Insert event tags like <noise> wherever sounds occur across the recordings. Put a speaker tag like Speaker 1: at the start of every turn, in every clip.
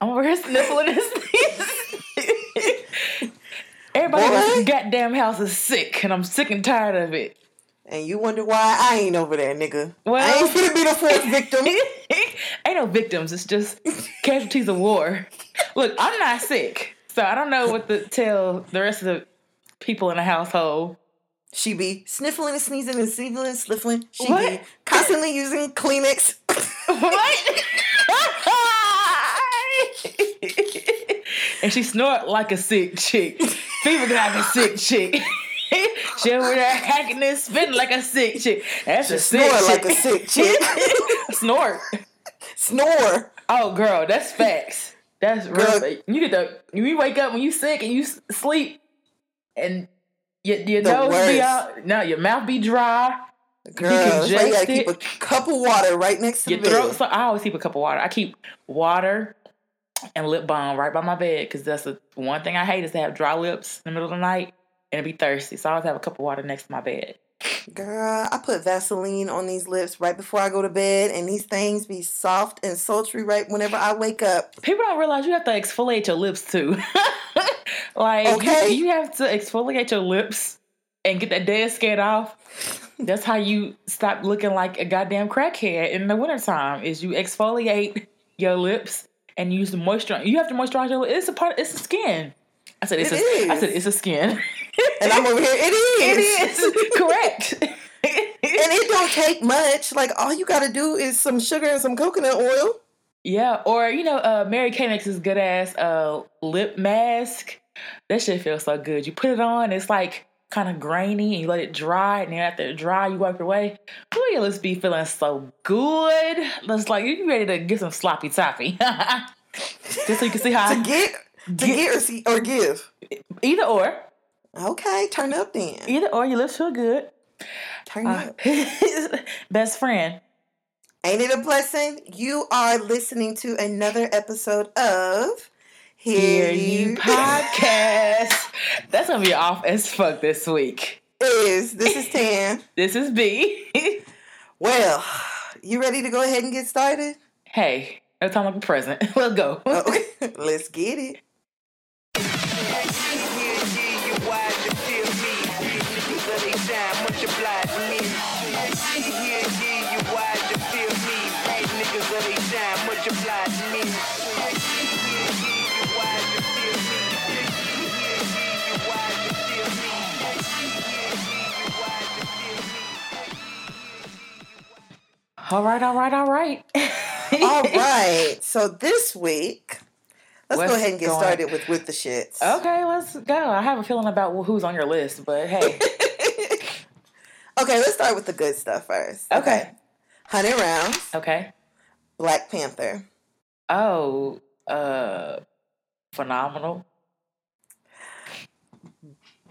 Speaker 1: I'm over here sniffling and sneezing. Everybody in this goddamn house is sick, and I'm sick and tired of it.
Speaker 2: And you wonder why I ain't over there, nigga. I
Speaker 1: Well-
Speaker 2: ain't finna be the fourth victim. <laughs>
Speaker 1: Ain't no victims. It's just casualties of war. Look, I'm not sick, so I don't know what to tell the rest of the people in the household.
Speaker 2: She be sniffling and sneezing and sniffling and sniffling. She be constantly using Kleenex. <laughs>
Speaker 1: What? <laughs> and she snort like a sick chick. Fever like a sick chick. she over there hacking and spitting like a sick chick. That's a sick
Speaker 2: snore
Speaker 1: chick.
Speaker 2: like a sick chick. <laughs>
Speaker 1: snort.
Speaker 2: Snore.
Speaker 1: Oh, girl, that's facts. That's real.
Speaker 2: Girl.
Speaker 1: You get the you wake up when you sick and you sleep, and your, your
Speaker 2: The
Speaker 1: nose
Speaker 2: worst.
Speaker 1: be out. No, your mouth be dry.
Speaker 2: Girl, why you gotta keep a cup of water right next to
Speaker 1: Your
Speaker 2: the
Speaker 1: throat.
Speaker 2: bed.
Speaker 1: So I always keep a cup of water. I keep water and lip balm right by my bed because that's the one thing I hate is to have dry lips in the middle of the night and be thirsty. So I always have a cup of water next to my bed.
Speaker 2: Girl, I put Vaseline on these lips right before I go to bed, and these things be soft and sultry right whenever I wake up.
Speaker 1: People don't realize you have to exfoliate your lips too. <laughs> like
Speaker 2: Okay.
Speaker 1: you, have to exfoliate your lips and get that dead skin off. That's how you stop looking like a goddamn crackhead in the wintertime is you exfoliate your lips and use the moisturizer. You have to moisturize your. It's a part it's the skin. I said it's
Speaker 2: It
Speaker 1: a, I
Speaker 2: is.
Speaker 1: said it's a skin.
Speaker 2: And I'm over here, it is. <laughs>
Speaker 1: it is correct. <laughs>
Speaker 2: And it don't take much. Like all you gotta do is some sugar and some coconut oil.
Speaker 1: Yeah, or you know, uh, Mary Kay makes this good ass uh, lip mask. That shit feels so good. You put it on, it's like kind of grainy, and you let it dry, and then after it dry, you wipe it away. Your lips be feeling so good. It's like you ready to get some sloppy toppy. <laughs> Just so you can see how
Speaker 2: To get to
Speaker 1: Get-
Speaker 2: get or, see, or give.
Speaker 1: either or,
Speaker 2: Okay, turn up then.
Speaker 1: either or, your lips feel good.
Speaker 2: Turn
Speaker 1: Uh,
Speaker 2: up. <laughs>
Speaker 1: best friend.
Speaker 2: Ain't it a blessing? You are listening to another episode of
Speaker 1: Hear Ye <laughs> podcast. That's gonna be off as fuck this week.
Speaker 2: Is this is Tan. <laughs>
Speaker 1: This is B. <laughs>
Speaker 2: Well, you ready to go ahead and get started?
Speaker 1: hey, no time like a present. Let's go.
Speaker 2: Okay, let's get it.
Speaker 1: All right, all right, all right. <laughs>
Speaker 2: All <laughs> right. So this week, let's
Speaker 1: What's
Speaker 2: go ahead and get
Speaker 1: going-
Speaker 2: started with with the shits.
Speaker 1: Okay, let's go. I have a feeling about who's on your list, but hey. <laughs>
Speaker 2: Okay, let's start with the good stuff first.
Speaker 1: Okay.
Speaker 2: Hundred rounds.
Speaker 1: Okay.
Speaker 2: Black Panther.
Speaker 1: Oh, uh, phenomenal.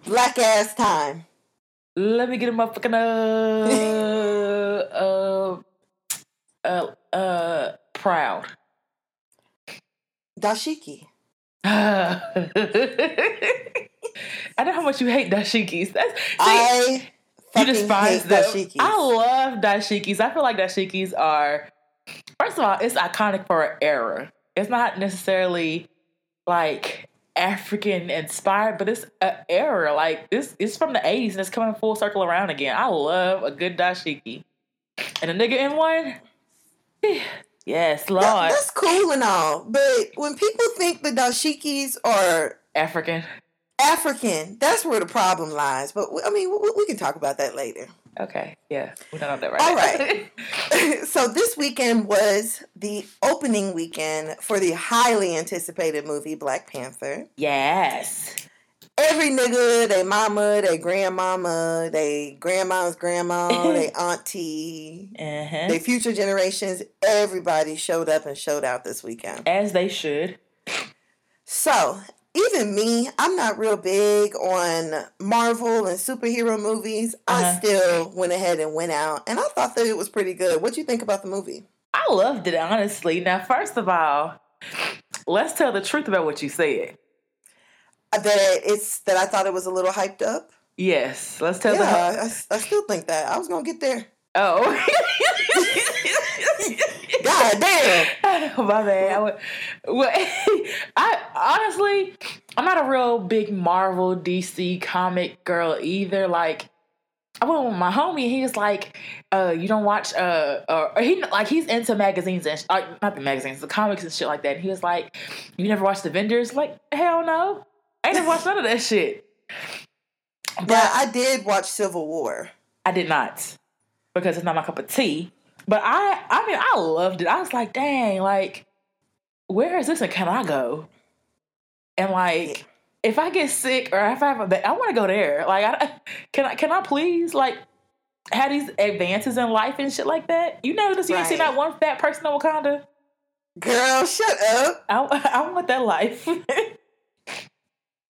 Speaker 2: Black ass time.
Speaker 1: Let me get a motherfucking uh, uh, uh, uh, proud.
Speaker 2: Dashiki. <laughs>
Speaker 1: I know how much you hate dashikis. That's see,
Speaker 2: I
Speaker 1: you despise
Speaker 2: hate
Speaker 1: them.
Speaker 2: dashikis.
Speaker 1: I love dashikis. I feel like dashikis are first of all, it's iconic for an era. It's not necessarily like African inspired, but it's an era. Like this, it's from the '80s and it's coming full circle around again. I love a good dashiki, and a nigga in one. Yes, Lord,
Speaker 2: That- that's cool and all, but when people think the dashikis are
Speaker 1: African.
Speaker 2: African, that's where the problem lies. But I mean, we, we can talk about that later.
Speaker 1: Okay, yeah, we don't know that right.
Speaker 2: All
Speaker 1: now.
Speaker 2: right. <laughs> <laughs> so this weekend was the opening weekend for the highly anticipated movie Black Panther.
Speaker 1: yes.
Speaker 2: Every nigga, they mama, they grandmama, they grandma's grandma, they <laughs> auntie,
Speaker 1: Uh-huh.
Speaker 2: they future generations, everybody showed up and showed out this weekend.
Speaker 1: As they should.
Speaker 2: So, even me, I'm not real big on Marvel and superhero movies. I
Speaker 1: Uh-huh.
Speaker 2: still went ahead and went out, and I thought that it was pretty good. What'd you think about the movie?
Speaker 1: I loved it, honestly. Now, first of all, let's tell the truth about what you said.
Speaker 2: That it's that I thought it was a little hyped up.
Speaker 1: Yes, let's tell
Speaker 2: Yeah,
Speaker 1: the.
Speaker 2: I, I still think that. I was gonna get there.
Speaker 1: Oh. <laughs>
Speaker 2: God damn!
Speaker 1: My bad. I, would, well, <laughs> I honestly, I'm not a real big Marvel DC comic girl either. Like, I went with my homie. He was like, uh, "You don't watch uh, or he like he's into magazines and uh, not the magazines, the comics and shit like that." And he was like, "You never watched the Avengers?" Like, hell no, I didn't watch none of that shit.
Speaker 2: But yeah, I did watch Civil War.
Speaker 1: I did not because it's not my cup of tea. But I, I mean, I loved it. I was like, dang, like, where is this and can I go? And like, if I get sick or if I have a bad, I want to go there. Like, I, <laughs> can I, can I please like have these advances in life and shit like that? You know, notice you right. ain't seen that one fat person in Wakanda.
Speaker 2: Girl, shut up.
Speaker 1: I, <laughs> I want that life. <laughs>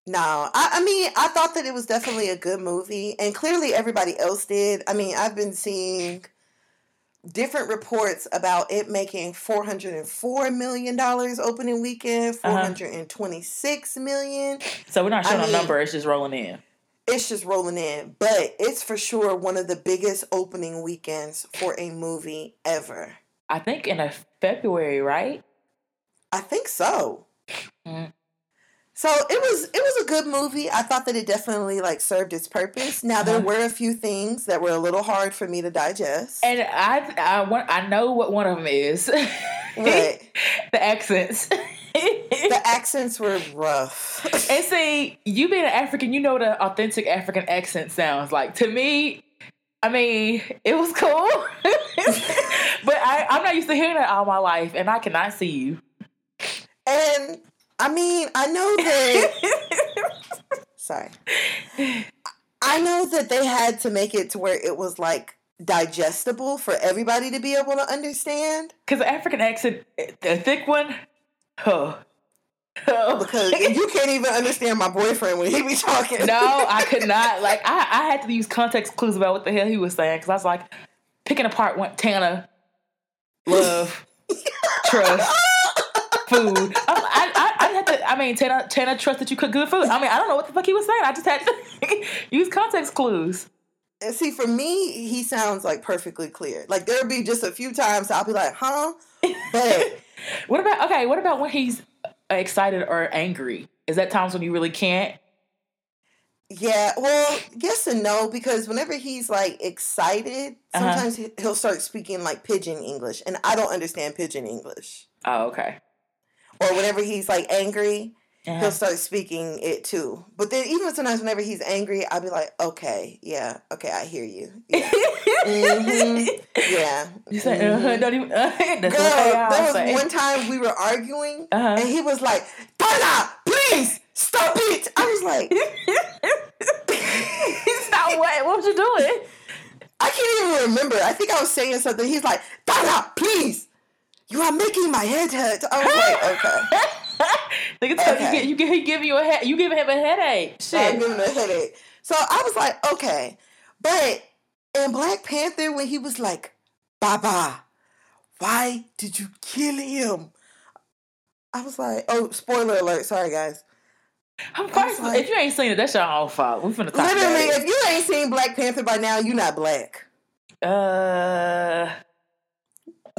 Speaker 2: No, I, I, mean, I thought that it was definitely a good movie, and clearly everybody else did. I mean, I've been seeing different reports about it making four hundred and four million dollars opening weekend, uh-huh. four hundred and twenty six million.
Speaker 1: So we're not showing I mean, a number; it's just rolling in.
Speaker 2: It's just rolling in, but it's for sure one of the biggest opening weekends for a movie ever.
Speaker 1: I think in a February, right?
Speaker 2: I think so. Mm. So it was it was a good movie. I thought that it definitely like served its purpose. Now there uh-huh. were a few things that were a little hard for me to digest.
Speaker 1: And I I want I know what one of them is. <laughs> What? the accents.
Speaker 2: the <laughs> accents were rough.
Speaker 1: and see, you being an African, you know what an authentic African accent sounds like. To me, I mean, it was cool. <laughs> but I, I'm not used to hearing that all my life, and I cannot see you.
Speaker 2: And I mean, I know that. <laughs> sorry. I know that they had to make it to where it was like digestible for everybody to be able to understand.
Speaker 1: Because African accent, the thick one, oh.
Speaker 2: oh. Because <laughs> you can't even understand my boyfriend when he be talking.
Speaker 1: No, I could <laughs> not. Like I, I had to use context clues about what the hell he was saying because I was like picking apart what Tana, love, trust, food. I, I, I had to. I mean, Tana, Tana trust that you cook good food. I mean, I don't know what the fuck he was saying. I just had to <laughs> use context clues.
Speaker 2: And see, for me, he sounds like perfectly clear. Like there'll be just a few times I'll be like, "Huh," but <laughs>
Speaker 1: what about okay? What about when he's excited or angry? Is that times when you really can't?
Speaker 2: Yeah, well, yes and no, because whenever he's like excited, uh-huh. sometimes uh-huh. he'll start speaking like pidgin English, and I don't understand pidgin English.
Speaker 1: Oh, okay
Speaker 2: or whenever he's like angry, uh-huh. he'll start speaking it too. But then even sometimes whenever he's angry, I'll be like, okay, yeah, okay, I hear you. Yeah. mm-hmm. Yeah. <laughs> You say, uh-huh, mm-hmm. don't even. Uh, <laughs> Girl, there was one time we were arguing, uh-huh. and he was like, Donna, please stop it. I was like, <laughs>
Speaker 1: stop what? What was you doing?
Speaker 2: I can't even remember. I think I was saying something. He's like, Donna, please you are making my head hurt. I was like, okay.
Speaker 1: Nigga, okay. you, give, you give you a head, you give him a headache. Shit.
Speaker 2: I'm giving him a headache. So I was like, okay. But in Black Panther, when he was like, Baba, why did you kill him? I was like, oh, spoiler alert. Sorry, guys.
Speaker 1: Of course, like, if you ain't seen it, that's your own fault. We're finna talk
Speaker 2: Literally, if you ain't seen Black Panther by now, you're not black. Uh,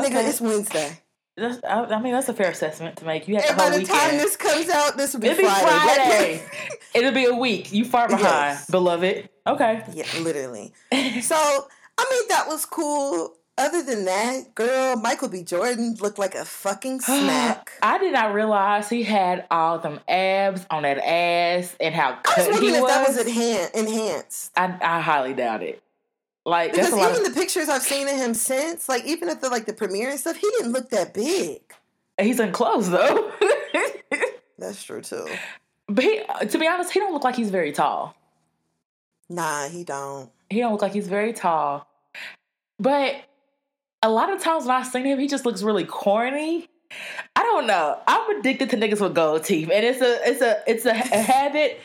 Speaker 2: Nigga, it's Wednesday.
Speaker 1: That's, I, I, mean, that's a fair assessment to make. You have
Speaker 2: and
Speaker 1: the
Speaker 2: whole by the
Speaker 1: weekend.
Speaker 2: time this comes out, this will be It'll Friday. Be Friday. <laughs>
Speaker 1: It'll be a week. You far behind, yes. beloved. Okay.
Speaker 2: Yeah, literally. <laughs> so, I mean, that was cool. Other than that, girl, Michael B. Jordan looked like a fucking <gasps> snack.
Speaker 1: I did not realize he had all them abs on that ass and how cut I was
Speaker 2: wondering
Speaker 1: he
Speaker 2: if
Speaker 1: was.
Speaker 2: that was enhan- enhanced.
Speaker 1: I, I highly doubt it. Like
Speaker 2: because even of, the pictures I've seen of him since, like even at the like the premiere and stuff, he didn't look that big.
Speaker 1: He's in clothes though. <laughs>
Speaker 2: That's true too.
Speaker 1: But he, uh, to be honest, he don't look like he's very tall.
Speaker 2: Nah, he don't.
Speaker 1: He don't look like he's very tall. But a lot of times when I've seen him, he just looks really corny. I don't know. I'm addicted to niggas with gold teeth, and it's a it's a it's a, a habit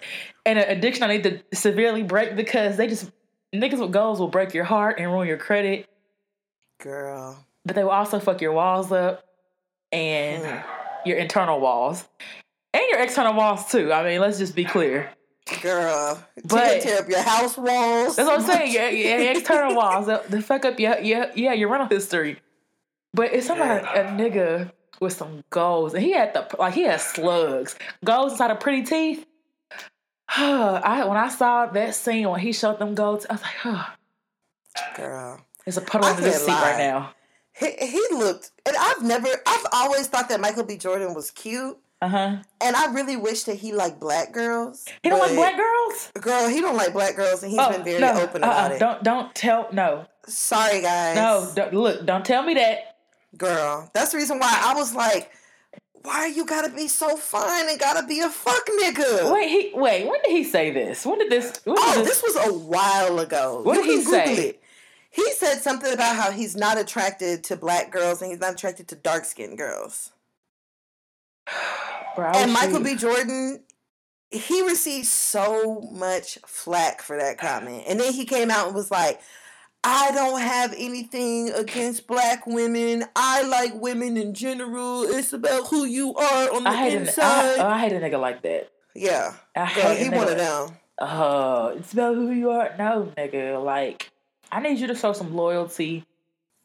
Speaker 1: and an addiction I need to severely break because they just niggas with goals will break your heart and ruin your credit.
Speaker 2: Girl.
Speaker 1: But they will also fuck your walls up and mm. your internal walls. And your external walls too. I mean, let's just be clear.
Speaker 2: Girl, but tear up your house walls.
Speaker 1: That's what I'm <laughs> saying. Your, your external walls, they, they fuck up your, your yeah your rental history. But it's somebody a nigga with some goals, and he had the like he had slugs, goals inside of pretty teeth. <sighs> I when I saw that scene when he showed them golds, I was like, oh, <sighs>
Speaker 2: girl,
Speaker 1: there's a puddle under this seat lie. right now.
Speaker 2: He, he looked, and I've never, I've always thought that Michael B. Jordan was cute. Uh huh. And I really wish that he liked black girls.
Speaker 1: He don't like black girls.
Speaker 2: Girl, he don't like black girls, and he's oh, been very no, open uh-uh. about it.
Speaker 1: Don't don't tell no.
Speaker 2: Sorry, guys.
Speaker 1: No, don't, look, don't tell me that.
Speaker 2: Girl, that's the reason why I was like, why you gotta be so fine and gotta be a fuck nigga?
Speaker 1: Wait, he wait. When did he say this? When did this?
Speaker 2: When
Speaker 1: oh,
Speaker 2: this? this? was a while ago.
Speaker 1: What you did he say? It.
Speaker 2: He said something about how he's not attracted to black girls and he's not attracted to dark skinned girls. <sighs> Bro, and Michael B. Jordan, he received so much flack for that comment. And then he came out and was like, I don't have anything against black women. I like women in general. It's about who you are on the I inside.
Speaker 1: I, I hate a nigga like that.
Speaker 2: Yeah. I hate he wanted down.
Speaker 1: Oh, it's about who you are. No, nigga. Like, I need you to show some loyalty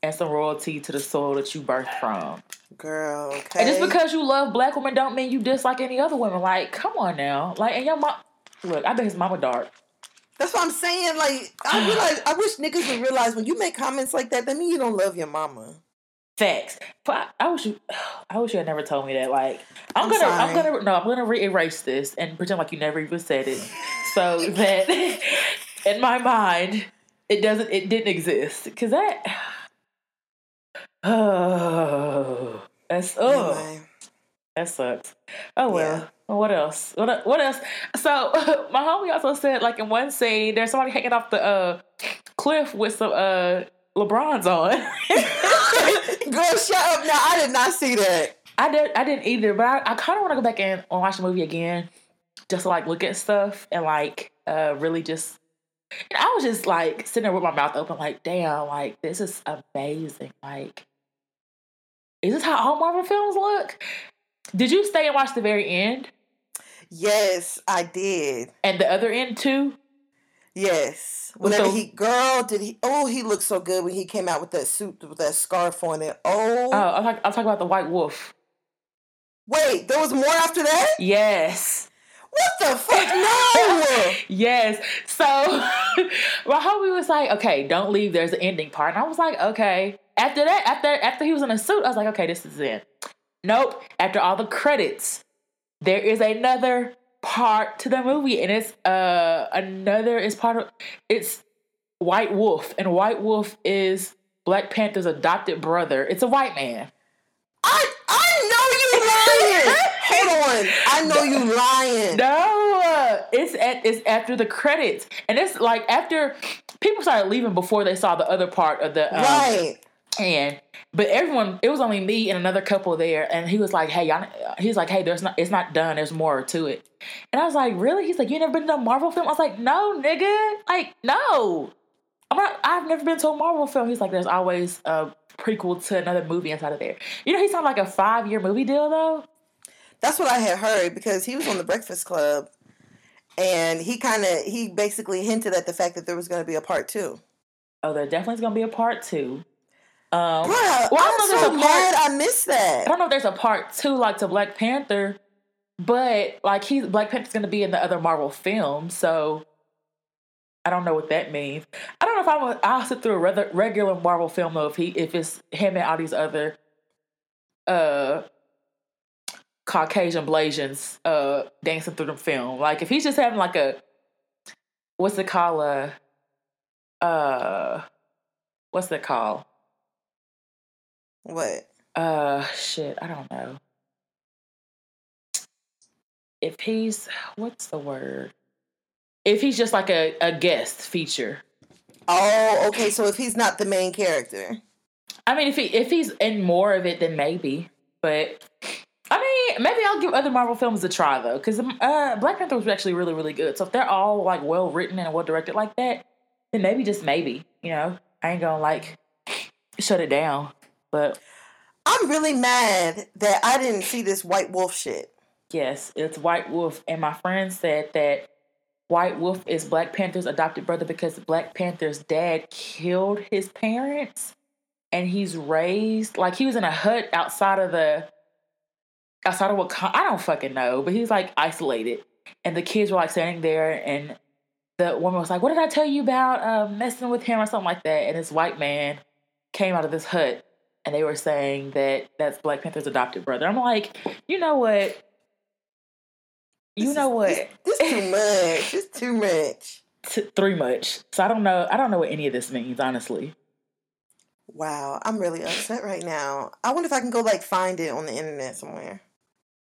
Speaker 1: and some royalty to the soil that you birthed from.
Speaker 2: Girl, okay.
Speaker 1: And just because you love black women don't mean you dislike any other women. Like, come on now. Like, and your mom, look, I bet his mama dark.
Speaker 2: That's what I'm saying. Like, I realize, I wish niggas would realize when you make comments like that, that mean you don't love your mama.
Speaker 1: Facts. I, I wish you, <sighs> I wish you had never told me that. Like, I'm, I'm gonna, sorry. I'm gonna, no, I'm gonna re erase this and pretend like you never even said it, so <laughs> that <laughs> in my mind it doesn't, it didn't exist. Cause that, oh, <sighs> <sighs> that's oh, anyway. That sucks. Oh well. Yeah. What else? What what else? So <laughs> my homie also said, like in one scene, there's somebody hanging off the uh, cliff with some uh, LeBrons on. <laughs>
Speaker 2: Girl, shut up! Now I did not see that.
Speaker 1: I did. I didn't either. But I, I kind of want to go back in and watch the movie again, just to like look at stuff and like uh, really just. I was just like sitting there with my mouth open, like, damn, like this is amazing. Like, is this how all Marvel films look? Did you stay and watch the very end?
Speaker 2: Yes, I did.
Speaker 1: And the other end too?
Speaker 2: Yes. Whenever so, he girl, did he oh he looked so good when he came out with that suit with that scarf on it. Oh
Speaker 1: Oh, I'll talk, I'll talk about the white wolf.
Speaker 2: Wait, there was more after that?
Speaker 1: Yes.
Speaker 2: What the fuck? <laughs> No.
Speaker 1: yes. So <laughs> my homie was like, okay, don't leave. There's an ending part. And I was like, okay. After that, after after he was in a suit, I was like, okay, this is it. Nope. After all the credits, there is another part to the movie, and it's uh another is part of it's White Wolf, and White Wolf is Black Panther's adopted brother. It's a white man.
Speaker 2: I I know you lying. <laughs> Hold on, I know you lying.
Speaker 1: No, uh, it's at it's after the credits, and it's like after people started leaving before they saw the other part of the um,
Speaker 2: right.
Speaker 1: And but everyone, it was only me and another couple there, and he was like, "Hey, y'all," he's like, "Hey, there's not, it's not done. There's more to it." And I was like, "Really?" He's like, "You never been to a Marvel film?" I was like, "No, nigga, like no, I'm not. I've never been to a Marvel film." He's like, "There's always a prequel to another movie inside of there." You know, he sounded like a five year movie deal though.
Speaker 2: That's what I had heard because he was on the Breakfast Club, and he kind of he basically hinted at the fact that there was going to be a part two.
Speaker 1: Oh, there definitely is going to be a part two. Um,
Speaker 2: well, I am so mad I missed that.
Speaker 1: I don't know if there's a part two like to Black Panther, but like he's Black Panther's gonna be in the other Marvel film, so I don't know what that means. I don't know if I'm a, I'll sit through a regular Marvel film though if he if it's him and all these other uh Caucasian Blasians uh dancing through the film. Like if he's just having like a what's it called uh uh what's it called?
Speaker 2: What?
Speaker 1: Uh, shit, I don't know. If he's, <sighs> what's the word? If he's just like a, a guest feature.
Speaker 2: Oh, okay. So if he's not the main character.
Speaker 1: I mean, if he if he's in more of it, then maybe. But I mean, maybe I'll give other Marvel films a try though, because um, uh, Black Panther was actually really, really good. So if they're all like well written and well directed like that, then maybe just maybe, you know, I ain't gonna like shut it down. But
Speaker 2: I'm really mad that I didn't see this White Wolf shit.
Speaker 1: Yes, it's White Wolf, and my friend said that White Wolf is Black Panther's adopted brother because Black Panther's dad killed his parents, and he's raised like he was in a hut outside of the outside of what I don't fucking know, but he's like isolated, and the kids were like standing there, and the woman was like, "What did I tell you about uh, messing with him or something like that?" And this white man came out of this hut, and they were saying that that's Black Panther's adopted brother. I'm like, you know what? You
Speaker 2: This
Speaker 1: know
Speaker 2: is-
Speaker 1: what?
Speaker 2: This, <laughs> this too much. It's too much.
Speaker 1: T- three much. So I don't know. I don't know what any of this means, honestly.
Speaker 2: Wow, I'm really upset right now. I wonder if I can go like find it on the internet somewhere.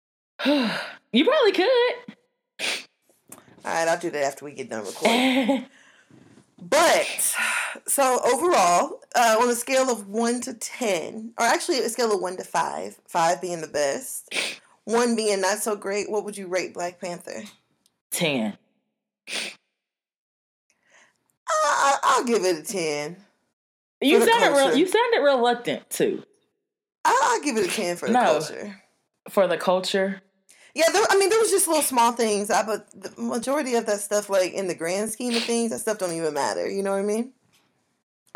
Speaker 2: <sighs>
Speaker 1: you probably could.
Speaker 2: All right, I'll do that after we get done recording. <laughs> But so overall, uh, on a scale of one to ten, or actually a scale of one to five, five being the best, one being not so great, what would you rate Black Panther?
Speaker 1: Ten.
Speaker 2: I, I, I'll give it a ten.
Speaker 1: You sounded real. You sounded reluctant too
Speaker 2: I, I'll give it a ten for the
Speaker 1: No.
Speaker 2: culture.
Speaker 1: for the culture.
Speaker 2: Yeah, there, I mean, there was just little small things, I, but the majority of that stuff, like in the grand scheme of things, that stuff don't even matter. You know what I mean?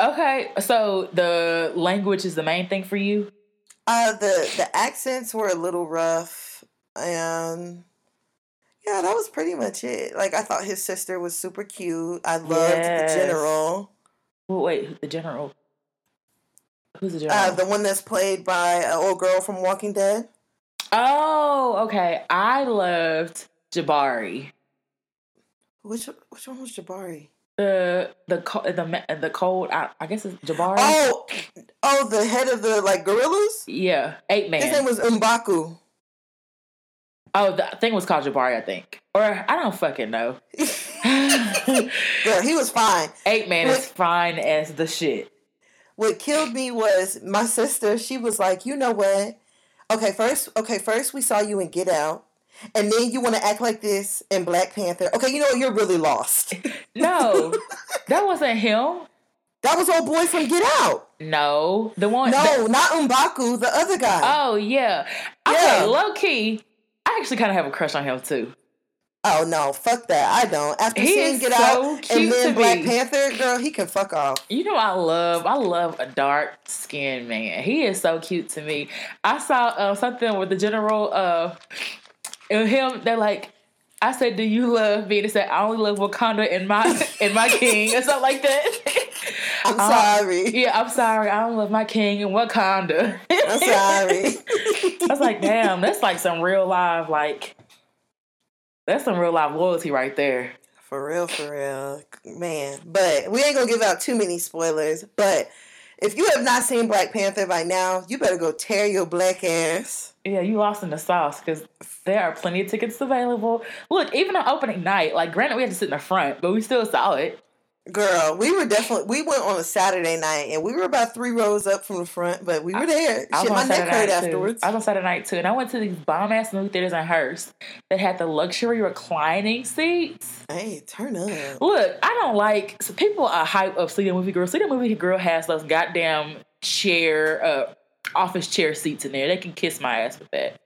Speaker 1: Okay, so the language is the main thing for you.
Speaker 2: Uh, the the accents were a little rough, and yeah, that was pretty much it. Like I thought his sister was super cute. I loved
Speaker 1: Yes.
Speaker 2: the general,
Speaker 1: Well, wait, the general. Who's the general?
Speaker 2: uh, the one that's played by an old girl from Walking Dead.
Speaker 1: Oh, okay. I loved Jabari.
Speaker 2: Which which one was Jabari?
Speaker 1: The the the the cold. I, I guess it's Jabari.
Speaker 2: Oh, oh, the head of the like gorillas.
Speaker 1: yeah, eight man.
Speaker 2: His name was M'Baku.
Speaker 1: Oh, the thing was called Jabari, I think, or I don't fucking know. <laughs>
Speaker 2: Girl, he was fine.
Speaker 1: eight man is fine as the shit.
Speaker 2: what killed me was my sister. She was like, you know what? Okay, first, okay, first we saw you in Get Out, and then you want to act like this in Black Panther. Okay, you know what? You're really lost. <laughs>
Speaker 1: No, that wasn't him.
Speaker 2: That was old boy from Get Out.
Speaker 1: No, the one.
Speaker 2: No,
Speaker 1: the-
Speaker 2: not M'Baku, the other guy.
Speaker 1: oh yeah. Okay,
Speaker 2: Yeah.
Speaker 1: low key. I actually kind of have a crush on him too.
Speaker 2: Oh no, fuck that. I don't. After
Speaker 1: He
Speaker 2: seeing Get
Speaker 1: so
Speaker 2: Out and then Black
Speaker 1: me.
Speaker 2: Panther, girl, he can fuck off.
Speaker 1: You know I love I love a dark skinned man. He is so cute to me. I saw uh, something with the general uh and him they're like I said, "Do you love me?" And they said, "I only love Wakanda and my and my king," or something like that. <laughs>
Speaker 2: I'm
Speaker 1: Uh, <laughs>
Speaker 2: sorry.
Speaker 1: yeah, I'm sorry. I don't love my king and Wakanda.
Speaker 2: I'm sorry. <laughs>
Speaker 1: I was like, "Damn, that's like some real live like that's some real life loyalty right there."
Speaker 2: For real, for real. Man. But we ain't gonna give out too many spoilers. But if you have not seen Black Panther by now, you better go tear your black ass.
Speaker 1: Yeah, you lost in the sauce because there are plenty of tickets available. Look, even on opening night, like granted we had to sit in the front, but we still saw it.
Speaker 2: Girl, we were definitely we went on a Saturday night and we were about three rows up from the front, but we were there.
Speaker 1: I was
Speaker 2: Shit,
Speaker 1: on
Speaker 2: my neck
Speaker 1: Saturday
Speaker 2: hurt
Speaker 1: night, too.
Speaker 2: afterwards.
Speaker 1: I was on Saturday night too, and I went to these bomb ass movie theaters in Hearst that had the luxury reclining seats.
Speaker 2: Hey, turn up.
Speaker 1: Look, I don't like so people are hype of Sleeping Movie Girl. Sleeping Movie Girl has those goddamn chair, uh, office chair seats in there. They can kiss my ass with that.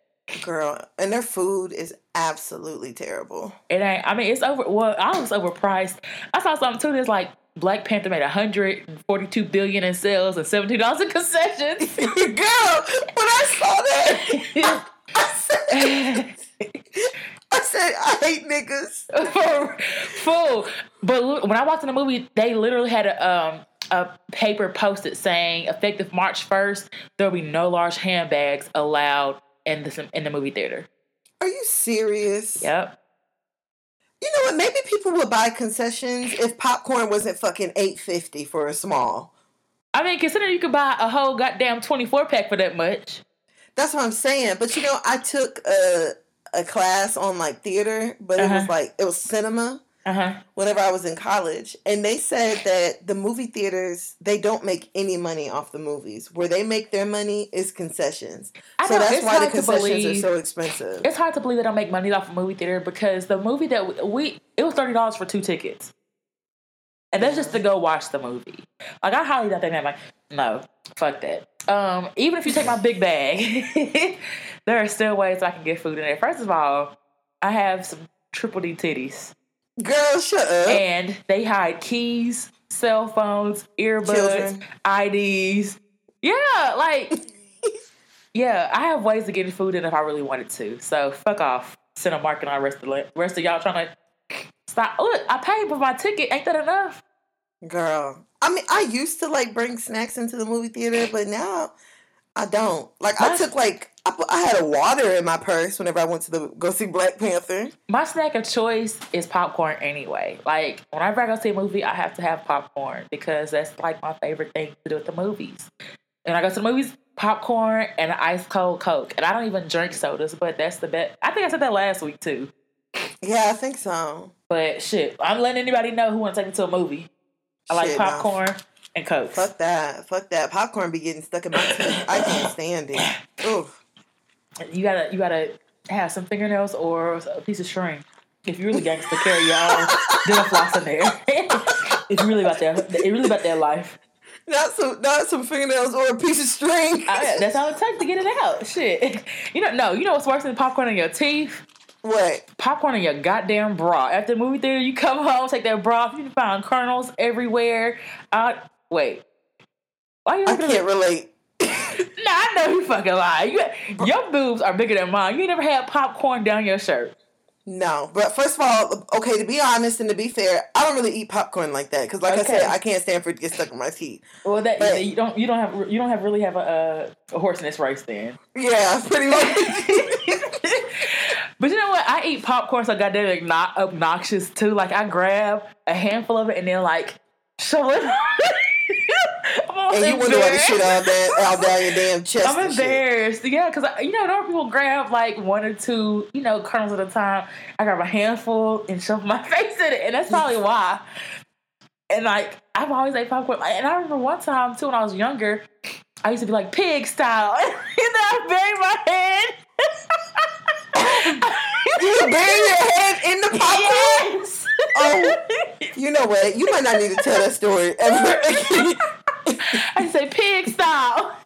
Speaker 2: Girl. And their food is absolutely terrible.
Speaker 1: It ain't. I mean, it's over. Well, I was overpriced. I saw something too. That's like Black Panther made 142 billion in sales and 17 dollars in concessions. <laughs>
Speaker 2: Girl, when I saw that, I said, <laughs> I said, I hate niggas.
Speaker 1: Fool. But when I watched in the movie, they literally had a um a paper posted saying effective March 1st, there'll be no large handbags allowed in the in the movie theater.
Speaker 2: Are you serious?
Speaker 1: Yep.
Speaker 2: You know what? Maybe people would buy concessions if popcorn wasn't fucking eight fifty for a small.
Speaker 1: I mean, considering you could buy a whole goddamn 24 pack for that much.
Speaker 2: That's what I'm saying. But you know, I took a a class on like theater, but it was
Speaker 1: Uh-huh.
Speaker 2: like it was cinema
Speaker 1: Uh huh.
Speaker 2: whenever I was in college, and they said that the movie theaters they don't make any money off the movies. Where they make their money is concessions.
Speaker 1: I
Speaker 2: so
Speaker 1: know,
Speaker 2: that's why the concessions are so expensive.
Speaker 1: It's hard to believe they don't make money off a movie theater because the movie that we it was thirty dollars for two tickets, and that's just to go watch the movie. Like I highly doubt they made like no, fuck that. Um, even if you take my big bag, <laughs> there are still ways I can get food in there. First of all, I have some triple D titties,
Speaker 2: Girl, shut up.
Speaker 1: and they hide keys, cell phones, earbuds,
Speaker 2: Children.
Speaker 1: IDs. Yeah, like <laughs> yeah, I have ways to get food in if I really wanted to. So fuck off. Market on the rest of the rest of y'all trying to stop. Look, I paid for my ticket. Ain't that enough?
Speaker 2: Girl, I mean, I used to like bring snacks into the movie theater, but now I don't. Like, I took like I, I had a water in my purse whenever I went to the go see Black Panther.
Speaker 1: My snack of choice is popcorn anyway. Like whenever I go see a movie, I have to have popcorn because that's like my favorite thing to do at the movies. And I go to the movies, popcorn and ice cold Coke. And I don't even drink sodas, but that's the best. I think I said that last week too.
Speaker 2: Yeah, I think so.
Speaker 1: But shit, I'm letting anybody know who wants to take me to a movie. I shit, like popcorn no. and Coke.
Speaker 2: Fuck that. Fuck that. Popcorn be getting stuck in my teeth. I can't stand it. <clears throat> Oof.
Speaker 1: You gotta you gotta have some fingernails or a piece of string. If you really gangster, carry own dental floss in there. <laughs> it's really about that, it really about that life.
Speaker 2: Not some, not some fingernails or a piece of string.
Speaker 1: I, that's all it takes to get it out. Shit, <laughs> you know, no, you know what's worse than popcorn in your teeth?
Speaker 2: What?
Speaker 1: Popcorn in your goddamn bra. After the movie theater, you come home, take that bra off, you find kernels everywhere. Uh, wait.
Speaker 2: Why you I can't relate.
Speaker 1: Nah, I know you fucking lie. You, your boobs are bigger than mine. You never had popcorn down your shirt.
Speaker 2: No, but first of all, okay, to be honest and to be fair, I don't really eat popcorn like that because, like okay. I said, I can't stand for it to get stuck in my teeth.
Speaker 1: Well, that but, you don't you don't have you don't have really have a, a horse in this race then.
Speaker 2: Yeah, pretty much. <laughs>
Speaker 1: but you know what? I eat popcorn so goddamn not obnoxious too. Like I grab a handful of it and then like shove it. <laughs>
Speaker 2: and you wonder why the shit all down, all down your damn chest.
Speaker 1: I'm embarrassed. Yeah, because you know, normal people grab like one or two, you know, kernels at a time. I grab a handful and shove my <laughs> face in it, and that's probably why. And like, I've always ate popcorn. And I remember one time too when I was younger, I used to be like pig style, <laughs> and then I buried my head.
Speaker 2: you bury your head in the <laughs> popcorn? Yes. Oh, <laughs> you know what? You might not need to tell that story ever again.
Speaker 1: I say pig style.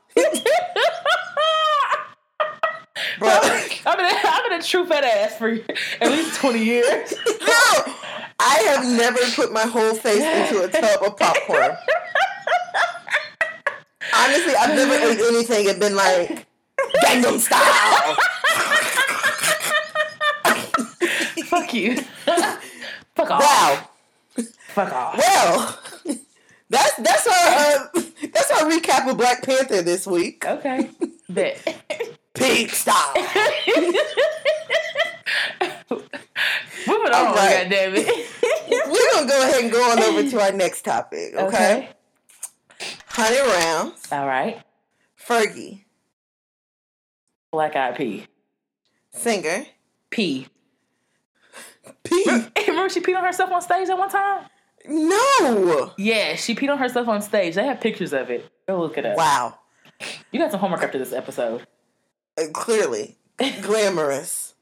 Speaker 1: Bro. I've been, I've been a true fat ass for at least 20 years.
Speaker 2: No, I have never put my whole face into a tub of popcorn. Honestly, I've never ate anything and been like, Gangnam style.
Speaker 1: Fuck you. <laughs> Fuck off.
Speaker 2: Wow.
Speaker 1: Fuck off.
Speaker 2: Well, that's that's our uh, that's our recap of Black Panther this week.
Speaker 1: Okay. Bet.
Speaker 2: Pig style.
Speaker 1: Moving on, right. damn it.
Speaker 2: We're gonna go ahead and go on over to our next topic, okay? okay. Hundred rounds.
Speaker 1: All right.
Speaker 2: Fergie.
Speaker 1: Black Eyed P.
Speaker 2: Singer.
Speaker 1: P.
Speaker 2: P.
Speaker 1: Remember she peed on herself on stage at one time?
Speaker 2: No.
Speaker 1: Yeah, she peed on herself on stage. They have pictures of it. Go look it up.
Speaker 2: Wow.
Speaker 1: You got some homework after this episode.
Speaker 2: Uh, clearly. <laughs> Glamorous.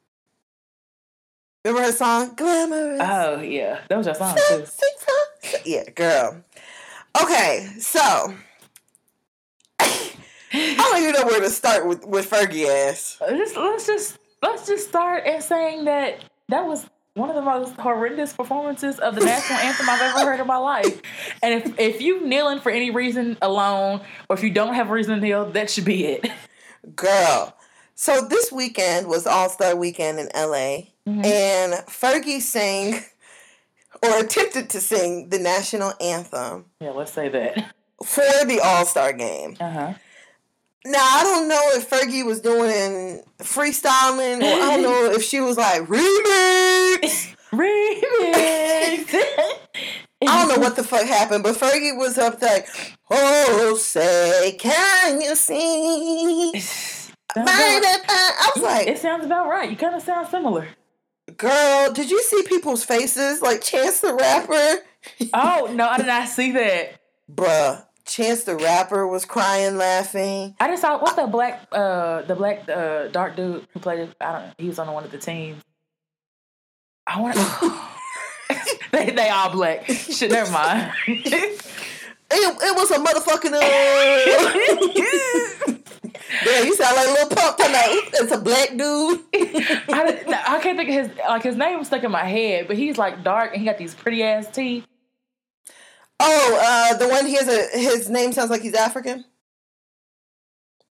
Speaker 2: Remember her song? Glamorous.
Speaker 1: Oh, yeah. That was your song, too.
Speaker 2: yeah, girl. Okay, so. I don't even know where to start with, with Fergie ass.
Speaker 1: Just, let's just let's just start at saying that that was one of the most horrendous performances of the national anthem I've ever heard in my life. And if if you kneeling for any reason alone, or if you don't have a reason to kneel, that should be it.
Speaker 2: Girl. So this weekend was All Star Weekend in LA, mm-hmm. and Fergie sang or attempted to sing the national anthem.
Speaker 1: Yeah, let's say that
Speaker 2: for the All Star game.
Speaker 1: Uh huh.
Speaker 2: Now I don't know if Fergie was doing freestyling, or I don't know if she was like remix, <laughs>
Speaker 1: remix.
Speaker 2: I don't know what the fuck happened, but Fergie was up like, "Oh, say, can you see?" I was like,
Speaker 1: "It sounds about right. You kind of sound similar."
Speaker 2: Girl, did you see people's faces like Chance the Rapper?
Speaker 1: oh <laughs> no, I did not see that,
Speaker 2: bruh. Chance the Rapper was crying, laughing.
Speaker 1: I just saw what's the black, uh, the black uh, dark dude who played. I don't. know. He was on one of the teams. I want to. <laughs> <laughs> they they all black. Shit, never mind. <laughs>
Speaker 2: it, it was a motherfucking. Uh... Yeah, you sound like a little pump tonight. It's a black dude.
Speaker 1: I, I can't think of his like his name was stuck in my head, but he's like dark and he got these pretty ass teeth.
Speaker 2: Oh, uh, the one he has a his name sounds like he's African.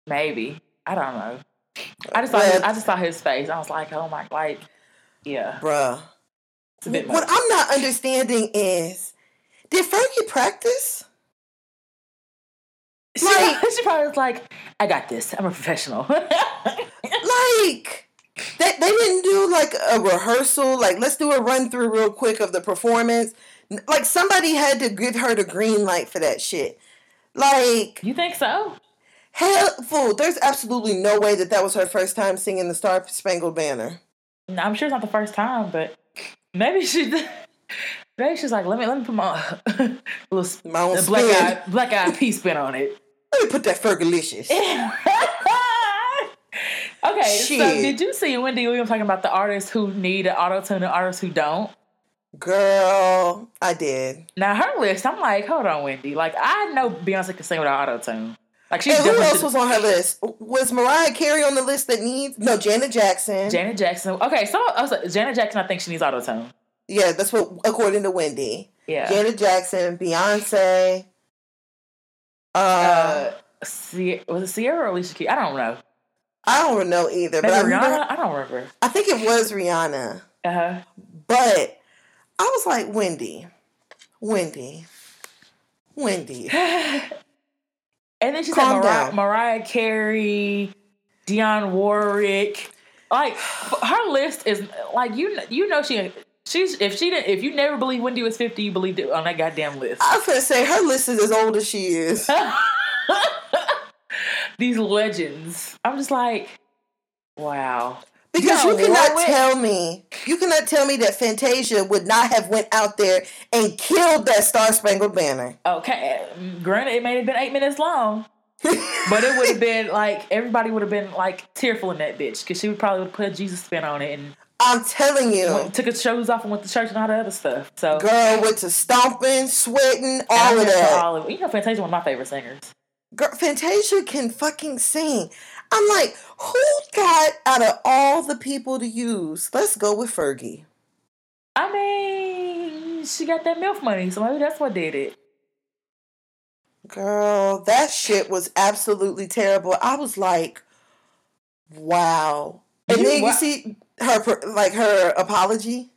Speaker 1: Maybe. I don't know. I just saw his, I just saw his face. I was like, oh my, like, yeah,
Speaker 2: bruh. What I'm not understanding is, did Fergie practice?
Speaker 1: She, like, she probably was like, I got this. I'm a professional. <laughs> like,
Speaker 2: they, they didn't do like a rehearsal. Like, let's do a run through real quick of the performance. Like, somebody had to give her the green light for that shit. Like,
Speaker 1: you think so?
Speaker 2: Hell, fool! There's absolutely no way that that was her first time singing the Star Spangled Banner.
Speaker 1: No, I'm sure it's not the first time, but maybe she. <laughs> Maybe she's like, let me let me put my <laughs> little my own black eye black eyed pea spin on it.
Speaker 2: Let me put that Fergalicious. <laughs>
Speaker 1: okay, Shit. so did you see Wendy Williams talking about the artists who need an auto tune and artists who don't?
Speaker 2: Girl, I did.
Speaker 1: Now her list, I'm like, hold on, Wendy. Like I know Beyonce can sing without auto tune. Like
Speaker 2: she. who else was on her list? Was Mariah Carey on the list that needs? No, Janet Jackson.
Speaker 1: Janet Jackson. Okay, so also, Janet Jackson, I think she needs auto tune.
Speaker 2: Yeah, that's what according to Wendy.
Speaker 1: Yeah.
Speaker 2: Janet Jackson, Beyonce. Uh, uh
Speaker 1: was it Ciara or Alicia Keys? I don't know.
Speaker 2: I don't know either.
Speaker 1: Maybe but Rihanna? I, remember, I don't remember.
Speaker 2: I think it was Rihanna.
Speaker 1: Uh huh.
Speaker 2: But I was like, Wendy, Wendy, Wendy. <laughs>
Speaker 1: And then she Calm said Mariah, Mariah Carey, Dionne Warwick. Like her list is like you. You know she. She's if she didn't if you never believed Wendy was fifty, you believed it on that goddamn list.
Speaker 2: I was gonna say her list is as old as she is. <laughs>
Speaker 1: These legends. I'm just like, wow.
Speaker 2: Because you cannot tell me, you cannot tell me that Fantasia would not have went out there and killed that Star Spangled Banner.
Speaker 1: Okay, granted, it may have been eight minutes long, but it would have <laughs> been like everybody would have been like tearful in that bitch because she would probably put a Jesus spin on it and.
Speaker 2: I'm telling you,
Speaker 1: went, took her shoes off and went to church and all that other stuff. So,
Speaker 2: girl went to stomping, sweating, all of that. All
Speaker 1: of, you know, Fantasia one of my favorite singers.
Speaker 2: Girl, Fantasia can fucking sing. I'm like, who got out of all the people to use? Let's go with Fergie.
Speaker 1: I mean, she got that MILF money, so maybe that's what did it.
Speaker 2: Girl, that shit was absolutely terrible. I was like, wow. And you, then you see her, like her apology.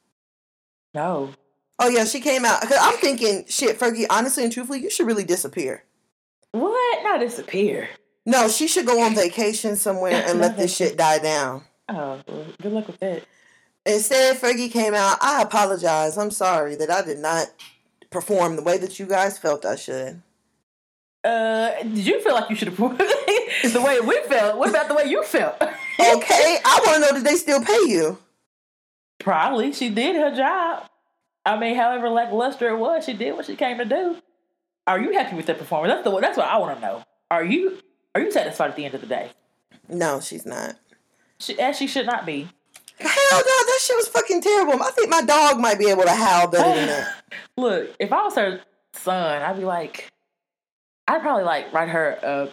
Speaker 1: No.
Speaker 2: Oh yeah, she came out. Cause I'm thinking, shit, Fergie. Honestly and truthfully, you should really disappear.
Speaker 1: What? Not disappear.
Speaker 2: No, she should go on vacation somewhere and let this shit die down.
Speaker 1: Oh, good luck with that.
Speaker 2: Instead, Fergie came out. I apologize. I'm sorry that I did not perform the way that you guys felt I should.
Speaker 1: Uh, did you feel like you should have <laughs> performed the way we felt? What about the way you felt? <laughs> okay,
Speaker 2: I want to know did they still pay you?
Speaker 1: Probably. She did her job. I mean, however lackluster it was, she did what she came to do. Are you happy with that performance? That's the that's what I want to know. Are you are you satisfied at the end of the day?
Speaker 2: No, she's not.
Speaker 1: She, as she should not be.
Speaker 2: Hell no, that shit was fucking terrible. I think my dog might be able to howl better than that. <sighs>
Speaker 1: Look, if I was her son, I'd be like, I'd probably like write her a,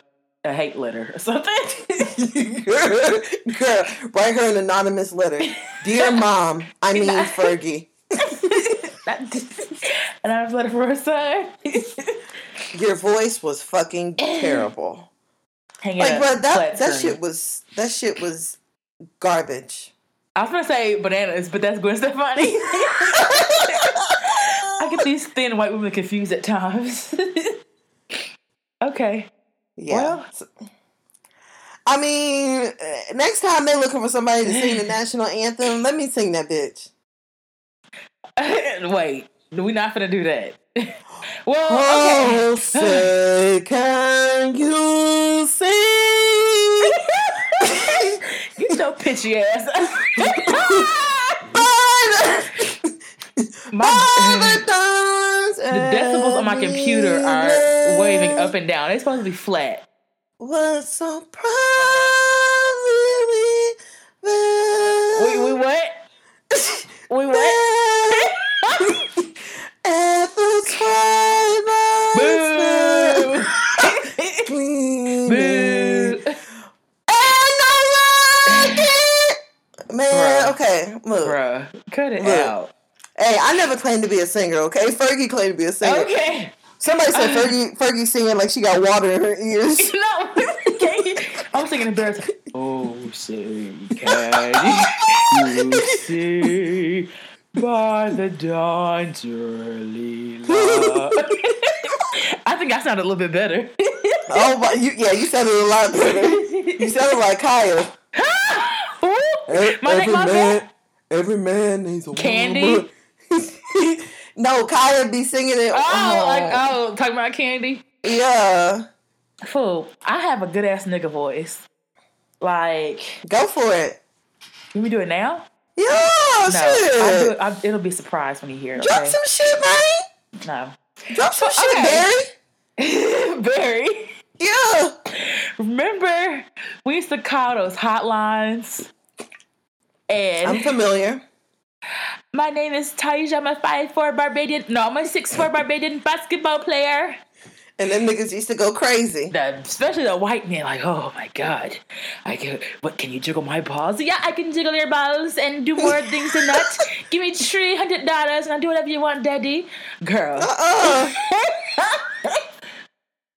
Speaker 1: a hate letter or something.
Speaker 2: girl, <laughs> girl, write her an anonymous letter. Dear <laughs> mom, I mean Fergie.
Speaker 1: and I was letter for her son.
Speaker 2: Your voice was fucking <laughs> terrible.
Speaker 1: Hang like, bro,
Speaker 2: that that shit was that shit was garbage.
Speaker 1: I was gonna say bananas, but that's Gwen Stefani. <laughs> I get these thin white women confused at times. <laughs> okay.
Speaker 2: Yeah. Well, I mean, next time they're looking for somebody to sing the <laughs> national anthem, let me sing that bitch.
Speaker 1: Wait, we're not gonna do that. <laughs> well,
Speaker 2: okay. say, <laughs> can you sing?
Speaker 1: you so pitchy ass. <laughs> my, the decibels on my computer are waving up and down. They're supposed to be flat.
Speaker 2: What's so proud.
Speaker 1: Wait, wait, what? Wait, what? Cut it look. out.
Speaker 2: Hey, I never claimed to be a singer, okay? Fergie claimed to be a singer.
Speaker 1: Okay.
Speaker 2: Somebody said uh, Fergie Fergie singing like she got water in her ears. <laughs>
Speaker 1: no, I was singing embarrassing. Oh, say, can you <laughs> see by the dawn's early light? <laughs> I think I sounded a little bit better.
Speaker 2: oh, my, you, yeah, you sounded a lot better. You sounded like Kyle. every, my every man, bad. Every man needs a woman.
Speaker 1: candy. <laughs>
Speaker 2: no, Kyle be singing it.
Speaker 1: Oh, oh, like oh, talking about candy.
Speaker 2: Yeah.
Speaker 1: Fool, I have a good ass nigga voice. Like,
Speaker 2: go for it.
Speaker 1: Can we do it now?
Speaker 2: Yeah, no, shit.
Speaker 1: It, I'll, it'll be a surprise when you hear it.
Speaker 2: Drop okay? some shit, man.
Speaker 1: No.
Speaker 2: Drop some shit,
Speaker 1: Barry. <laughs> Barry.
Speaker 2: Yeah.
Speaker 1: Remember, we used to call those hotlines. And
Speaker 2: I'm familiar. <laughs>
Speaker 1: My name is Taisha. I'm a five four Barbadian. No, I'm a six four Barbadian basketball player.
Speaker 2: And them niggas used to go crazy.
Speaker 1: The, especially the white man, like, oh my god, I can. What can you jiggle my balls? Yeah, I can jiggle your balls and do more <laughs> things than that. Give me three hundred dollars and I'll do whatever you want, daddy. Girl. Uh-uh. <laughs>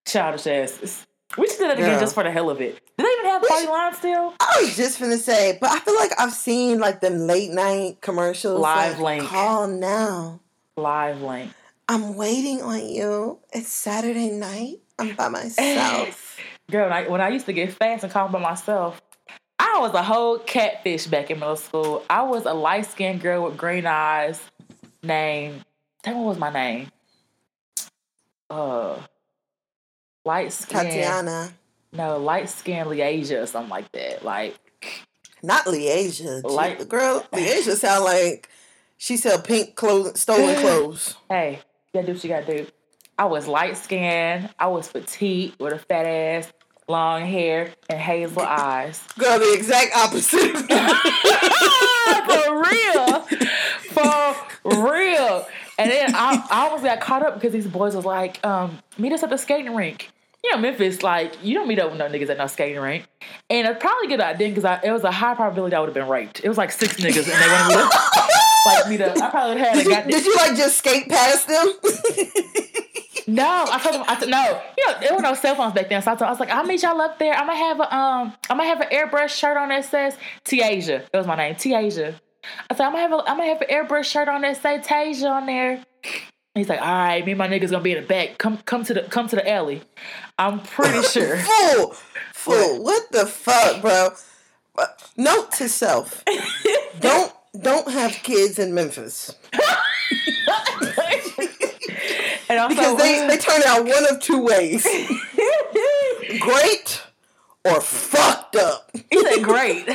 Speaker 1: Childish asses. We should do that again yeah. just for the hell of it. Do they even have party lines still?
Speaker 2: I was just gonna say, but I feel like I've seen like the late night commercials.
Speaker 1: Live
Speaker 2: like,
Speaker 1: link.
Speaker 2: Call now.
Speaker 1: Live link.
Speaker 2: I'm waiting on you. It's Saturday night. I'm by myself. <laughs>
Speaker 1: Girl, when I, when I used to get fast and call by myself, I was a whole catfish back in middle school. I was a light skinned girl with green eyes Name. tell me what was my name? Uh, light skin.
Speaker 2: Tatiana.
Speaker 1: No, light skin Leasia or something like that. Like,
Speaker 2: not Leasia. Like, girl, Leasia <laughs> sound like she sell pink clothes, stolen <laughs> clothes.
Speaker 1: Hey, you gotta do what you gotta do. I was light skinned. I was petite with a fat ass, long hair, and hazel eyes.
Speaker 2: Girl, the exact opposite. <laughs>
Speaker 1: For real. For real. And then I, I almost got caught up because these boys was like, um, meet us at the skating rink. You know, Memphis, like, you don't meet up with no niggas at no skating rink. And it's probably good I didn't because I it was a high probability I would have been raped. It was like six niggas and they wanted me to <laughs> like me to. I probably had.
Speaker 2: Did you, did you like just skate past them? <laughs>
Speaker 1: no, I told them. I said no. You know, there were no cell phones back then, so I, told, I was like, I'll meet y'all up there. I'm gonna have a um, I'm gonna have an airbrush shirt on that says Tiasia. That was my name, Tiasia. I said I'm gonna have a, I'm gonna have an airbrush shirt on that say Tasia on there. He's like, all right, me and my niggas gonna be in the back. Come, come to the, come to the alley. I'm pretty <laughs> sure.
Speaker 2: fool, fool. What the fuck, bro? Note to self: Don't don't have kids in Memphis. <laughs> and also, because they, they turn out one of two ways <laughs> great or fucked up.
Speaker 1: You said <laughs> great.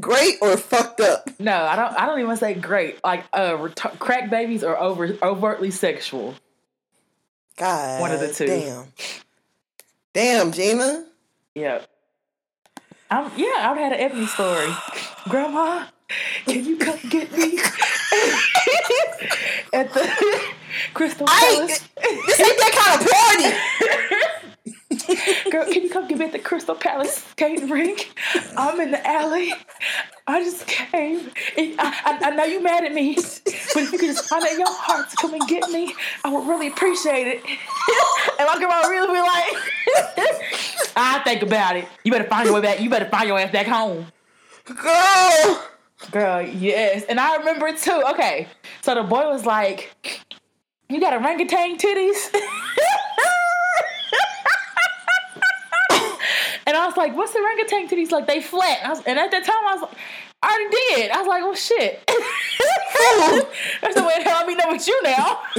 Speaker 2: great or fucked up.
Speaker 1: No, I don't. I don't even say great. Like uh, ret- crack babies are over overtly sexual.
Speaker 2: God,
Speaker 1: one of the two.
Speaker 2: Damn, damn, Gina.
Speaker 1: Yep. I'm, yeah, I've had an Ebony story. Grandma, can you come get me <laughs> at the <laughs> Crystal Palace?
Speaker 2: this ain't that kind of
Speaker 1: party. <laughs> Girl, can you come get me at the Crystal Palace skating rink? I'm in the alley. I just came. I, I, I, know you're mad at me, but if you could just find it in your heart to come and get me, I would really appreciate it. <laughs> and my grandma really be like, <laughs> I think about it. You better find your way back. You better find your ass back home.
Speaker 2: Girl.
Speaker 1: Girl, yes. And I remember it too. Okay. So the boy was like, You got orangutan titties? And I was like, What's the orangutan titties? Like, they flat. And, was, and at that time, I was like, I already did. I was like, well, shit. <laughs> That's the way to help me know it's you now. <laughs>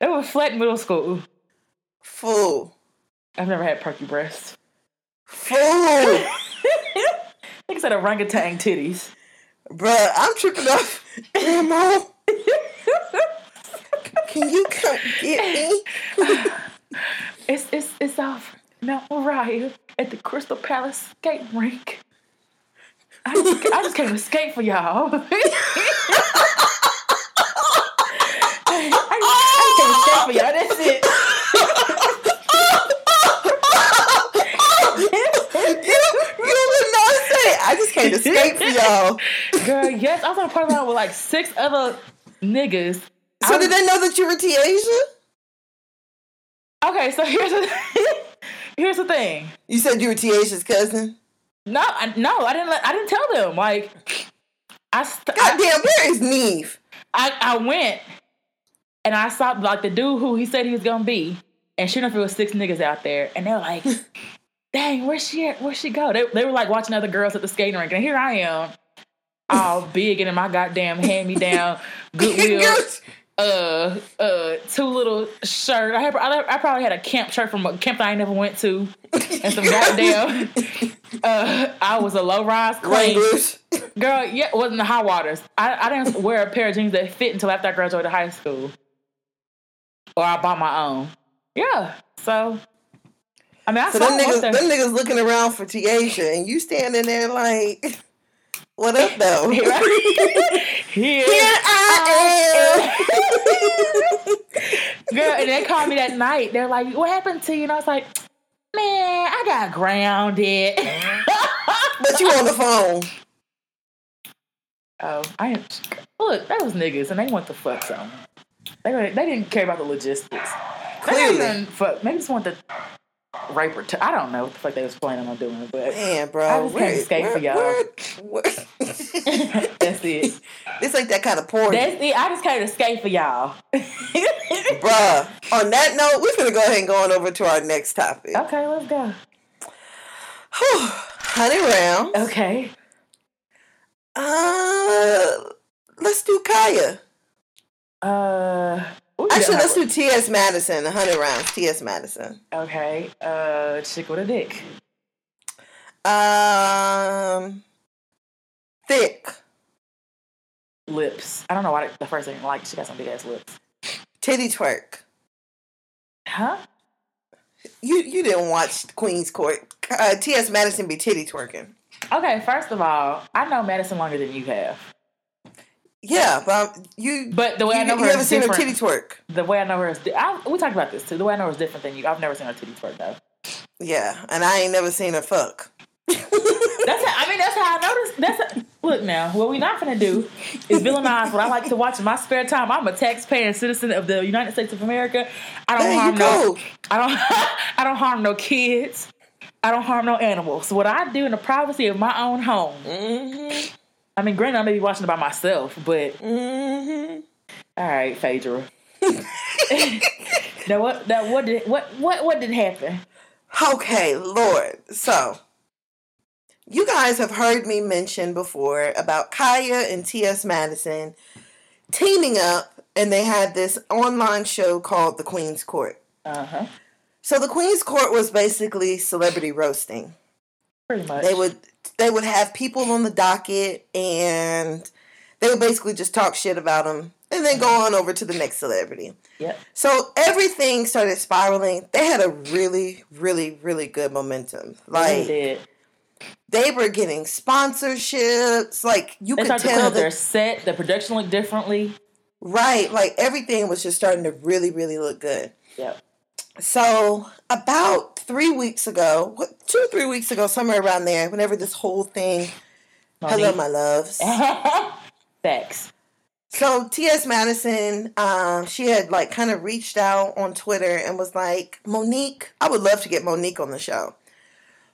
Speaker 1: it was flat in middle school.
Speaker 2: Fool.
Speaker 1: I've never had perky breasts.
Speaker 2: Fool.
Speaker 1: Like I said, orangutan titties.
Speaker 2: Bruh, I'm tripping off. Grandma. <laughs> Can you come get me?
Speaker 1: it's it's it's off Moriah at the Crystal Palace skate rink. I just, I just came to skate for y'all. <laughs> I, I, I came to skate for y'all. That's it.
Speaker 2: I just came to skate for y'all.
Speaker 1: Girl, yes, I was on a party line with like six other niggas.
Speaker 2: So did they know that you were Tiasia?
Speaker 1: Okay, so here's a here's the thing.
Speaker 2: You said you were Tiasha's cousin.
Speaker 1: No, I, no, I didn't. Let, I didn't tell them. Like, I. St-
Speaker 2: Goddamn, where is Neve?
Speaker 1: I I went and I saw like the dude who he said he was gonna be, and sure enough, it was six niggas out there, and they're like, <laughs> "Dang, where's she at? Where's she go?" They they were like watching other girls at the skating rink, and here I am, all <laughs> big and in my goddamn hand me down <laughs> Goodwill. Uh, uh, two little shirt. I, had, I, I probably had a camp shirt from a camp that I never went to, and some goddamn. <laughs> Uh, I was a low rise queen. Girl, yeah, it wasn't the high waters. I, I didn't wear a pair of jeans that fit until after I graduated high school, or I bought my own. Yeah, so. I mean, I
Speaker 2: so them niggas, them niggas looking around for Tiasha, and you standing there like. What up, though? Here, I,
Speaker 1: Here, Here I, I am. <laughs> Girl, and they called me that night. They're like, "What happened to you?" And I was like, "Man, I got grounded." <laughs>
Speaker 2: but you on the phone.
Speaker 1: Oh, I am. look. That was niggas, and they want the fuck something. They they didn't care about the logistics. Clearly, they fuck. Maybe just want to rape her. T- I don't know what the fuck they was planning on doing, but
Speaker 2: man, bro,
Speaker 1: I just can't escape for y'all. Where, where? <laughs> <laughs> That's it.
Speaker 2: It's like that kind of porn.
Speaker 1: That's it. I just can't escape for y'all, <laughs>
Speaker 2: bruh. On that note, we're gonna go ahead and go on over to our next topic.
Speaker 1: Okay, let's go.
Speaker 2: Honey round.
Speaker 1: Okay.
Speaker 2: Uh, let's do Kaya.
Speaker 1: Uh.
Speaker 2: Actually, let's do T.S. Madison, 100 rounds. T.S. Madison.
Speaker 1: Okay. Uh, chick with a dick.
Speaker 2: Um, thick.
Speaker 1: Lips. I don't know why the first thing like she got some big ass lips.
Speaker 2: Titty twerk.
Speaker 1: Huh?
Speaker 2: You you didn't watch Queen's Court. Uh, T.S. Madison be titty twerking.
Speaker 1: Okay, first of all, I know Madison longer than you have.
Speaker 2: Yeah, but you.
Speaker 1: But the way
Speaker 2: you,
Speaker 1: I know
Speaker 2: her, you haven't seen her titty twerk.
Speaker 1: The way I know her is, I, we talked about this too. The way I know her is different than you. I've never seen her titty twerk though.
Speaker 2: Yeah, and I ain't never seen her fuck. <laughs>
Speaker 1: that's how, I mean, that's how I noticed. That's look now. What we not gonna do is villainize what I like to watch in my spare time. I'm a taxpaying citizen of the United States of America. I don't there harm no. I don't. <laughs> I don't harm no kids. I don't harm no animals. What I do in the privacy of my own home.
Speaker 2: Mm-hmm
Speaker 1: I mean, granted, I may be watching it by myself, but mm-hmm. all right, Phaedra. <laughs> now what? Now what did what what what did happen?
Speaker 2: Okay, Lord. So you guys have heard me mention before about Kaya and T.S. Madison teaming up, and they had this online show called The Queen's Court.
Speaker 1: Uh huh.
Speaker 2: So the Queen's Court was basically celebrity roasting.
Speaker 1: Pretty much.
Speaker 2: They would they would have people on the docket and they would basically just talk shit about them and then go on over to the next celebrity.
Speaker 1: Yep.
Speaker 2: So everything started spiraling. They had a really, really, really good momentum. Like
Speaker 1: they,
Speaker 2: they were getting sponsorships. Like you they could tell
Speaker 1: that their set, the production looked differently.
Speaker 2: Right. Like everything was just starting to really, really look good.
Speaker 1: Yep.
Speaker 2: So about three weeks ago, two or three weeks ago, somewhere around there, whenever this whole thing, Mo'Nique. hello, my loves. <laughs>
Speaker 1: Thanks.
Speaker 2: So T.S. Madison, um, she had like kind of reached out on Twitter and was like, Mo'Nique, I would love to get Mo'Nique on the show.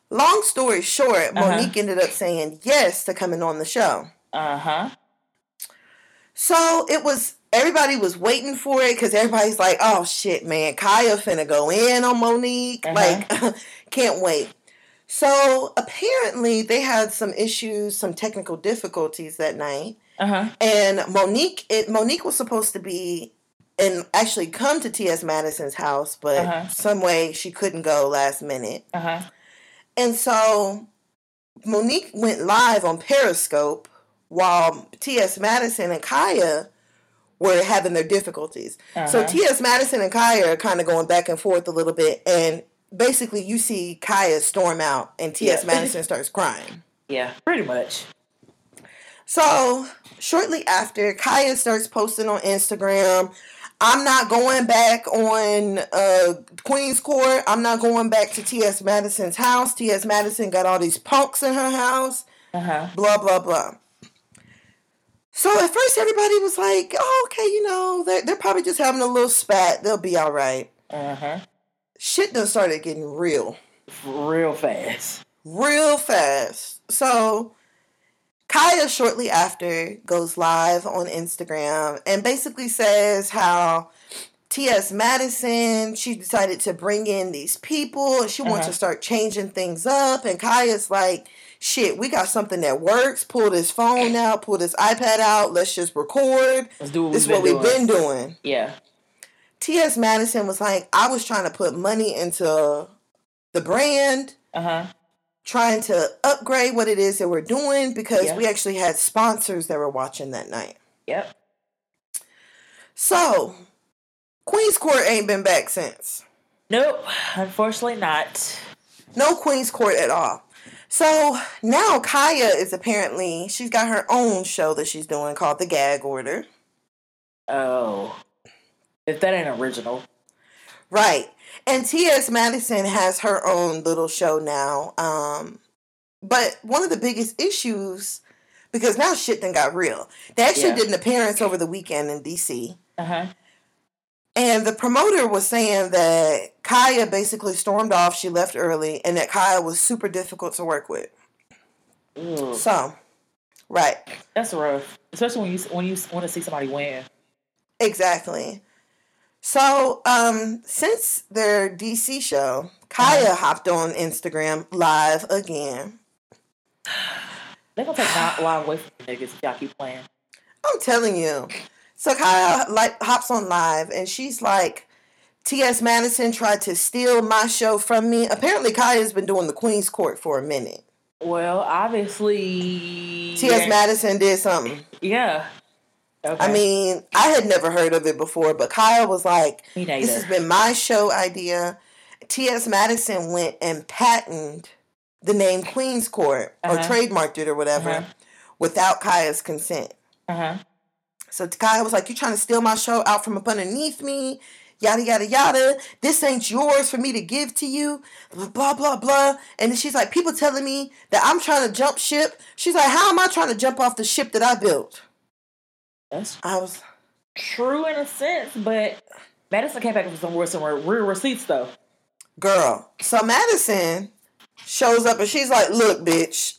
Speaker 2: Long story short, uh-huh. Mo'Nique ended up saying yes to coming on the show.
Speaker 1: Uh huh.
Speaker 2: So it was everybody was waiting for it because everybody's like, "Oh shit, man, Kaya finna go in on Mo'Nique." Uh-huh. Like, <laughs> can't wait. So apparently they had some issues, some technical difficulties that night.
Speaker 1: Uh-huh.
Speaker 2: And Mo'Nique, it Mo'Nique was supposed to be and actually come to T.S. Madison's house, but uh-huh. some way she couldn't go last minute.
Speaker 1: Uh-huh.
Speaker 2: And so Mo'Nique went live on Periscope while T.S. Madison and Kaya were having their difficulties. Uh-huh. So T.S. Madison and Kaya are kind of going back and forth a little bit, and basically you see Kaya storm out, and T.S. Yeah. Madison starts crying.
Speaker 1: Yeah, pretty much.
Speaker 2: So shortly after, Kaya starts posting on Instagram. I'm not going back on uh, Queen's Court. I'm not going back to T.S. Madison's house. T.S. Madison got all these punks in her house.
Speaker 1: Uh-huh.
Speaker 2: Blah, blah, blah. So at first everybody was like, oh, okay, you know, they're, they're probably just having a little spat. They'll be all right.
Speaker 1: Uh-huh.
Speaker 2: Shit done started getting real.
Speaker 1: real fast.
Speaker 2: Real fast. So Kaya shortly after goes live on Instagram and basically says how T.S. Madison, she decided to bring in these people and she wants
Speaker 1: Uh-huh.
Speaker 2: to start changing things up. And Kaya's like, shit, we got something that works. Pull this phone out, pull this iPad out, let's just record.
Speaker 1: Let's do what
Speaker 2: This is
Speaker 1: we've
Speaker 2: what
Speaker 1: been
Speaker 2: we've
Speaker 1: doing.
Speaker 2: been doing.
Speaker 1: Yeah.
Speaker 2: T.S. Madison was like, I was trying to put money into the brand,
Speaker 1: Uh huh.
Speaker 2: trying to upgrade what it is that we're doing because
Speaker 1: Yeah.
Speaker 2: we actually had sponsors that were watching that night.
Speaker 1: Yep.
Speaker 2: So, Queen's Court ain't been back since.
Speaker 1: Nope. Unfortunately, not.
Speaker 2: No Queen's Court at all. So now Kaya is apparently, she's got her own show that she's doing called The Gag Order.
Speaker 1: Oh. If that ain't original.
Speaker 2: Right. And T.S. Madison has her own little show now. Um, but one of the biggest issues, because now shit then got real. They actually
Speaker 1: Yeah.
Speaker 2: did an appearance over the weekend in D.C.
Speaker 1: Uh huh.
Speaker 2: And the promoter was saying that Kaya basically stormed off. She left early, and that Kaya was super difficult to work with. So, right,
Speaker 1: That's rough, especially when you when you want to see somebody win.
Speaker 2: exactly. So, um, since their DC show, Kaya hopped on Instagram live again.
Speaker 1: They're gonna take not live away from you niggas if y'all keep playing.
Speaker 2: I'm telling you. So Kaya like hops on live, and she's like, "T.S. Madison tried to steal my show from me." Apparently, Kaya's been doing the Queen's Court for a minute.
Speaker 1: Well, obviously.
Speaker 2: T.S. Madison did something.
Speaker 1: Yeah. Okay.
Speaker 2: I mean, I had never heard of it before, but Kaya was like, "This has been my show idea." T.S. Madison went and patented the name Queen's Court or
Speaker 1: Uh-huh.
Speaker 2: trademarked it or whatever
Speaker 1: Uh-huh.
Speaker 2: without Kaya's consent.
Speaker 1: Uh huh.
Speaker 2: So Kaya was like, "You trying to steal my show out from up underneath me?" Yada yada yada. This ain't yours for me to give to you. Blah blah blah. And then she's like, "People telling me that I'm trying to jump ship." She's like, "How am I trying to jump off the ship that I built?"
Speaker 1: That's
Speaker 2: I was.
Speaker 1: true in a sense, but Madison came back with some worse some real receipts though.
Speaker 2: Girl. So Madison shows up and she's like, look, bitch,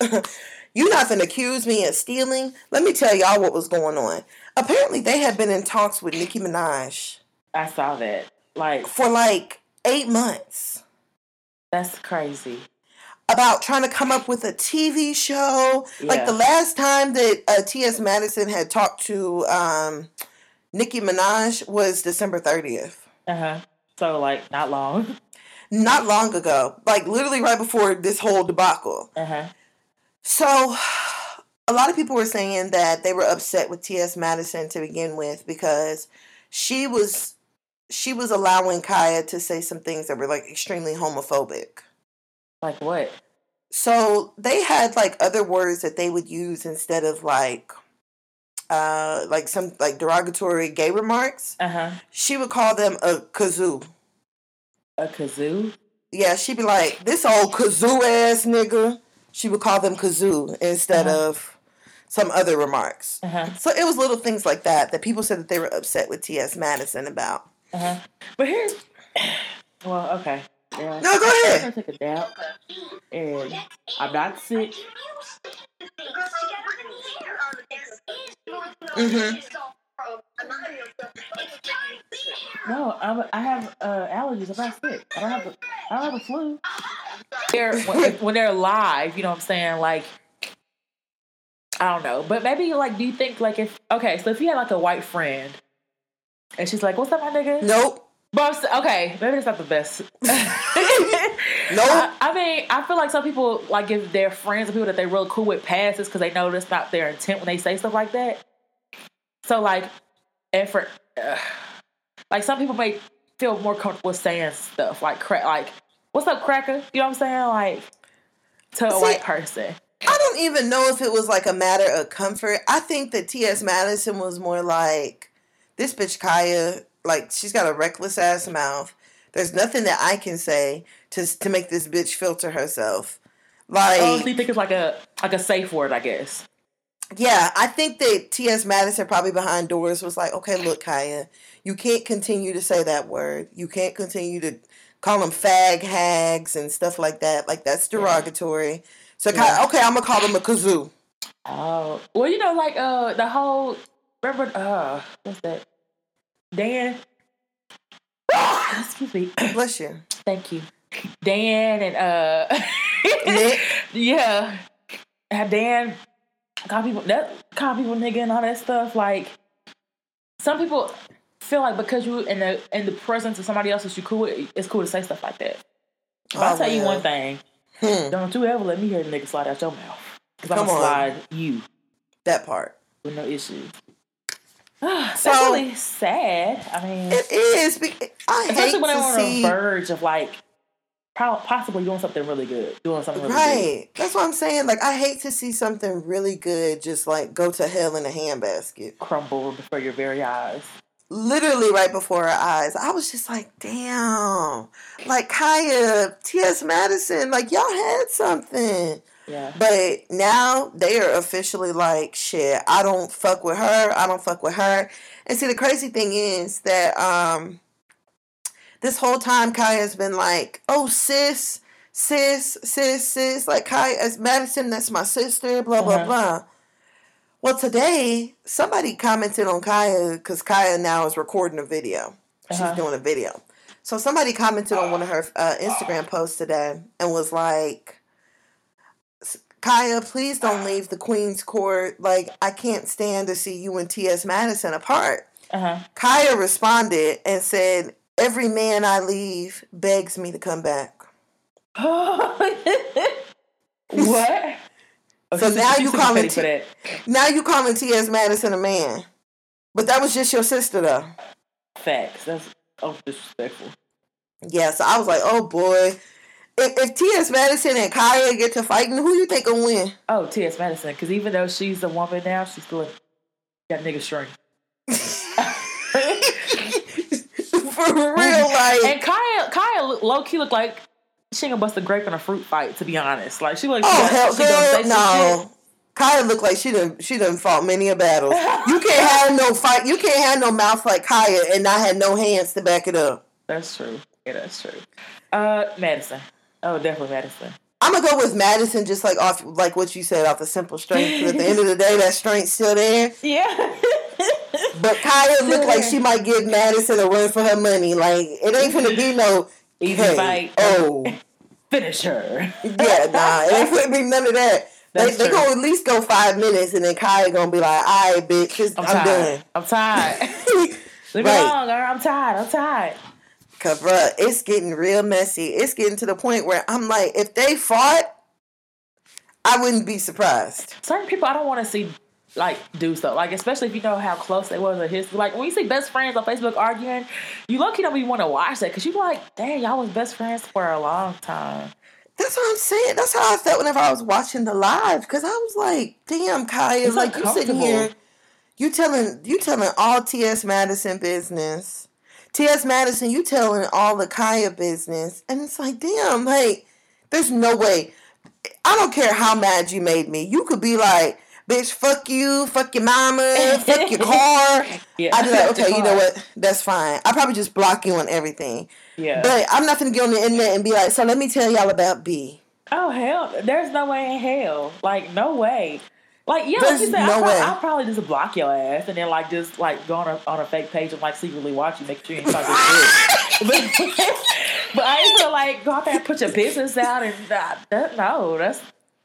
Speaker 2: <laughs> you not gonna accuse me of stealing. Let me tell y'all what was going on. Apparently they had been in talks with Nicki Minaj
Speaker 1: I saw that. Like
Speaker 2: for like eight months
Speaker 1: that's crazy.
Speaker 2: about trying to come up with a TV show. Like the last time that uh, T.S. Madison had talked to um, Nicki Minaj was December 30th.
Speaker 1: Uh huh. So like not long.
Speaker 2: Not long ago. Like literally right before this whole debacle.
Speaker 1: Uh huh.
Speaker 2: So, a lot of people were saying that they were upset with T.S. Madison to begin with because she was she was allowing Kaya to say some things that were like extremely homophobic.
Speaker 1: Like what?
Speaker 2: So they had like other words that they would use instead of like uh like some like derogatory gay remarks.
Speaker 1: Uh huh.
Speaker 2: She would call them a kazoo.
Speaker 1: A kazoo.
Speaker 2: Yeah, she'd be like, this old kazoo ass nigga. She would call them kazoo instead
Speaker 1: Uh-huh.
Speaker 2: of some other remarks.
Speaker 1: Uh huh.
Speaker 2: So it was little things like that that people said that they were upset with T.S. Madison about.
Speaker 1: Uh huh. But here's. <sighs> Well, okay. Yeah.
Speaker 2: No, go
Speaker 1: I'm
Speaker 2: ahead.
Speaker 1: gonna take a dab, and I'm not sick.
Speaker 2: Mm-hmm.
Speaker 1: No, I'm, I have uh, allergies. I'm not sick. I don't have a, I don't have a flu. They're when, when they're live, you know what I'm saying? Like, I don't know, but maybe like, do you think like if okay, so if you had like a white friend, and she's like, "What's up, my nigga?"
Speaker 2: Nope.
Speaker 1: But okay, maybe it's not the best. <laughs>
Speaker 2: Nope.
Speaker 1: I, I mean, I feel like some people like give their friends or people that they're real cool with passes because they know that's not their intent when they say stuff like that. So like, and for uh, like some people may feel more comfortable saying stuff like crack, like "What's up, cracker?" You know what I'm saying? Like to a
Speaker 2: See,
Speaker 1: white person.
Speaker 2: I don't even know if it was like a matter of comfort. I think that T.S. Madison was more like this bitch Kaya. Like she's got a reckless ass mouth. There's nothing that I can say to to make this bitch filter herself. Like
Speaker 1: Oh, so you think it's like a like a safe word, I guess.
Speaker 2: Yeah, I think that T.S. Madison probably behind doors was like, okay, look, Kaya, you can't continue to say that word. You can't continue to call them fag hags and stuff like that. Like that's derogatory. Yeah. So yeah. okay, I'm gonna call them a kazoo.
Speaker 1: Oh well, you know, like uh the whole remember uh what's that Dan. <coughs> Excuse me. <coughs>
Speaker 2: Bless you.
Speaker 1: Thank you. Dan and uh <laughs> yeah. Have Dan call people that call people nigga and all that stuff. Like some people feel like because you in the in the presence of somebody else that you cool it's cool to say stuff like that. But oh, I'll tell man. you one thing. Hmm. Don't you ever let me hear the nigga slide out your mouth. Because I'm gonna slide you.
Speaker 2: That part.
Speaker 1: With no issues. <sighs> That's so, really sad. I mean,
Speaker 2: it is. I
Speaker 1: especially
Speaker 2: hate
Speaker 1: when
Speaker 2: I'm
Speaker 1: on the verge of like possibly doing something really good, doing something really right.
Speaker 2: Good. That's what I'm saying. Like I hate to see something really good just like go to hell in a handbasket,
Speaker 1: crumble before your very eyes.
Speaker 2: Literally right before our eyes. I was just like, damn. Like Kaya, T.S. Madison, like y'all had something.
Speaker 1: Yeah.
Speaker 2: But now they are officially like, shit, I don't fuck with her. I don't fuck with her. And see, the crazy thing is that um, this whole time Kaya has been like, oh, sis, sis, sis, sis. Like, Kaya, as Madison, that's my sister, blah, blah, uh-huh. blah. Well, today, somebody commented on Kaya because Kaya now is recording a video. Uh-huh. She's doing a video. So somebody commented on one of her uh, Instagram posts today and was like, Kaya, please don't leave the Queen's Court. Like, I can't stand to see you and T.S. Madison apart.
Speaker 1: Uh-huh.
Speaker 2: Kaya responded and said, Every man I leave begs me to come back. <laughs>
Speaker 1: what? <laughs>
Speaker 2: Oh, so now you calling T- now you calling T.S. Madison a man, but that was just your sister though.
Speaker 1: Facts. That's oh disrespectful.
Speaker 2: Yeah, so I was like, oh boy, if, if T.S. Madison and Kaya get to fighting, who you think will win?
Speaker 1: Oh, T.S. Madison, because even though she's a woman now, she's still got nigga strength. <laughs> <laughs>
Speaker 2: For real, like.
Speaker 1: And Kaya, Kaya low key look like she gonna bust a grape in a fruit fight. To be honest, like she like
Speaker 2: oh
Speaker 1: she
Speaker 2: hell, girl, no. Kaya look like she done she done fought many a battle. You can't have no fight. You can't have no mouth like Kaya and not have no hands to back it up.
Speaker 1: That's true. Yeah, that's true. Uh, Madison. Oh, definitely Madison.
Speaker 2: I'm gonna go with Madison, just like off, like what you said, off the simple strength. at the end of the day, that strength's still there. <laughs>
Speaker 1: Yeah.
Speaker 2: but Kaya looked like she <laughs> might give Madison a run for her money. Like it ain't gonna be no
Speaker 1: easy hey, fight.
Speaker 2: Oh, <laughs>
Speaker 1: finish her.
Speaker 2: yeah, nah, it gonna be none of that. <laughs> That's they, they gonna at least go five minutes, and then Kaya gonna be like, "All right, bitch, I'm, I'm done.
Speaker 1: I'm tired. <laughs> Leave right. me alone, girl. I'm tired. I'm tired."
Speaker 2: Cause bruh, it's getting real messy. It's getting to the point where I'm like, if they fought, I wouldn't be surprised.
Speaker 1: Certain people I don't want to see like do stuff. Like especially if you know how close they was in history. Like when you see best friends on Facebook arguing, you lucky don't even want to watch that because you like, dang, y'all was best friends for a long time.
Speaker 2: That's what I'm saying. That's how I felt whenever I was watching the live because I was like, damn, Kaya, it's like you sitting here, you telling you telling all T.S. Madison business T.S. Madison, you telling all the Kaya business. And it's like, damn, like, there's no way. I don't care how mad you made me. You could be like, bitch, fuck you, fuck your mama, fuck your car. <laughs> Yeah. I'd be like, okay, you know what? That's fine. I probably just block you on everything.
Speaker 1: Yeah.
Speaker 2: But I'm not gonna get on the internet and be like, so let me tell y'all about
Speaker 1: B. Oh hell, there's no way in hell. Like no way. Like yeah, like you said, no I'll, probably, I'll, probably, just block your ass and then like just like go on a on a fake page and like secretly watch you, make sure you ain't talking shit. <laughs> <laughs> But, but I ain't gonna like go out there and put your business out and uh, that, no, that's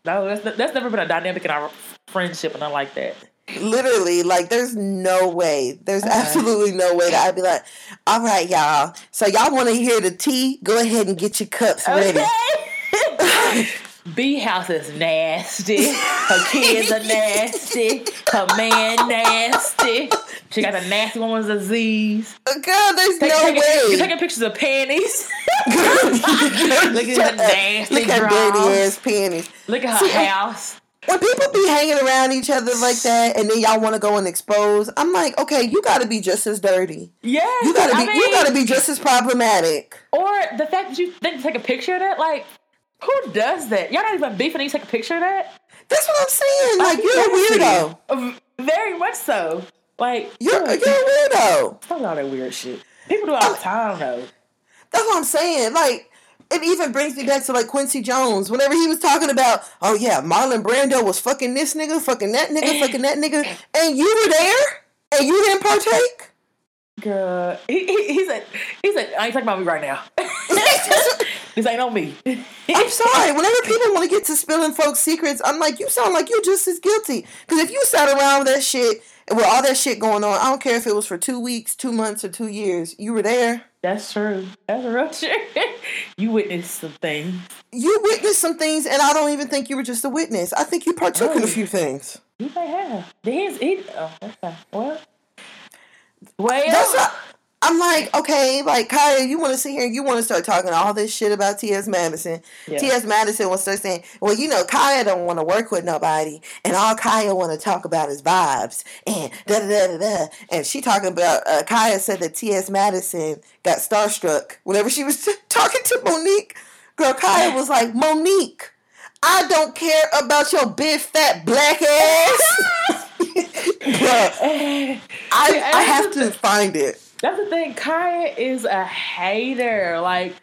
Speaker 1: that's that's never been a dynamic in our friendship and I like that.
Speaker 2: Literally, like there's no way. There's uh-huh. absolutely no way that I'd be like, all right, y'all. So y'all want to hear the tea? Go ahead and get your cups ready. <laughs> <laughs>
Speaker 1: B house is nasty. Her kids are nasty. Her man nasty. She got a nasty woman's disease.
Speaker 2: God, there's
Speaker 1: take,
Speaker 2: no way.
Speaker 1: you're taking pictures of panties. <laughs> Look at her nasty
Speaker 2: Look at dirty ass panties.
Speaker 1: Look at her See, house.
Speaker 2: When people be hanging around each other like that, and then y'all want to go and expose, I'm like, okay, you got to be just as dirty.
Speaker 1: Yeah,
Speaker 2: you got to be. I mean, you got to be just as problematic.
Speaker 1: Or the fact that you think to take a picture of that, like who does that? Y'all not even beefing and you take a picture of that?
Speaker 2: That's what I'm saying. Like, you're a
Speaker 1: weirdo. Very much so. Like
Speaker 2: you're you're a weirdo.
Speaker 1: Stop all that weird shit. People do all the time though.
Speaker 2: That's what I'm saying. Like, it even brings me back to like Quincy Jones. Whenever he was talking about, oh yeah, Marlon Brando was fucking this nigga, fucking that nigga, <laughs> fucking that nigga, and you were there and you didn't partake.
Speaker 1: Girl, he, he, he said, he said, I ain't talking about me right now. <laughs> this ain't on me.
Speaker 2: I'm sorry. Whenever people want to get to spilling folks' secrets, I'm like, you sound like you're just as guilty. Because if you sat around with that shit with all that shit going on, I don't care if it was for two weeks, two months, or two years, you were there.
Speaker 1: That's true. That's real true. <laughs> you witnessed some things.
Speaker 2: You witnessed some things, and I don't even think you were just a witness. I think you partook oh. in a few things.
Speaker 1: You may have. His, he, oh, that's fine. Well, well,
Speaker 2: that's what, I'm like, okay, like Kaya, you want to sit here and you want to start talking all this shit about T.S. Madison. Yeah. T.S. Madison will start saying, well, you know, Kaya don't want to work with nobody, and all Kaya want to talk about is vibes and da da da da da. And she talking about uh, Kaya said that T.S. Madison got starstruck whenever she was t- <laughs> talking to Mo'Nique. Girl, Kaya was like, Mo'Nique, I don't care about your big fat black ass. <laughs> I, I have to find it.
Speaker 1: That's the thing. Kaya is a hater. Like,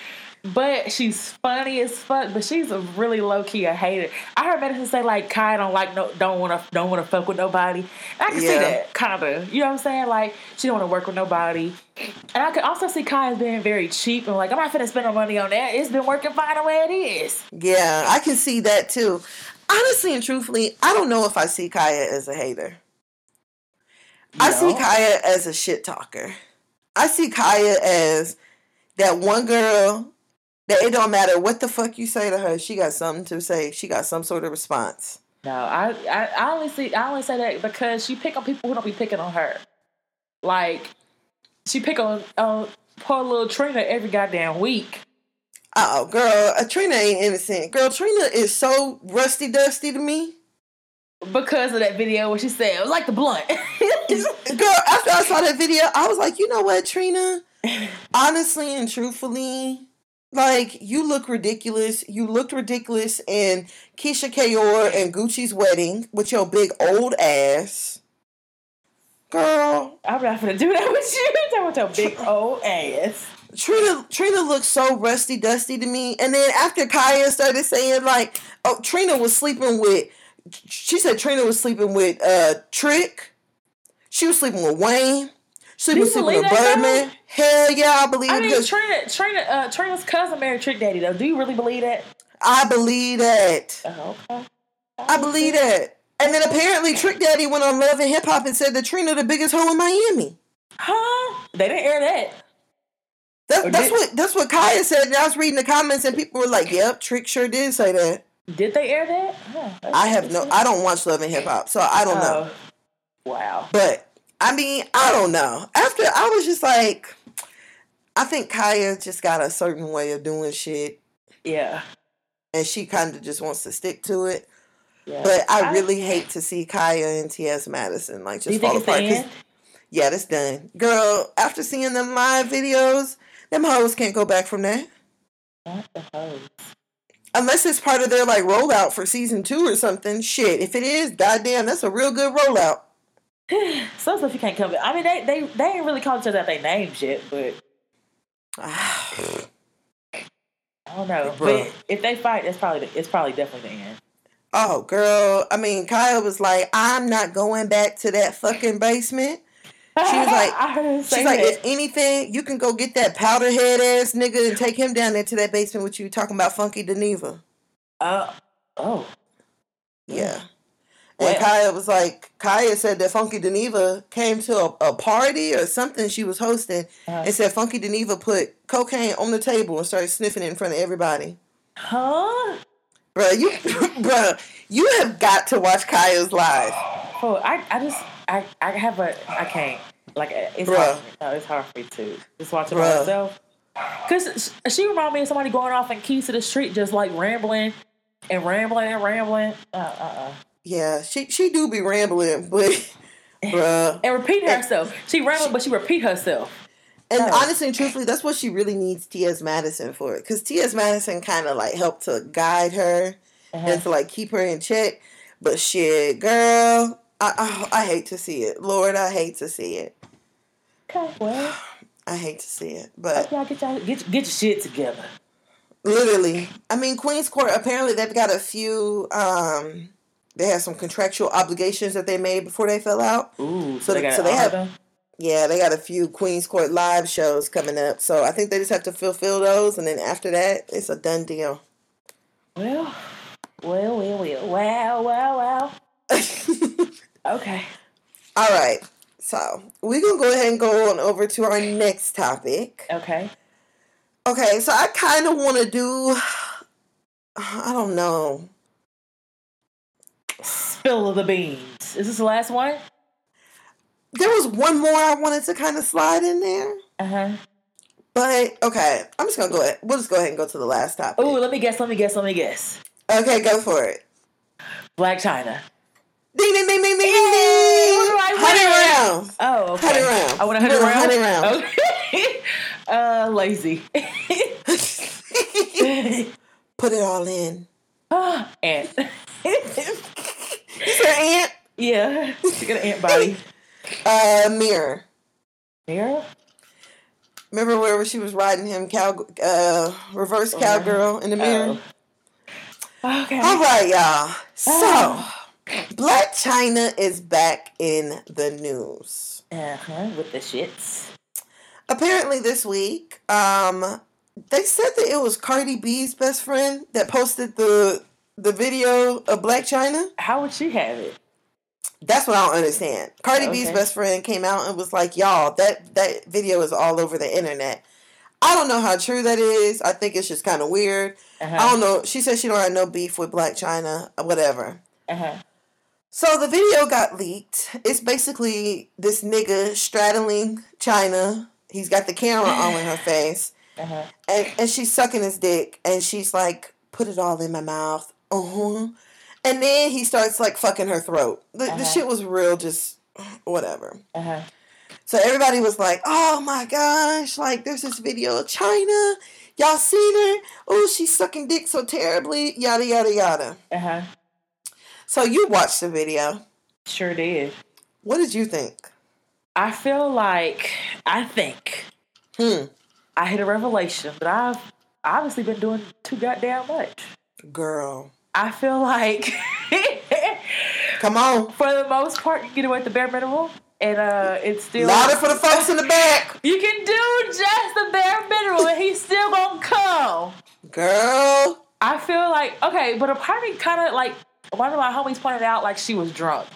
Speaker 1: but she's funny as fuck. But she's a really low key a hater. I heard Madison say like Kaya don't like no don't want to don't want to fuck with nobody. I can yeah. see that kind of. You know what I'm saying? Like she don't want to work with nobody. And I could also see Kaya being very cheap and like I'm not gonna spend no money on that. It's been working fine the way it is.
Speaker 2: Yeah, I can see that too. Honestly and truthfully, I don't know if I see Kaya as a hater. I see Kaya as a shit talker. I see Kaya as that one girl that it don't matter what the fuck you say to her, she got something to say. She got some sort of response.
Speaker 1: No, I, I, I only see I only say that because she pick on people who don't be picking on her. Like she pick on uh, poor little Trina every goddamn week.
Speaker 2: Oh, girl, uh, Trina ain't innocent. Girl, Trina is so rusty dusty to me
Speaker 1: because of that video where she said it was like the blunt. <laughs>
Speaker 2: Girl, after I saw that video, I was like, you know what, Trina? Honestly and truthfully, like you look ridiculous. You looked ridiculous in Keyshia Ka'oir and Gucci's wedding with your big old ass. Girl,
Speaker 1: I'm not gonna do that with you. Talking with your big old ass.
Speaker 2: Trina Trina looks so rusty dusty to me. And then after Kaya started saying like, oh, Trina was sleeping with she said Trina was sleeping with uh Trick. She was sleeping with Wayne. She was sleeping with Birdman. Hell yeah, I believe
Speaker 1: I mean, Trina, Trina, uh, Trina's cousin married Trick Daddy though. Do you really believe that?
Speaker 2: I believe that. Oh, okay. I, I believe that. And then apparently Trick Daddy went on Love and Hip Hop and said that Trina the biggest hoe in Miami.
Speaker 1: Huh? They didn't air that.
Speaker 2: That, that's did, what that's what Kaya said. And I was reading the comments and people were like, "Yep, Trick sure did say that."
Speaker 1: Did they air that?
Speaker 2: Oh, I have no. I don't watch Love and Hip Hop, so I don't oh. know.
Speaker 1: Wow.
Speaker 2: But I mean, I don't know. After I was just like, I think Kaya just got a certain way of doing shit.
Speaker 1: Yeah.
Speaker 2: And she kind of just wants to stick to it. Yeah. But I, I really hate to see Kaya and T.S. Madison like just fall apart. Yeah, that's done. Girl, after seeing them live videos, them hoes can't go back from that.
Speaker 1: Not the hoes.
Speaker 2: Unless it's part of their like rollout for season two or something. Shit, if it is, goddamn, that's a real good rollout. <sighs>
Speaker 1: Some stuff you can't come. I mean, they they they ain't really called each other out their names yet, but <sighs> I don't know. Bro. But if they fight, it's probably it's probably definitely the end.
Speaker 2: Oh, girl. I mean, Kaya was like, "I'm not going back to that fucking basement." She was like, <laughs> she's like, if anything, you can go get that powder head ass nigga and take him down into that basement with you talking about Funky Dineva.
Speaker 1: Uh, oh.
Speaker 2: Yeah. And Kaya was like, Kaya said that Funky Dineva came to a, a party or something she was hosting uh, and said Funky Dineva put cocaine on the table and started sniffing it in front of everybody.
Speaker 1: Huh?
Speaker 2: Bro, you, <laughs> bro, you have got to watch Kaya's live.
Speaker 1: Oh, I, I just I, I have a I can't like it's Bruh. hard. No, it's hard for me to just watch it by myself. Cause she reminded me of somebody going off in keys to the street, just like rambling and rambling and rambling. Uh, uh, uh.
Speaker 2: Yeah, she she do be rambling, but <laughs> bruh.
Speaker 1: and repeat herself. She rambled, but she repeat herself.
Speaker 2: And honestly and truthfully, that's what she really needs T.S. Madison for. Because T.S. Madison kind of like helped to guide her uh-huh. and to like keep her in check. But shit, girl, I, oh, I hate to see it. Lord, I hate to see it.
Speaker 1: Okay, well. <sighs>
Speaker 2: I hate to see it, but
Speaker 1: y'all get y'all get get your shit together.
Speaker 2: Literally, I mean, Queens Court. Apparently, they've got a few. um They have some contractual obligations that they made before they fell out.
Speaker 1: Ooh,
Speaker 2: so they, so they have. Them? Yeah, they got a few Queens Court live shows coming up. So I think they just have to fulfill those, and then after that, it's a done deal.
Speaker 1: Well, well, well, well, wow, wow, wow. Okay.
Speaker 2: All right. So we're gonna go ahead and go on over to our next topic.
Speaker 1: Okay.
Speaker 2: Okay, so I kind of want to do. I don't know.
Speaker 1: Spill of the beans. Is this the last one?
Speaker 2: There was one more I wanted to kind of slide in there.
Speaker 1: Uh huh.
Speaker 2: But okay, I'm just gonna go ahead. We'll just go ahead and go to the last topic.
Speaker 1: Oh, let me guess. Let me guess. Let me guess.
Speaker 2: Okay, go for it.
Speaker 1: Blac Chyna.
Speaker 2: Ding ding ding ding ding ding ding. Hundred rounds.
Speaker 1: Oh, okay.
Speaker 2: Hundred rounds.
Speaker 1: I want a hundred rounds.
Speaker 2: Hundred rounds.
Speaker 1: Okay. <laughs> uh, lazy. <laughs>
Speaker 2: Put it all in.
Speaker 1: Ah, <gasps> ant.
Speaker 2: Is her ant?
Speaker 1: Yeah, she got an ant body. <laughs>
Speaker 2: Uh, mirror.
Speaker 1: Mirror.
Speaker 2: Remember where she was riding him cow, uh, reverse cowgirl in the mirror?
Speaker 1: Oh. Okay.
Speaker 2: All right, y'all. So, oh. Blac Chyna is back in the news.
Speaker 1: Uh huh. With the shits.
Speaker 2: Apparently, this week, um, they said that it was Cardi B's best friend that posted the the video of Blac Chyna.
Speaker 1: How would she have it?
Speaker 2: That's what I don't understand. Cardi okay. B's best friend came out and was like, "Y'all, that that video is all over the internet." I don't know how true that is. I think it's just kind of weird. Uh-huh. I don't know. She said she don't have no beef with Blac Chyna, whatever.
Speaker 1: Uh-huh.
Speaker 2: So the video got leaked. It's basically this nigga straddling Chyna. He's got the camera on in her <laughs> face.
Speaker 1: Uh-huh.
Speaker 2: And, and she's sucking his dick. And she's like, put it all in my mouth. Uh-huh. And then he starts like fucking her throat. The, uh-huh. the shit was real, just whatever.
Speaker 1: Uh-huh.
Speaker 2: So everybody was like, "Oh my gosh! Like, there's this video of Chyna. Y'all seen her? Oh, she's sucking dick so terribly. Yada yada yada."
Speaker 1: Uh huh.
Speaker 2: So you watched the video?
Speaker 1: Sure did.
Speaker 2: What did you think?
Speaker 1: I feel like I think.
Speaker 2: Hmm.
Speaker 1: I hit a revelation, but I've obviously been doing too goddamn much.
Speaker 2: Girl.
Speaker 1: I feel like <laughs>
Speaker 2: Come on.
Speaker 1: For the most part, you get away with the bare minimum. And uh, it's still
Speaker 2: louder for the folks in the back. <laughs>
Speaker 1: You can do just the bare minimum, and he's still gonna come.
Speaker 2: Girl,
Speaker 1: I feel like okay, but a part of me kind of like one of my homies pointed out like she was drunk,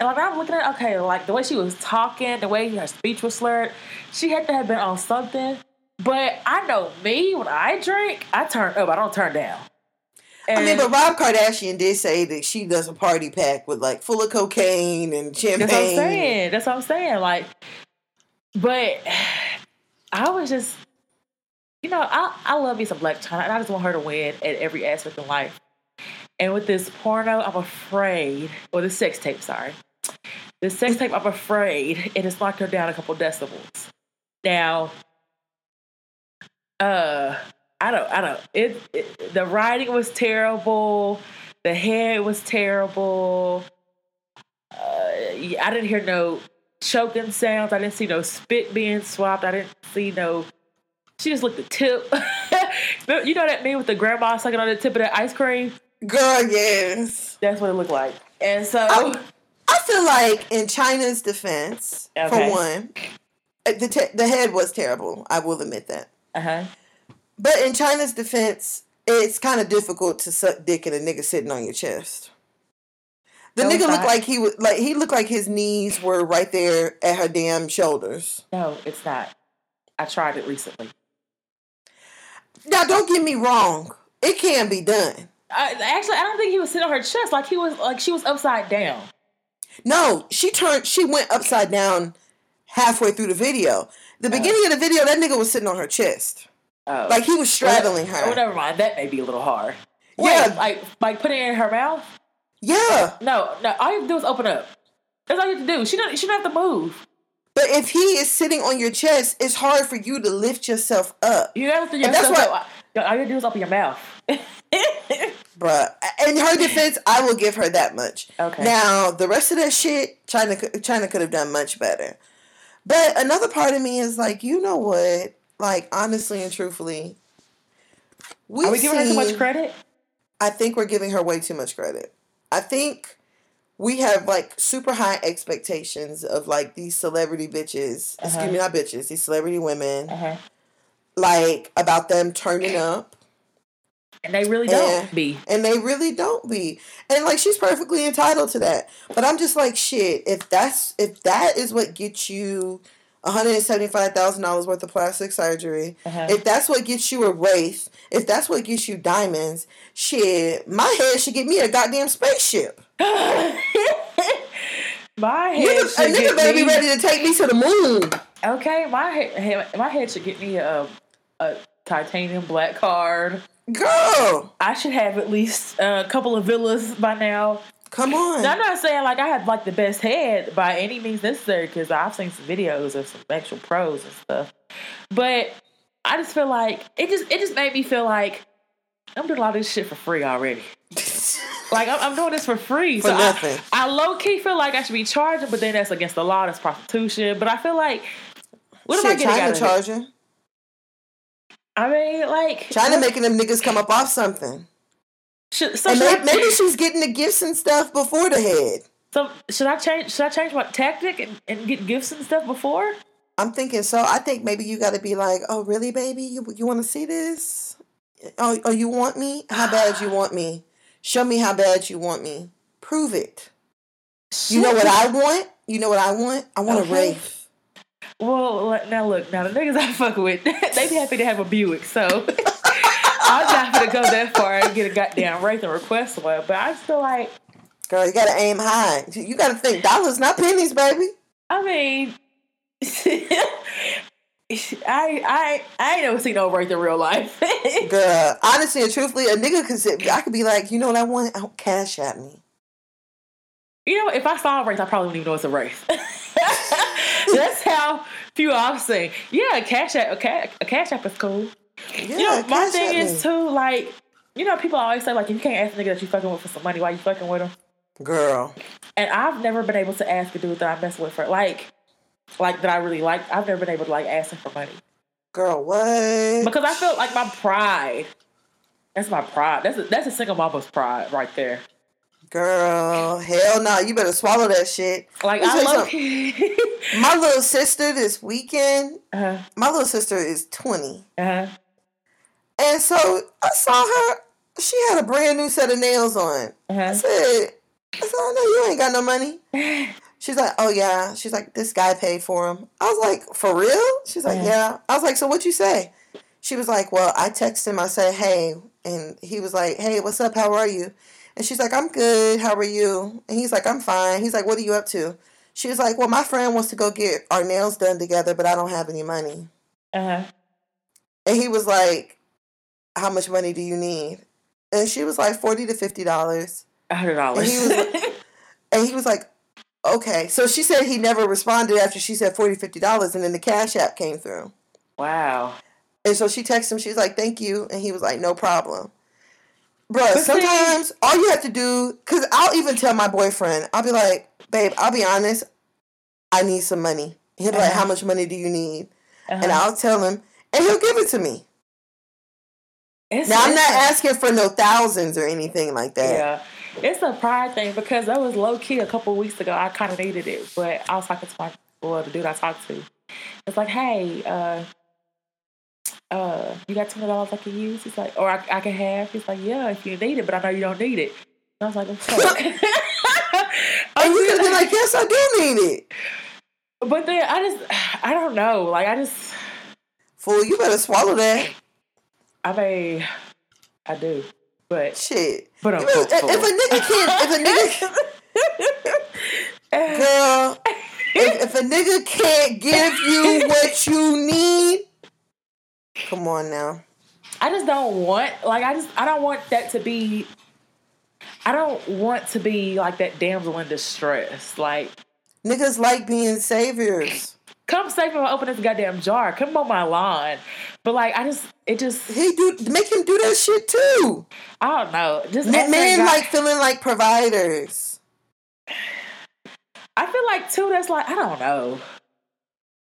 Speaker 1: and like I'm looking at okay, like the way she was talking, the way her speech was slurred, she had to have been on something. But I know me when I drink, I turn up. I don't turn down.
Speaker 2: And I mean, but Rob Kardashian did say that she does a party pack with like full of cocaine and champagne.
Speaker 1: That's what I'm saying. That's what I'm saying. Like, but <sighs> I was just, you know, I I love me some Blac Chyna, and I just want her to win at every aspect of life. And with this porno, I'm afraid, or the sex tape, sorry, the sex tape, I'm afraid it has knocked her down a couple decibels. Now, uh, I don't, I don't. It, it, the writing was terrible. The hair was terrible. Uh, I didn't hear no choking sounds. I didn't see no spit being swapped. I didn't see no. She just looked the tip. <laughs> you know that meme with the grandma sucking on the tip of the ice cream?
Speaker 2: Girl, yes.
Speaker 1: That's what it looked like. And so.
Speaker 2: I, I feel like in Chyna's defense, okay. for one, uh, the, te- the head was terrible. I will admit that.
Speaker 1: Uh huh.
Speaker 2: But in Chyna's defense, it's kind of difficult to suck dick and a nigga sitting on your chest. The no, nigga looked like he was like he looked like his knees were right there at her damn shoulders.
Speaker 1: No, it's not. I tried it recently.
Speaker 2: Now, don't get me wrong. It can be done.
Speaker 1: I, actually, I don't think he was sitting on her chest. Like he was like she was upside down.
Speaker 2: No, she turned. She went upside down halfway through the video. The oh. beginning of the video, that nigga was sitting on her chest. Oh. Like he was straddling
Speaker 1: well,
Speaker 2: her.
Speaker 1: Oh, never mind. That may be a little hard. Wait, yeah, like like putting it in her mouth.
Speaker 2: Yeah.
Speaker 1: No, no. All you have to do is open up. That's all you have to do. She don't. She don't have to move.
Speaker 2: But if he is sitting on your chest, it's hard for you to lift yourself up.
Speaker 1: You gotta lift That's what. All you do is open your mouth. <laughs>
Speaker 2: Bruh, in her defense, I will give her that much.
Speaker 1: Okay.
Speaker 2: Now the rest of that shit, Chyna, Chyna could have done much better. But another part of me is like, you know what? Like honestly and truthfully,
Speaker 1: we are we giving seen, her too much credit?
Speaker 2: I think we're giving her way too much credit. I think we have like super high expectations of like these celebrity bitches. Uh-huh. Excuse me, not bitches. These celebrity women. Uh-huh. Like about them turning <clears throat> up.
Speaker 1: And they really don't and, be.
Speaker 2: And they really don't be. And like she's perfectly entitled to that. But I'm just like shit, if that's if that is what gets you $175,000 worth of plastic surgery, uh-huh. if that's what gets you a wraith, if that's what gets you diamonds, shit, my head should get me a goddamn spaceship. <laughs> my
Speaker 1: head nigga, should a nigga
Speaker 2: better be ready to take me to the moon.
Speaker 1: Okay, my head, my head should get me a, a titanium black card.
Speaker 2: Girl,
Speaker 1: I should have at least a couple of villas by now.
Speaker 2: Come on.
Speaker 1: Now, I'm not saying like I have like the best head by any means necessary because I've seen some videos of some actual pros and stuff, but I just feel like it just it just made me feel like I'm doing a lot of this shit for free already. Like I'm, I'm, doing this for free,
Speaker 2: for so nothing.
Speaker 1: I, I low key feel like I should be charging, but then that's against the law. That's prostitution. But I feel like
Speaker 2: what shit, am I getting Chyna out of charging?
Speaker 1: I mean, like
Speaker 2: Chyna making them niggas come up off something. Should, so and maybe, maybe, she's getting the gifts and stuff before the head.
Speaker 1: So should I change? Should I change my tactic and, and get gifts and stuff before?
Speaker 2: I'm thinking so. I think maybe you got to be like, "Oh, really, baby? You you want to see this? Oh, oh, you want me? How bad you want me? Show me how bad you want me. Prove it. You know what I want? You know what I want? I want okay. a wraith.
Speaker 1: Well, now look, now the niggas I fuck with, <laughs> they be happy to have a Buick, so. <laughs> I'm not gonna go that far and get a goddamn wraith and request one, but I feel like,
Speaker 2: girl, you gotta aim high. You gotta think dollars, not pennies, baby.
Speaker 1: I mean, <laughs> I I I ain't never seen no wraith in real life.
Speaker 2: girl, <laughs> honestly and truthfully, a nigga could sit, I could be like, you know what I want? Oh, cash at me.
Speaker 1: You know, if I saw a wraith, I probably wouldn't even know it's a wraith. <laughs> That's how few I've seen. Yeah, a cash app, a cash, a cash app is cool. Yeah, you know, my thing is too, like, you know, people always say, like, if you can't ask a nigga that you fucking with for some money, why you fucking with him?
Speaker 2: Girl.
Speaker 1: And I've never been able to ask a dude that I mess with for, like, like, that I really like. I've never been able to, like, ask him for money.
Speaker 2: Girl, what?
Speaker 1: Because I felt like my pride. That's my pride. That's a, that's a single mama's pride right there.
Speaker 2: Girl, hell no! You better swallow that shit.
Speaker 1: Like I love <laughs>
Speaker 2: my little sister this weekend. Uh-huh. My little sister is twenty. Uh-huh. And so I saw her. She had a brand new set of nails on. Uh-huh. I said, I said, oh, no, you ain't got no money. <laughs> She's like, oh yeah. She's like, this guy paid for him. I was like, for real? She's like, yeah. I was like, so what you say? She was like, well, I texted him. I said, hey, and he was like, hey, what's up? How are you? And she's like, I'm good. How are you? And he's like, I'm fine. He's like, what are you up to? She was like, well, my friend wants to go get our nails done together, but I don't have any money. Uh huh. And he was like, how much money do you need? And she was like, 40 to $50.
Speaker 1: $100.
Speaker 2: And he was like, <laughs> and he was like okay. So she said he never responded after she said 40 $50, and then the Cash App came through.
Speaker 1: Wow.
Speaker 2: And so she texted him, she's like, thank you. And he was like, no problem. Bro, sometimes see, all you have to do, because I'll even tell my boyfriend, I'll be like, babe, I'll be honest, I need some money. He'll be uh-huh. like, how much money do you need? Uh-huh. And I'll tell him, and he'll give it to me. It's, now I'm not asking for no thousands or anything like that.
Speaker 1: Yeah, it's a pride thing because that was low key a couple weeks ago. I kind of needed it, but I was talking to my well, the dude I talked to. It's like, hey, uh, uh, you got twenty dollars I can use? He's like, or I, I can have. He's like, yeah, if you need it, but I know you don't need it. And I was like, okay. <laughs>
Speaker 2: and you could be like, yes, I do need it.
Speaker 1: But then I just, I don't know. Like I just,
Speaker 2: fool, you better swallow that.
Speaker 1: I mean, I do, but
Speaker 2: shit.
Speaker 1: But I'm
Speaker 2: if, if a nigga can't, if a nigga, girl, if, if a nigga can't give you what you need, come on now.
Speaker 1: I just don't want like I just I don't want that to be. I don't want to be like that damsel in distress. Like
Speaker 2: niggas like being saviors.
Speaker 1: Come save me open this goddamn jar. Come on my lawn. But like I just it just
Speaker 2: he do make him do that shit too.
Speaker 1: I don't know. Just
Speaker 2: men, men like feeling like providers. <sighs>
Speaker 1: I feel like too. That's like I don't know.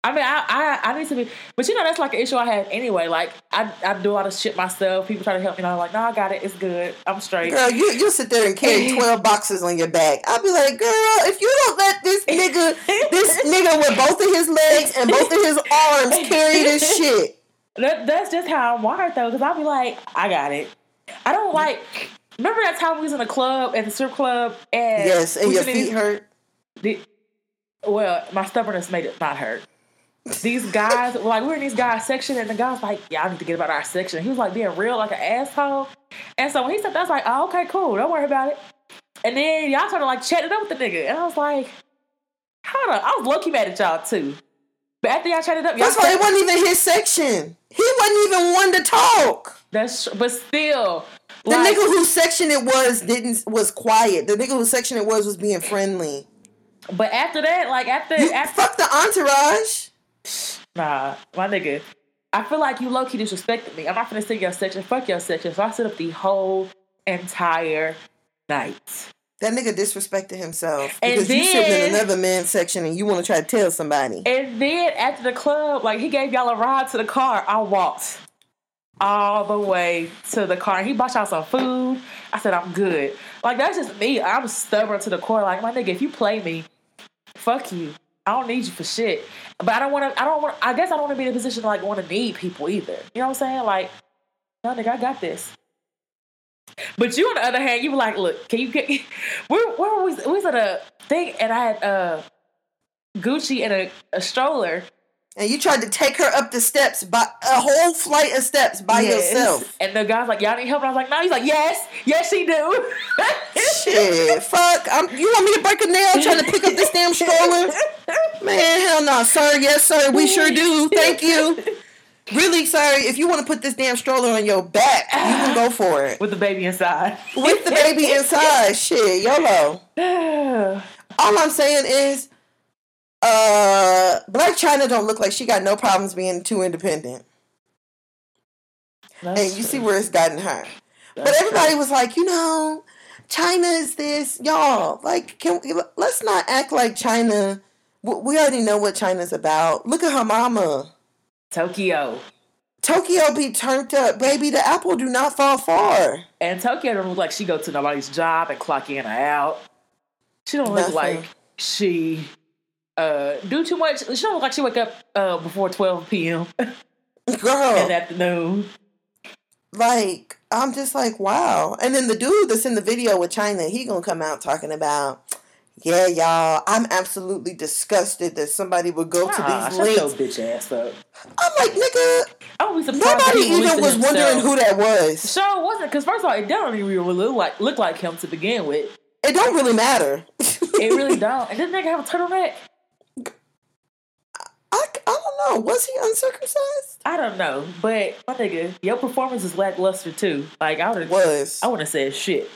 Speaker 1: I mean, I, I I need to be, but you know that's like an issue I have anyway. Like I, I do a lot of shit myself. People try to help me, and I'm like, no, I got it. It's good. I'm straight.
Speaker 2: Girl, you you sit there and carry <laughs> twelve boxes on your back. I'll be like, girl, if you don't let this nigga, this <laughs> nigga with both of his legs and both of his arms carry this shit.
Speaker 1: That, that's just how I'm wired though, because I'll be like, I got it. I don't like. Remember that time we was in a club at the strip club and
Speaker 2: yes, and your feet hurt.
Speaker 1: The, well, my stubbornness made it not hurt these guys, like we're in these guys section, and the guy's like, "Yeah, I need to get about our section." He was like being real, like an asshole. And so when he said that, I was like, "Oh, okay, cool, don't worry about it." And then y'all started like chatting up with the nigga, and I was like, "Hold on," I was low key mad at y'all too. But after y'all chatted up, y'all
Speaker 2: that's why it wasn't even his section. He wasn't even one to talk.
Speaker 1: That's but still.
Speaker 2: The like, nigga whose section it was didn't was quiet. The nigga whose section it was was being friendly.
Speaker 1: But after that, like after
Speaker 2: you
Speaker 1: after
Speaker 2: fuck the entourage.
Speaker 1: Nah, my nigga. I feel like you low key disrespected me. I'm not gonna sit your section. Fuck your section. So I sit up the whole entire night.
Speaker 2: That nigga disrespected himself because then, you sitting in another man's section and you want to try to tell somebody.
Speaker 1: And then after the club, like he gave y'all a ride to the car. I walked all the way to the car. And he bought y'all some food. I said I'm good. Like that's just me. I'm stubborn to the core. Like my nigga, if you play me, fuck you. I don't need you for shit. But I don't want to. I don't want. I guess I don't want to be in a position to like want to need people either. You know what I'm saying? Like, no, nigga, I got this. But you, on the other hand, you were like, look, can you get? <laughs> Where, where were we? We was at a thing, and I had uh, Gucci and a, a stroller,
Speaker 2: and you tried to take her up the steps by a whole flight of steps by yes. yourself.
Speaker 1: And the guy's like, "Y'all need help?" And I was like, "No." He's like, "Yes, yes, she do." <laughs>
Speaker 2: Shit, fuck! I'm, you want me to break a nail trying to pick up this damn stroller? <laughs> Man, hell no, sir. Yes, sir. We sure do. Thank you. Really, sir, if you want to put this damn stroller on your back, you can go for it.
Speaker 1: With the baby inside.
Speaker 2: With the baby <laughs> inside. Shit, YOLO. All I'm saying is uh, Blac Chyna don't look like she got no problems being too independent. That's and you true. see where it's gotten her. That's but everybody true. was like, you know, Chyna is this, y'all. Like, can we, let's not act like Chyna. We already know what Chyna's about. Look at her mama,
Speaker 1: Tokyo.
Speaker 2: Tokyo be turned up, baby. The apple do not fall far.
Speaker 1: And Tokyo don't look like she go to nobody's job and clock in or out. She don't look Nothing. like she uh, do too much. She don't look like she wake up uh, before 12 p.m. <laughs>
Speaker 2: Girl.
Speaker 1: in the afternoon.
Speaker 2: Like, I'm just like, wow. And then the dude that's in the video with Chyna, he gonna come out talking about, yeah, y'all, I'm absolutely disgusted that somebody would go nah, to these links.
Speaker 1: Your bitch ass up.
Speaker 2: I'm like, nigga. Nobody even was wondering who that was.
Speaker 1: Sure it wasn't, because first of all, it don't even really look like look like him to begin with.
Speaker 2: It don't really matter.
Speaker 1: it really <laughs> don't. And this nigga have a turtleneck.
Speaker 2: I, I don't know. Was he uncircumcised?
Speaker 1: I don't know, but my nigga, your performance is lackluster too. Like I would
Speaker 2: was.
Speaker 1: I wouldn't have said shit.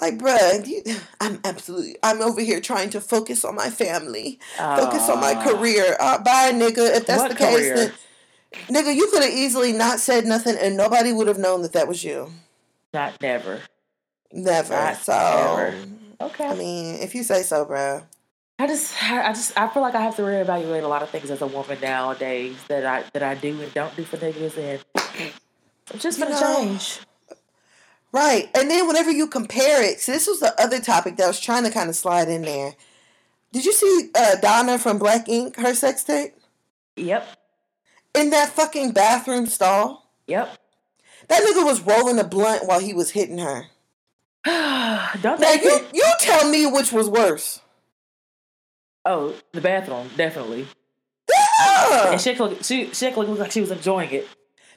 Speaker 2: Like, bruh, you, <sighs> I'm absolutely. I'm over here trying to focus on my family, uh, focus on my career. Uh, bye, nigga. If that's the case, then nigga, you could have easily not said nothing, and nobody would have known that that was you.
Speaker 1: Not never.
Speaker 2: Never. Not so. Never. Okay. I mean, if you say so, bruh.
Speaker 1: I just, I just, I feel like I have to reevaluate a lot of things as a woman nowadays that I that I do and don't do for niggas, and <clears throat> it's just gonna change.
Speaker 2: Right, and then whenever you compare it, so this was the other topic that I was trying to kind of slide in there. Did you see uh, Donna from Black Ink her sex tape?
Speaker 1: Yep.
Speaker 2: In that fucking bathroom stall.
Speaker 1: Yep.
Speaker 2: That nigga was rolling a blunt while he was hitting her. <sighs>
Speaker 1: Don't
Speaker 2: now you you tell me which was worse.
Speaker 1: Oh, the bathroom, definitely.
Speaker 2: Yeah.
Speaker 1: And she looked, she she looked like she was enjoying it.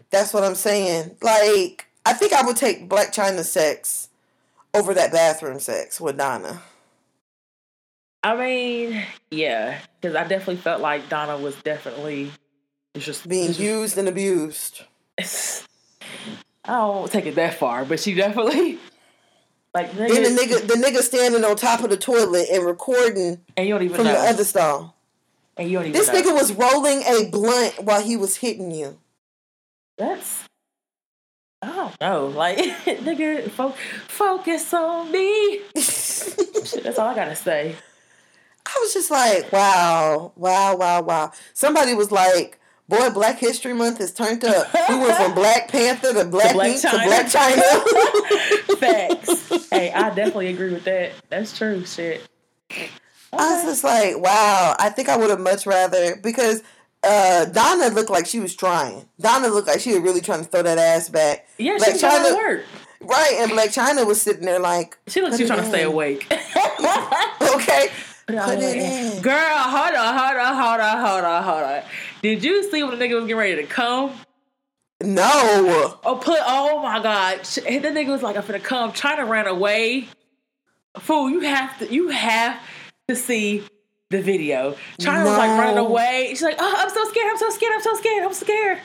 Speaker 2: That's what I'm saying. Like, I think I would take Blac Chyna sex over that bathroom sex with Donna.
Speaker 1: I mean, yeah, because I definitely felt like Donna was definitely
Speaker 2: just being just, used and abused. <laughs>
Speaker 1: I don't take it that far, but she definitely <laughs> like
Speaker 2: nigga, then the nigga, the nigga standing on top of the toilet and recording,
Speaker 1: and you don't even
Speaker 2: from
Speaker 1: know.
Speaker 2: the other stall.
Speaker 1: And you don't even.
Speaker 2: This
Speaker 1: know.
Speaker 2: nigga was rolling a blunt while he was hitting you.
Speaker 1: That's. Oh, I don't know, like <laughs> nigga, fo- focus on me. Shit, that's all I gotta say.
Speaker 2: I was just like, wow, wow, wow, wow. Somebody was like, boy, Black History Month has turned up. We went from Black Panther to Black, <laughs> to Blac Chyna. To Blac
Speaker 1: Chyna. <laughs> Facts. Hey, I definitely agree with that. That's true. Shit.
Speaker 2: Okay. I was just like, wow. I think I would have much rather because uh, Donna looked like she was trying. Donna looked like she was really trying to throw that ass back.
Speaker 1: Yeah, Black she was trying to work.
Speaker 2: Right, and Blac Chyna was sitting there like
Speaker 1: she looked. She was trying in. to stay awake. <laughs> <laughs>
Speaker 2: okay, put it in.
Speaker 1: Girl, hold on, hold on, hold on, hold on, hold on. Did you see when the nigga was getting ready to come?
Speaker 2: No.
Speaker 1: Oh, put. Oh my god, the nigga was like, "I'm gonna come." Chyna ran away. Fool, you have to. You have to see the video. Chyna no. was like running away. She's like, "Oh, I'm so scared. I'm so scared. I'm so scared. I'm scared."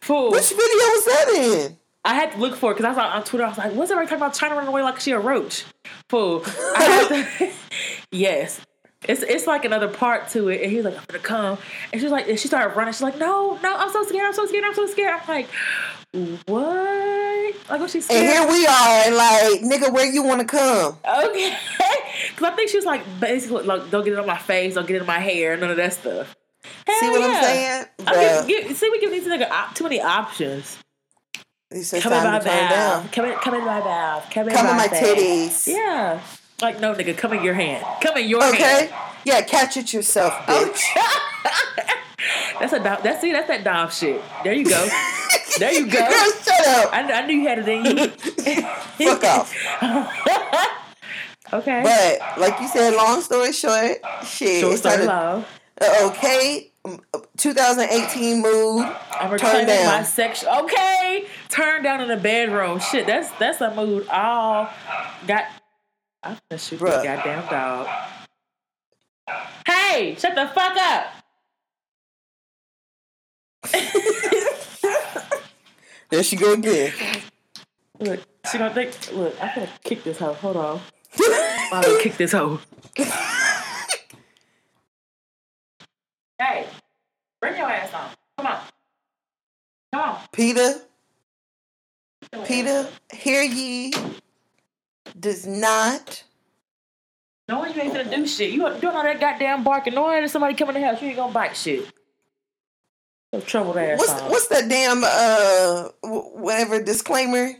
Speaker 1: Fool.
Speaker 2: Which video was that in?
Speaker 1: I had to look for it because I was on Twitter. I was like, "What's everybody talking about Chyna running away like she a roach?" Fool. to, <laughs> yes, it's it's like another part to it. And he's like, "I'm gonna come," and she's like, and she started running. She's like, "No, no, I'm so scared. I'm so scared. I'm so scared." I'm like, "What?" Like, what she scared?
Speaker 2: And here we are, and like, nigga, where you want to come?
Speaker 1: Okay, <laughs> because I think she was like, basically, like, don't get it on my face, don't get it in my hair, none of that stuff.
Speaker 2: Hell see what yeah. I'm saying?
Speaker 1: I mean, get, see, we give these nigga too many options.
Speaker 2: He said, come in my bath.
Speaker 1: Come in, come in my bath. Come in
Speaker 2: come
Speaker 1: my,
Speaker 2: in my titties.
Speaker 1: Yeah. Like, no, nigga, come in your hand. Come in your
Speaker 2: okay.
Speaker 1: hand.
Speaker 2: Okay. Yeah, catch it yourself, bitch. <laughs>
Speaker 1: that's a dog. that's see, that's that Dom shit. There you go. There you go.
Speaker 2: Girl, <laughs> shut up.
Speaker 1: I, I knew you had it in you.
Speaker 2: Fuck off. <laughs>
Speaker 1: okay.
Speaker 2: But like you said, long story short, shit.
Speaker 1: Short story long.
Speaker 2: Uh, okay, um, 2018 mood. I'm turn down. my
Speaker 1: section. Okay, turn down in the bedroom. Shit, that's that's a mood. All got. I'm gonna shoot Bruh. that goddamn dog. Hey, shut the fuck up. <laughs>
Speaker 2: there she go again.
Speaker 1: Look, she gonna think. Look, I'm gonna kick this hoe. Hold on. <laughs> I'm gonna kick this hoe. <laughs> Hey, bring your ass on. Come on. Come on.
Speaker 2: Peter. Peter, hear ye does not.
Speaker 1: No, you ain't gonna do shit. You doing all that goddamn barking. No one somebody coming in the house. You ain't gonna bite shit. No trouble ass.
Speaker 2: What's what's that damn uh whatever disclaimer?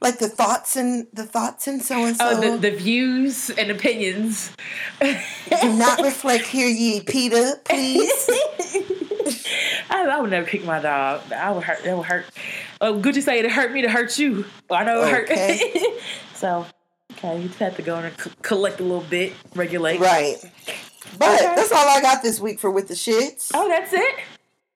Speaker 2: like the thoughts and the thoughts and so and so.
Speaker 1: Oh, the, the views and opinions
Speaker 2: do not reflect Hear Ye Peter, please. <laughs>
Speaker 1: I, I, would never pick my dog. I would hurt. That would hurt. Oh, good you say it hurt me to hurt you. I know it okay. hurt. <laughs> so, okay, you just have to go and c- collect a little bit, regulate.
Speaker 2: Right. But okay. that's all I got this week for with the shits.
Speaker 1: Oh, that's it.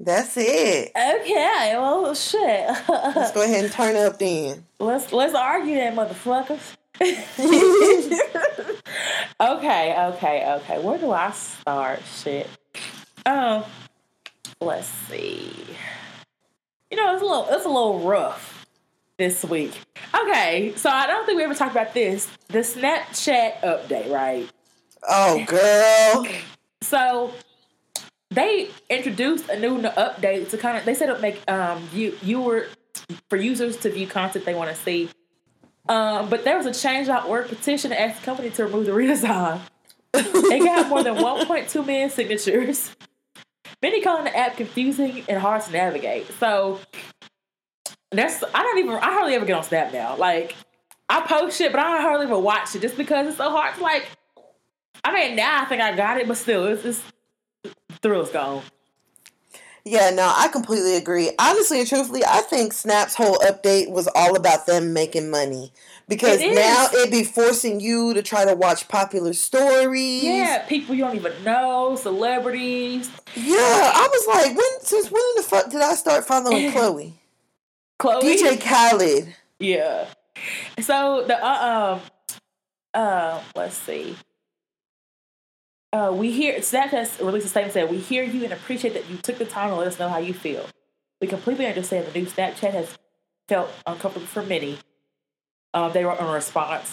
Speaker 2: That's it.
Speaker 1: Okay, well, shit.
Speaker 2: let's go ahead and turn up then. <laughs>
Speaker 1: Let's let's argue that, motherfuckers. <laughs> okay, okay, okay. Where do I start? Shit. Oh, let's see. You know, it's a little it's a little rough this week. Okay, so I don't think we ever talked about this. The Snapchat update, right?
Speaker 2: Oh, girl.
Speaker 1: so they introduced a new update to kind of they said it make um view viewer for users to view content they want to see. Um, but there was a change.org petition to ask the company to remove the <laughs> redesign. it got more than 1.2 million signatures. Many calling the app confusing and hard to navigate. So that's I don't even I hardly ever get on Snap now. Like I post shit, but I hardly ever watch it just because it's so hard to like. I mean, now I think I got it, but still, it's, it's thrill's gone.
Speaker 2: Yeah, no, I completely agree. Honestly and truthfully, I think Snap's whole update was all about them making money. Because it now it'd be forcing you to try to watch popular stories.
Speaker 1: Yeah, people you don't even know, celebrities.
Speaker 2: Yeah, I was like, when since when the fuck did I start following <laughs> Chloe?
Speaker 1: Chloe
Speaker 2: DJ Khaled.
Speaker 1: Yeah. So the uh um uh let's see uh, we hear Snapchat released a statement saying, "We hear you and appreciate that you took the time to let us know how you feel. We completely understand the new Snapchat has felt uncomfortable for many." Um, they wrote in response.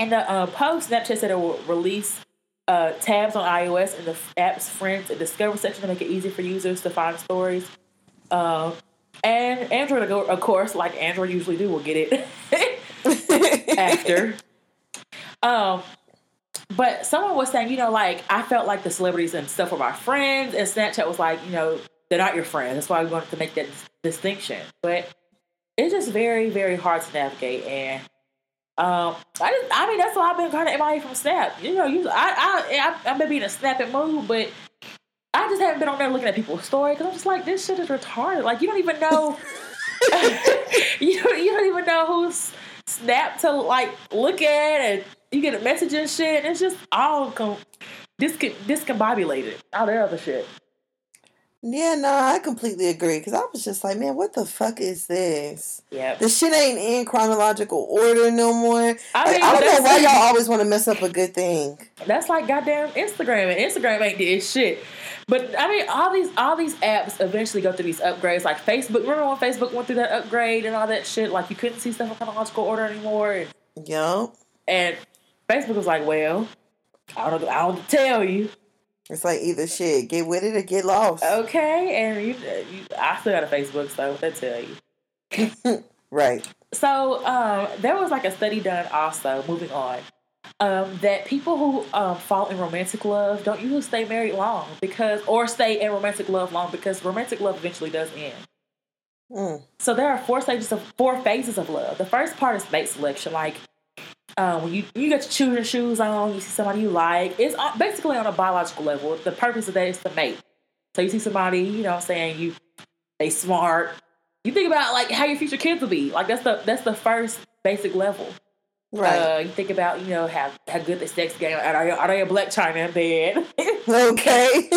Speaker 1: In the uh, post, Snapchat said it will release uh, tabs on iOS in the app's Friends and Discover section to make it easy for users to find stories. Uh, and Android, of course, like Android usually do, will get it <laughs> <laughs> after. Um, but someone was saying, you know, like I felt like the celebrities and stuff were my friends, and Snapchat was like, you know, they're not your friends. That's why we wanted to make that distinction. But it's just very, very hard to navigate. And um, I just, I mean, that's why I've been kind of MIA from Snap. You know, you, I, I, I, I may be in a snapping mood, but I just haven't been on there looking at people's story because I'm just like, this shit is retarded. Like, you don't even know, <laughs> <laughs> you don't, you don't even know who's Snap to like look at, and you get a message and shit. It's just all com- disc- discombobulated, all that other shit.
Speaker 2: Yeah, no, I completely agree. Because I was just like, man, what the fuck is this? Yeah. The shit ain't in chronological order no more. I, mean, like, I don't know why y'all always want to mess up a good thing.
Speaker 1: That's like goddamn Instagram. And Instagram ain't did shit. But I mean, all these all these apps eventually go through these upgrades. Like Facebook, remember when Facebook went through that upgrade and all that shit? Like you couldn't see stuff in chronological order anymore. And, yep. And Facebook was like, "Well, I don't, I don't tell you."
Speaker 2: It's like either shit, get with it or get lost.
Speaker 1: Okay, and you, you I still got a Facebook, so what that tell you? <laughs> right. So um, there was like a study done also. Moving on, um, that people who um, fall in romantic love don't usually stay married long because, or stay in romantic love long because romantic love eventually does end. Mm. So there are four stages of four phases of love. The first part is mate selection, like um, when you you get your choosing shoes on, you see somebody you like. It's basically on a biological level. The purpose of that is to mate. So you see somebody, you know, what I'm saying you they smart. You think about like how your future kids will be. Like that's the that's the first basic level. Right. Uh, you think about you know how how good the sex game. Are they, are they a Blac Chyna in bed? <laughs> okay.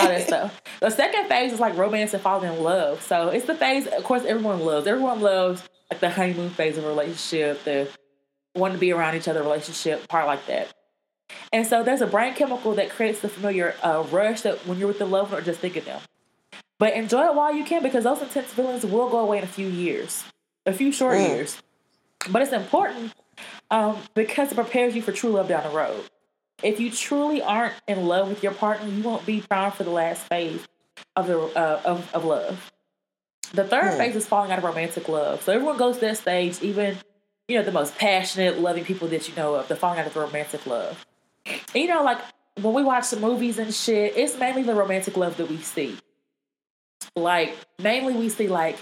Speaker 1: All that stuff. The second phase is like romance and falling in love. So it's the phase. Of course, everyone loves. Everyone loves like the honeymoon phase of a relationship. The want to be around each other relationship part like that. And so there's a brain chemical that creates the familiar uh, rush that when you're with the loved one or just think of them. But enjoy it while you can because those intense feelings will go away in a few years, a few short mm. years. But it's important um, because it prepares you for true love down the road. If you truly aren't in love with your partner, you won't be primed for the last phase of the uh, of, of love. The third mm. phase is falling out of romantic love. So everyone goes to that stage, even you know, the most passionate, loving people that you know of, the falling out of romantic love. And, you know, like when we watch the movies and shit, it's mainly the romantic love that we see. Like, mainly we see like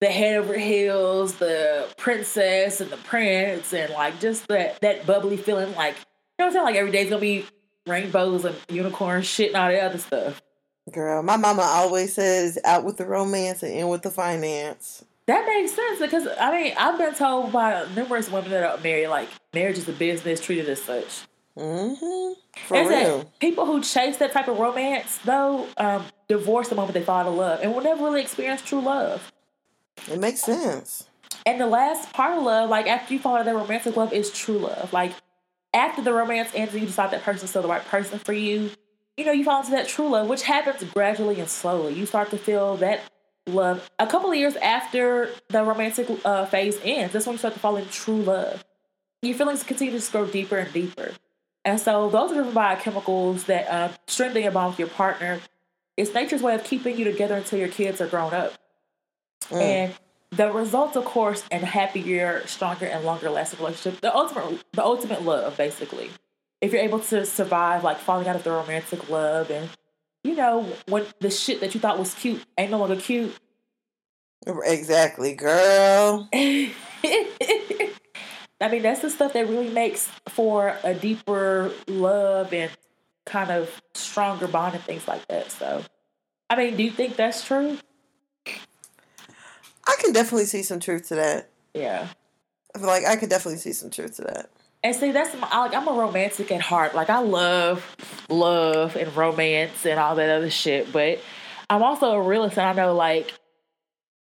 Speaker 1: the head over heels, the princess and the prince, and like just that that bubbly feeling, like you know what I'm saying? Like every day's gonna be rainbows and unicorns, shit and all that other stuff.
Speaker 2: Girl, my mama always says out with the romance and in with the finance.
Speaker 1: That makes sense because I mean I've been told by numerous women that are married like marriage is a business treated as such. Mm-hmm. For and real. people who chase that type of romance though um, divorce the moment they fall in love and will never really experience true love.
Speaker 2: It makes sense.
Speaker 1: And the last part of love, like after you fall into that romantic love, is true love. Like after the romance ends and you decide that person's still the right person for you, you know, you fall into that true love, which happens gradually and slowly. You start to feel that love. A couple of years after the romantic uh, phase ends, that's when you start to fall in true love. Your feelings continue to grow deeper and deeper. And so those are driven by chemicals that uh, strengthen your bond with your partner. It's nature's way of keeping you together until your kids are grown up. Mm. And the results, of course, in a happier, stronger, and longer lasting relationship, the ultimate the ultimate love, basically. If you're able to survive like falling out of the romantic love and you know, when the shit that you thought was cute ain't no longer cute.
Speaker 2: Exactly, girl. <laughs>
Speaker 1: I mean, that's the stuff that really makes for a deeper love and kind of stronger bond and things like that. So, I mean, do you think that's true?
Speaker 2: I can definitely see some truth to that. Yeah. I feel like I could definitely see some truth to that.
Speaker 1: And see, that's my, like I'm a romantic at heart. Like I love love and romance and all that other shit. But I'm also a realist, and I know like,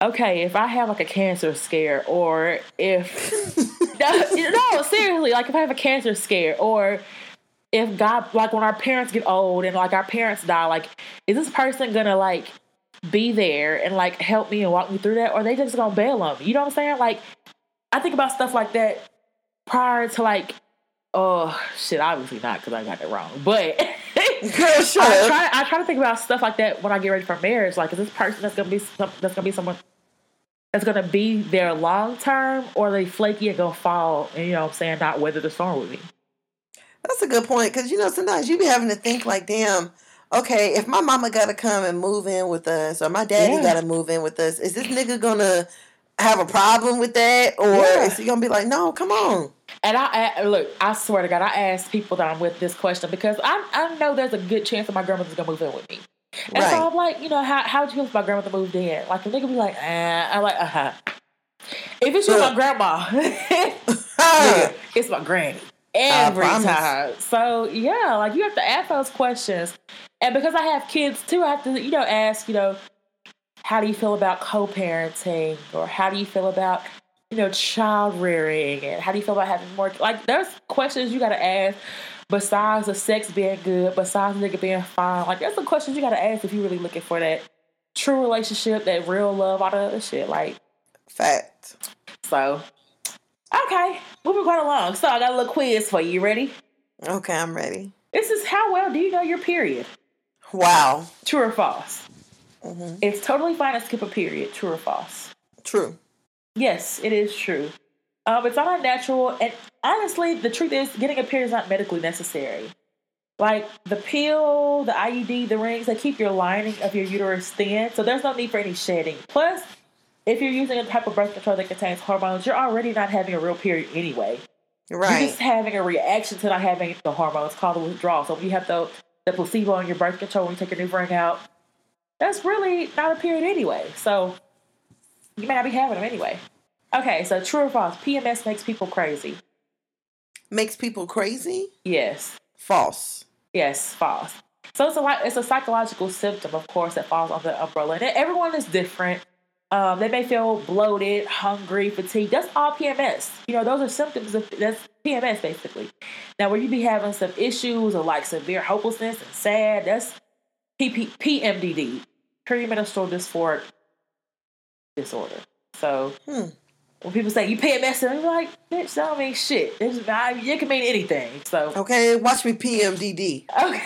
Speaker 1: okay, if I have like a cancer scare, or if <laughs> no, no, seriously, like if I have a cancer scare, or if God, like when our parents get old and like our parents die, like is this person gonna like be there and like help me and walk me through that, or they just gonna bail on me? You know what I'm saying? Like I think about stuff like that prior to like, oh shit, obviously not because I got it wrong, but. <laughs> Girl. I try. I try to think about stuff like that when I get ready for marriage. Like, is this person that's gonna be some, that's gonna be someone that's gonna be there long term, or they flaky and gonna fall and you know what I'm saying not weather the storm with me?
Speaker 2: That's a good point because you know sometimes you be having to think like, damn, okay, if my mama got to come and move in with us or my daddy yeah. got to move in with us, is this nigga gonna have a problem with that or yeah. is he gonna be like, no, come on?
Speaker 1: And I, I look, I swear to God, I ask people that I'm with this question because I I know there's a good chance that my grandmother's gonna move in with me. And right. so I'm like, you know, how how'd you feel if my grandmother moved in? Like the nigga be like, eh. I'm like, uh huh. If it's you, my grandma, <laughs> it's my granny every time. So yeah, like you have to ask those questions. And because I have kids too, I have to, you know, ask, you know, how do you feel about co-parenting? Or how do you feel about you know child rearing? And how do you feel about having more like there's questions you got to ask besides the sex being good besides nigga being fine. Like there's some questions you got to ask if you're really looking for that true relationship that real love all the other shit like.
Speaker 2: Fact.
Speaker 1: So okay moving quite along. So i got a little quiz for you. you ready?
Speaker 2: Okay i'm ready.
Speaker 1: This is how well do you know your period?
Speaker 2: Wow.
Speaker 1: True or false Mm-hmm. It's totally fine to skip a period. True or false?
Speaker 2: True.
Speaker 1: Yes, it is true. Um, it's not unnatural, and honestly, the truth is, getting a period is not medically necessary. Like the pill, the IUD, the rings, they keep your lining of your uterus thin, so there's no need for any shedding. Plus, if you're using a type of birth control that contains hormones, you're already not having a real period anyway. Right. You're just having a reaction to not having the hormones called the withdrawal. So if you have the the placebo on your birth control when you take your new ring out, that's really not a period anyway. So you may not be having them anyway. Okay, so true or false? PMS makes people crazy.
Speaker 2: Makes people crazy?
Speaker 1: Yes.
Speaker 2: False.
Speaker 1: Yes, false. So it's a it's a psychological symptom, of course, that falls under the umbrella. And everyone is different. Um, they may feel bloated, hungry, fatigued. That's all PMS. You know, those are symptoms of that's PMS basically. Now, where you be having some issues or like severe hopelessness and sad, that's PP, PMDD, premenstrual dysphoric disorder. So hmm. when people say you PMS, I'm like, bitch, that don't mean shit. It's not, it can mean anything. So
Speaker 2: okay, watch me PMDD.
Speaker 1: Okay.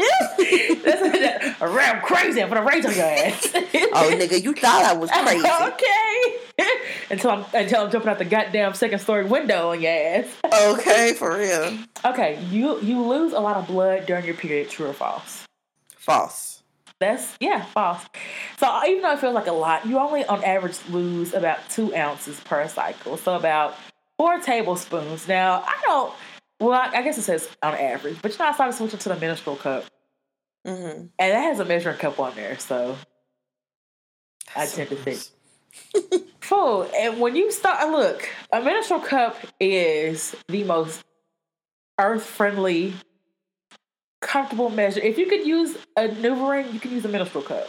Speaker 1: <laughs> That's around crazy. I'm gonna rage on your ass. <laughs>
Speaker 2: oh, nigga, you thought I was crazy. <laughs>
Speaker 1: okay. until I'm until I'm jumping out the goddamn second story window on your ass.
Speaker 2: okay, for real.
Speaker 1: Okay, you you lose a lot of blood during your period. True or false?
Speaker 2: False.
Speaker 1: That's yeah, false. So even though it feels like a lot, you only on average lose about two ounces per cycle. So about four tablespoons. Now I don't. Well, I, guess it says on average, but you know I started switching to the menstrual cup, mm-hmm. and that has a measuring cup on there. So I tend to think. <laughs> <laughs> Full. And when you start, look, a menstrual cup is the most earth friendly comfortable measure. If you could use a NuvaRing, you can use a menstrual cup.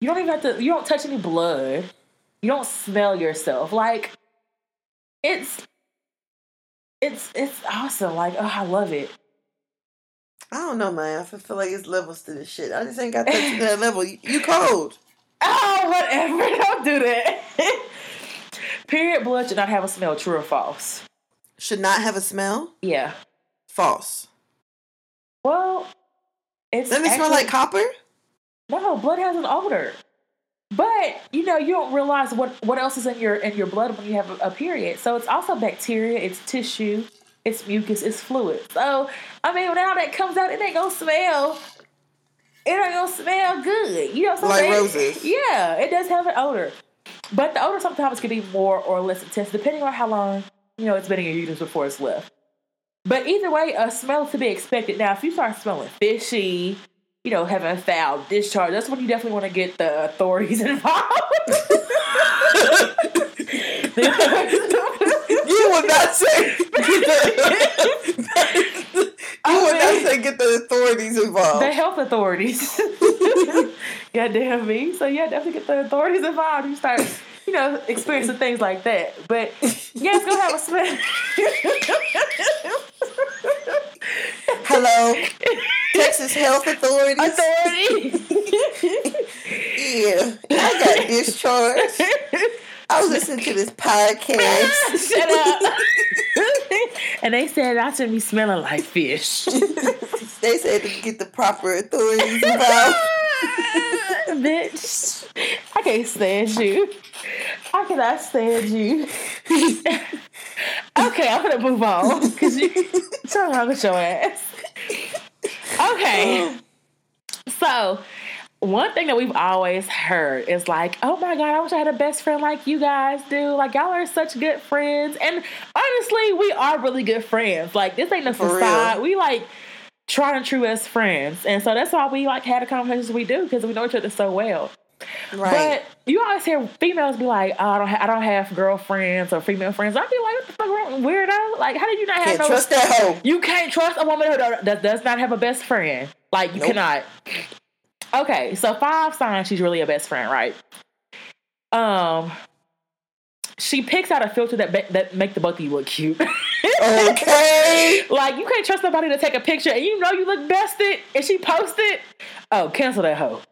Speaker 1: You don't even have to. You don't touch any blood. You don't smell yourself. Like it's it's it's awesome. Like oh, I love it.
Speaker 2: I don't know, man. I feel like it's levels to this shit. I just ain't got to that <laughs> level. You, you cold.
Speaker 1: Oh, whatever. <laughs> Don't do that. <laughs> Period blood should not have a smell. True or false?
Speaker 2: Should not have a smell.
Speaker 1: Yeah.
Speaker 2: False.
Speaker 1: Well,
Speaker 2: it's. Doesn't it smell like copper?
Speaker 1: No, blood has an odor. But you know, you don't realize what what else is in your in your blood when you have a, a period. So it's also bacteria, it's tissue, it's mucus, it's fluid. So I mean, when all that comes out, it ain't gonna smell. It ain't gonna smell good. You know what I'm
Speaker 2: saying? Like roses.
Speaker 1: Yeah, it does have an odor, but the odor sometimes can be more or less intense depending on how long you know it's been in your uterus before it's left. But either way, a smell to be expected. Now, if you start smelling fishy, you know, having a foul discharge, that's when you definitely want to get the authorities <laughs> involved.
Speaker 2: you would not say <laughs> you would not say get the authorities involved.
Speaker 1: The health authorities. <laughs> Goddamn me. So yeah, definitely get the authorities involved. You start you know, experiencing things like that. But yeah, it's gonna have a smell.
Speaker 2: Hello, Texas Health Authorities.
Speaker 1: Authority.
Speaker 2: yeah, I got discharged. I was listening to this podcast.
Speaker 1: Shut up. and they said I shouldn't be smelling like fish.
Speaker 2: they said to get the proper authorities involved. <laughs>
Speaker 1: Bitch, I can't stand you. I cannot stand you. <laughs> Okay, I'm gonna move on because you <laughs> trying wrong with your ass. Okay, so one thing that we've always heard is like, oh my god, I wish I had a best friend like you guys do. Like y'all are such good friends, and honestly, we are really good friends. Like this ain't no facade. We like tried and true as friends, and so that's why we like had the conversations we do because we know each other so well. Right. But you always hear females be like, oh, I don't, ha- I don't have girlfriends or female friends. I'd be like, what the fuck wrong, weirdo? Like, how did you not have
Speaker 2: can't
Speaker 1: no?
Speaker 2: Trust that hoe.
Speaker 1: You can't trust a woman that does not have a best friend. Like, you nope. cannot. Okay, so five signs she's really a best friend, right? Um, she picks out a filter that be- that make the both of you look cute. okay. <laughs> like you can't trust somebody to take a picture and you know you look bested and she posted. It. Oh, cancel that hoe.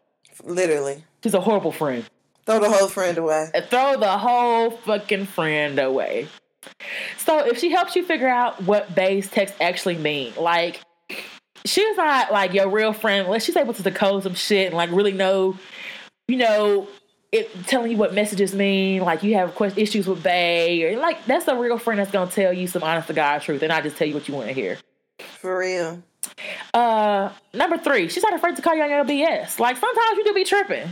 Speaker 2: Literally.
Speaker 1: She's a horrible friend.
Speaker 2: Throw the whole friend away.
Speaker 1: And throw the whole fucking friend away. So if she helps you figure out what base text actually mean, like she's not like your real friend unless she's able to decode some shit and like really know, you know, it telling you what messages mean. Like you have issues with Bay, or like that's a real friend that's gonna tell you some honest to God truth, and not just tell you what you want to hear.
Speaker 2: For real.
Speaker 1: Uh, number three, she's not afraid to call you on your BS. Like sometimes you do be tripping.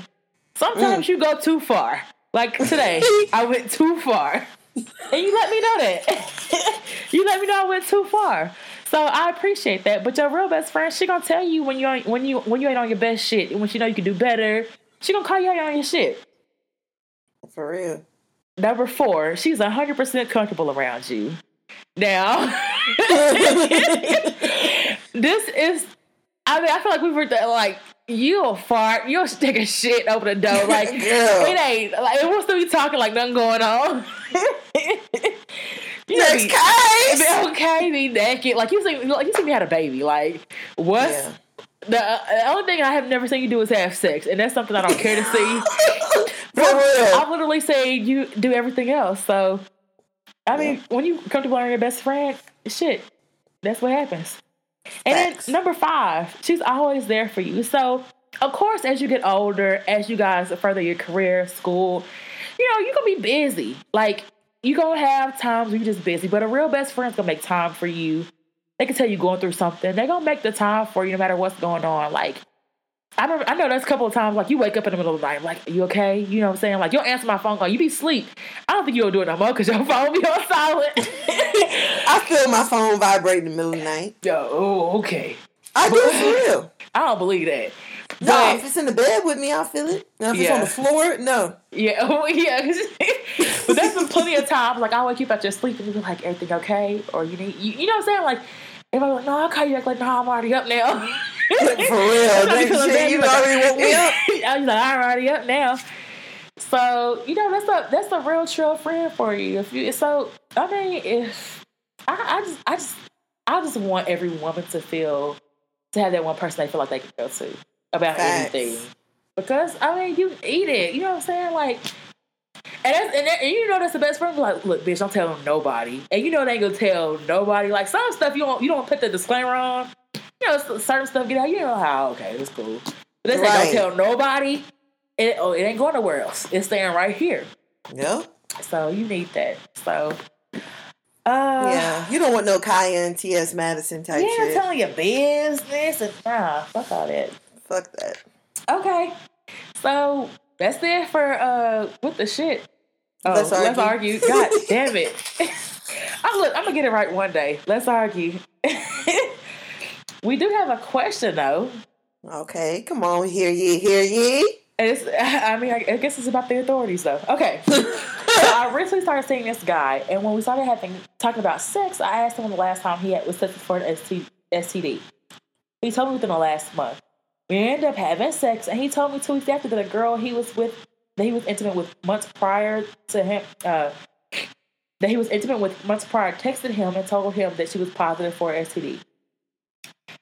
Speaker 1: Sometimes mm. you go too far. Like today, I went too far, and you let me know that. <laughs> you let me know I went too far. So I appreciate that. But your real best friend, she gonna tell you when you when you when you ain't on your best shit, when she know you can do better, she gonna call you out on your shit.
Speaker 2: For real.
Speaker 1: Number four, she's hundred percent comfortable around you. Now, <laughs> this is. I mean, I feel like we were like you'll fart, you'll stick a shit over the door. <laughs> Like it ain't like it wants to be talking like nothing going on. <laughs>
Speaker 2: you Next case.
Speaker 1: Be okay, be naked. Like you see, like you see me had a baby. Like what? Yeah. The, uh, the only thing I have never seen you do is have sex, and that's something I don't care to see. <laughs> For real. I'm literally say you do everything else. So, I mean, yeah. when you come to learn your best friend, shit, that's what happens. And then number five, she's always there for you. So, of course, as you get older, as you guys further your career, school, you know, you're gonna be busy. Like you're gonna have times where you're just busy, but a real best friend's gonna make time for you. They can tell you going through something. They're gonna make the time for you no matter what's going on. Like I remember, I know there's a couple of times like you wake up in the middle of the night, like, you okay? You know what I'm saying? Like you'll answer my phone call, you be sleep. I don't think you'll do it no more because your <laughs> phone be on silent. <laughs>
Speaker 2: I feel my phone vibrate in the middle of the night.
Speaker 1: Yo, oh, okay.
Speaker 2: I do for real. <laughs>
Speaker 1: I don't believe that.
Speaker 2: No, but, if it's in the bed with me, I'll feel it. Now, if yeah. it's on the floor, no.
Speaker 1: Yeah, oh, yeah. but there's been plenty of times, like, I wake you up your sleep and you be like, everything okay? Or you need, you, you know what I'm saying? Like, everybody's like, no, I'll call you. Like, no, I'm already up now. <laughs>
Speaker 2: For real. <laughs> shit, you already woke me up. <laughs>
Speaker 1: I was like, I'm already up now. So, you know, that's a that's a real true friend for you. If you so I mean, if I, I just I just I just want every woman to feel to have that one person they feel like they can go to about Facts. anything. Because I mean, you eat it. You know what I'm saying? Like, and that's, and, that, and you know that's the best friend. Like, look, bitch, don't tell nobody. And you know they ain't gonna tell nobody. Like some stuff you don't you don't put the disclaimer on. You know, certain stuff get out. You know how okay, it's cool. But they say right. don't tell nobody. It oh, it ain't going nowhere else. It's staying right here.
Speaker 2: Yep.
Speaker 1: So you need that. So
Speaker 2: uh, yeah, you don't want no Kaya T.S. Madison type yeah,
Speaker 1: shit. Yeah, telling your business and nah, fuck all that.
Speaker 2: Fuck that.
Speaker 1: Okay, so that's it for uh with the shit. Oh, let's argue. Let's argue. <laughs> God damn it! <laughs> I'm look. I'm gonna get it right one day. Let's argue. <laughs> we do have a question though.
Speaker 2: Okay, come on, hear ye, hear ye.
Speaker 1: It's, I mean, I guess it's about the authorities though. Okay. so I recently started seeing this guy, and when we started having talking about sex, I asked him the last time he had was tested for an STD. He told me within the last month. We ended up having sex, and he told me two weeks after that a girl he was with, that he was intimate with months prior to him, uh, that he was intimate with months prior, texted him and told him that she was positive for STD.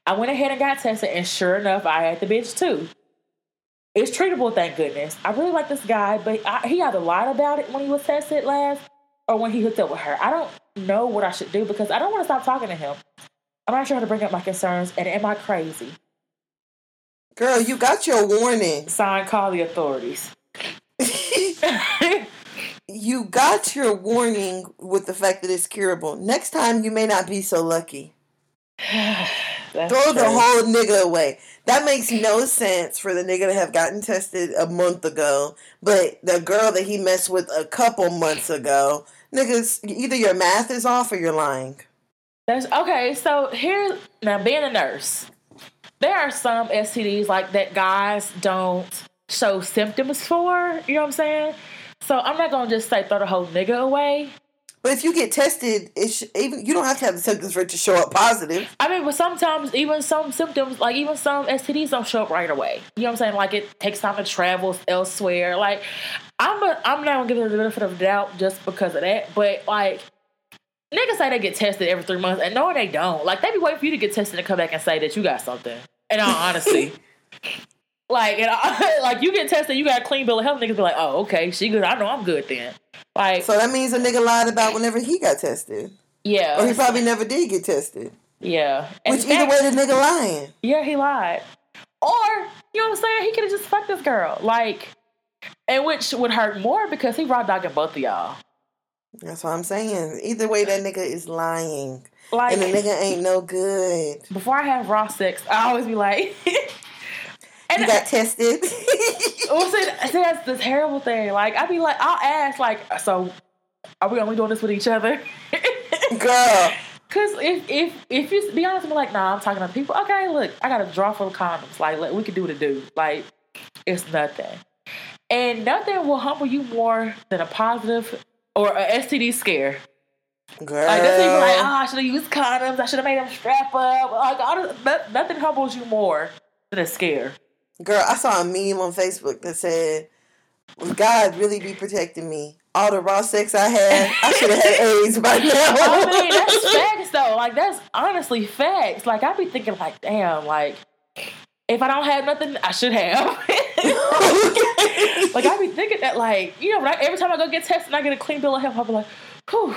Speaker 1: I went ahead and got tested, and sure enough, I had the bitch too. It's treatable, thank goodness. I really like this guy, but I, he either lied about it when he was tested last or when he hooked up with her. I don't know what I should do because I don't want to stop talking to him. I'm not sure how to bring up my concerns, and am I crazy?
Speaker 2: Girl, you got your warning.
Speaker 1: Sign, call the authorities. <laughs>
Speaker 2: you got your warning with the fact that it's curable. Next time, you may not be so lucky. <sighs> Throw true. the whole nigga away. That makes no sense for the nigga to have gotten tested a month ago, but the girl that he messed with a couple months ago, niggas, either your math is off or you're lying.
Speaker 1: That's okay. So here now, being a nurse, there are some STDs like that guys don't show symptoms for. You know what I'm saying? So I'm not gonna just say throw the whole nigga away.
Speaker 2: But if you get tested, it's even you don't have to have the symptoms for it to show up positive.
Speaker 1: I mean, but sometimes even some symptoms, like even some STDs, don't show up right away. You know what I'm saying? Like it takes time to travel elsewhere. Like I'm, a, I'm not gonna give it the benefit of the doubt just because of that. But like niggas say they get tested every three months, and no, they don't. Like they be waiting for you to get tested and come back and say that you got something. In all honesty. Like, and I, <laughs> like you get tested, you got a clean bill of health. Niggas be like, oh, okay, she good. I know I'm good then. Like,
Speaker 2: so that means a nigga lied about whenever he got tested.
Speaker 1: Yeah,
Speaker 2: or he probably never did get tested.
Speaker 1: Yeah,
Speaker 2: and which either way, the nigga lying.
Speaker 1: Yeah, he lied. Or you know what I'm saying? He could have just fucked this girl. Like, and which would hurt more because he raw dogging both of y'all.
Speaker 2: That's what I'm saying. Either way, that nigga is lying. Like, and the nigga ain't no good.
Speaker 1: Before I have raw sex, I always be like, <laughs>
Speaker 2: And you got tested.
Speaker 1: well, <laughs> oh, see, see, that's the terrible thing. Like, I'd be like, I'll ask, like, so are we only doing this with each other? <laughs>
Speaker 2: Girl.
Speaker 1: Cause if if if you be honest, I'm like, nah, I'm talking to people. Okay, look, I got a drawer full of condoms. Like, look, we can do what it do. Like, it's nothing, and nothing will humble you more than a positive or a STD scare. Girl. Like that's even like, oh, I should have used condoms. I should have made them strap up. Like, all that nothing humbles you more than a scare.
Speaker 2: Girl, I saw a meme on Facebook that said, "Would God really be protecting me? All the raw sex I had, I should have had <laughs> AIDS by now."
Speaker 1: I mean, that's facts though. Like that's honestly facts. Like I'd be thinking, like, damn, like if I don't have nothing, I should have. <laughs> like I'd be thinking that, like you know, I, every time I go get tested, and I get a clean bill of health. I'll be like, whew.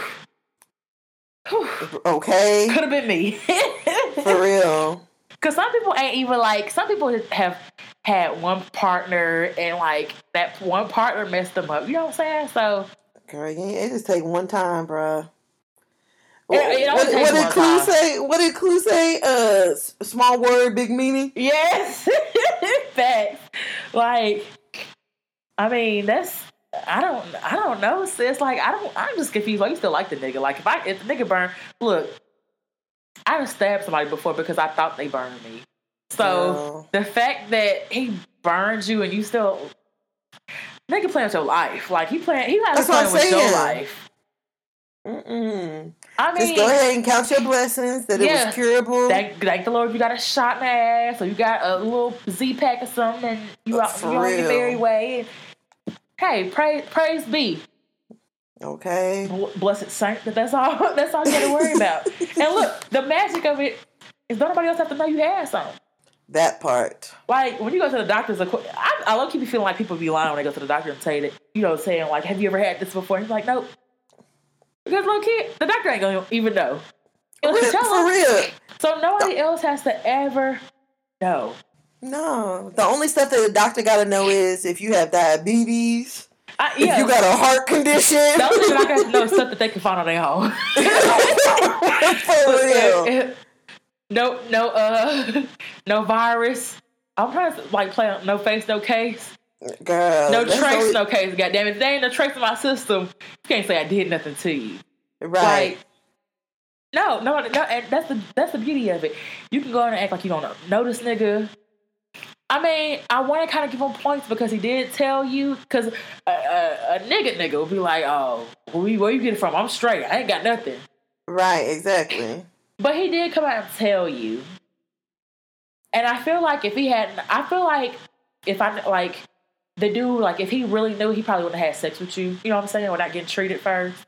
Speaker 2: Okay.
Speaker 1: Could have been me. <laughs>
Speaker 2: For real.
Speaker 1: Cause some people ain't even like some people have had one partner and like that one partner messed them up. You know what I'm saying? So
Speaker 2: girl, it just take one time, bro. What, it, what, what did Clue say? What did Clue say? Uh, small word, big meaning.
Speaker 1: Yes, <laughs> facts. Like, I mean, that's I don't I don't know, sis. Like, I don't. I'm just confused. Why you still like the nigga? Like, if I if the nigga burn, look, I have stabbed somebody before because I thought they burned me. So the fact that he burned you and you still nigga playing with your life, like he playing, he has playing with your life.
Speaker 2: Mm-mm. I mean, just go ahead and count your blessings that yeah, it was curable.
Speaker 1: Thank, thank the Lord, you got a shot in the ass, or you got a little Z pack or something, and you out you're on your merry way. And, hey, praise praise be.
Speaker 2: Okay.
Speaker 1: blessed saint, that that's all. <laughs> That's all you got to worry about. and look, the magic of it is don't nobody else have to know you had something.
Speaker 2: That part.
Speaker 1: Like when you go to the doctor's, I, I love keep feeling like people be lying when they go to the doctor and say that you know saying like, "Have you ever had this before?" And he's like, "Nope." Because little kid, the doctor ain't gonna even know. <laughs>
Speaker 2: For real.
Speaker 1: So nobody else has to ever know.
Speaker 2: No, the only stuff that the doctor got to know is if you have diabetes, I, yeah. If you got a heart condition.
Speaker 1: The only thing I got to know is stuff that they can find on their home. <laughs> For real. No, no, uh, <laughs> no virus. I'm trying to like play on no face, no case.
Speaker 2: Girl,
Speaker 1: no trace, no case. God damn it, there ain't no trace in my system, you can't say I did nothing to you.
Speaker 2: Right.
Speaker 1: Like, no, no, no, and that's the that's the beauty of it. You can go in and act like you don't this nigga. I mean, I want to kind of give him points because he did tell you. Because a, a, a, nigga nigga will be like, "Oh, where, where you get it from? I'm straight. I ain't got nothing."
Speaker 2: Right. Exactly.
Speaker 1: But he did come out and tell you, and I feel like if he hadn't, I feel like if I like the dude, like if he really knew, he probably wouldn't have had sex with you. You know what I'm saying? Without getting treated first.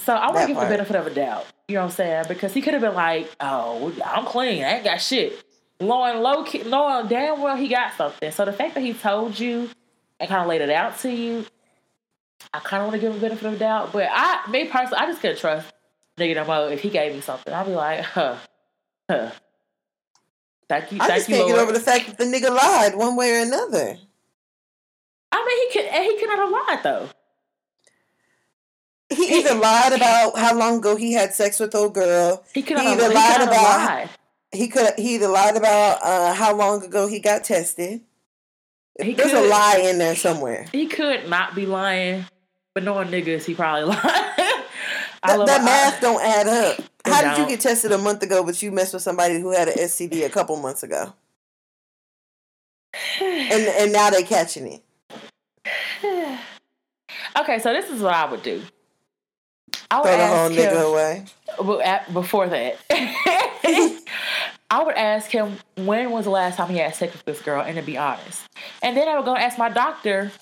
Speaker 1: So I want to give the benefit of a doubt. You know what I'm saying? Because he could have been like, "Oh, I'm clean. I ain't got shit." Knowing low key, knowing damn well he got something. So the fact that he told you and kind of laid it out to you, I kind of want to give him a benefit of the doubt. But I, me personally, I just couldn't trust nigga no more. If he gave me something, I'd be like, huh, huh.
Speaker 2: Thank you, I thank just you, can't Lord. get over the fact that the nigga lied one way or another.
Speaker 1: I mean, he could, he could not have lied though.
Speaker 2: he either lied about how long ago he had sex with old girl.
Speaker 1: He could have
Speaker 2: either lied about
Speaker 1: lied.
Speaker 2: He could he either lied about uh, how long ago he got tested.
Speaker 1: He
Speaker 2: There's a
Speaker 1: could.
Speaker 2: lie in there somewhere.
Speaker 1: He could not be lying, but knowing niggas, he probably <laughs> lied. I
Speaker 2: That, that
Speaker 1: I-
Speaker 2: math don't add up. How did you get tested a month ago, but you messed with somebody who had an STD a couple months ago, and <sighs> and now they catching it? <sighs>
Speaker 1: okay, so this is what I would do. I would
Speaker 2: Throw the whole nigga away.
Speaker 1: Before that, <laughs> <laughs> I would ask him when was the last time he had sex with this girl, and to be honest. And then I would go ask my doctor,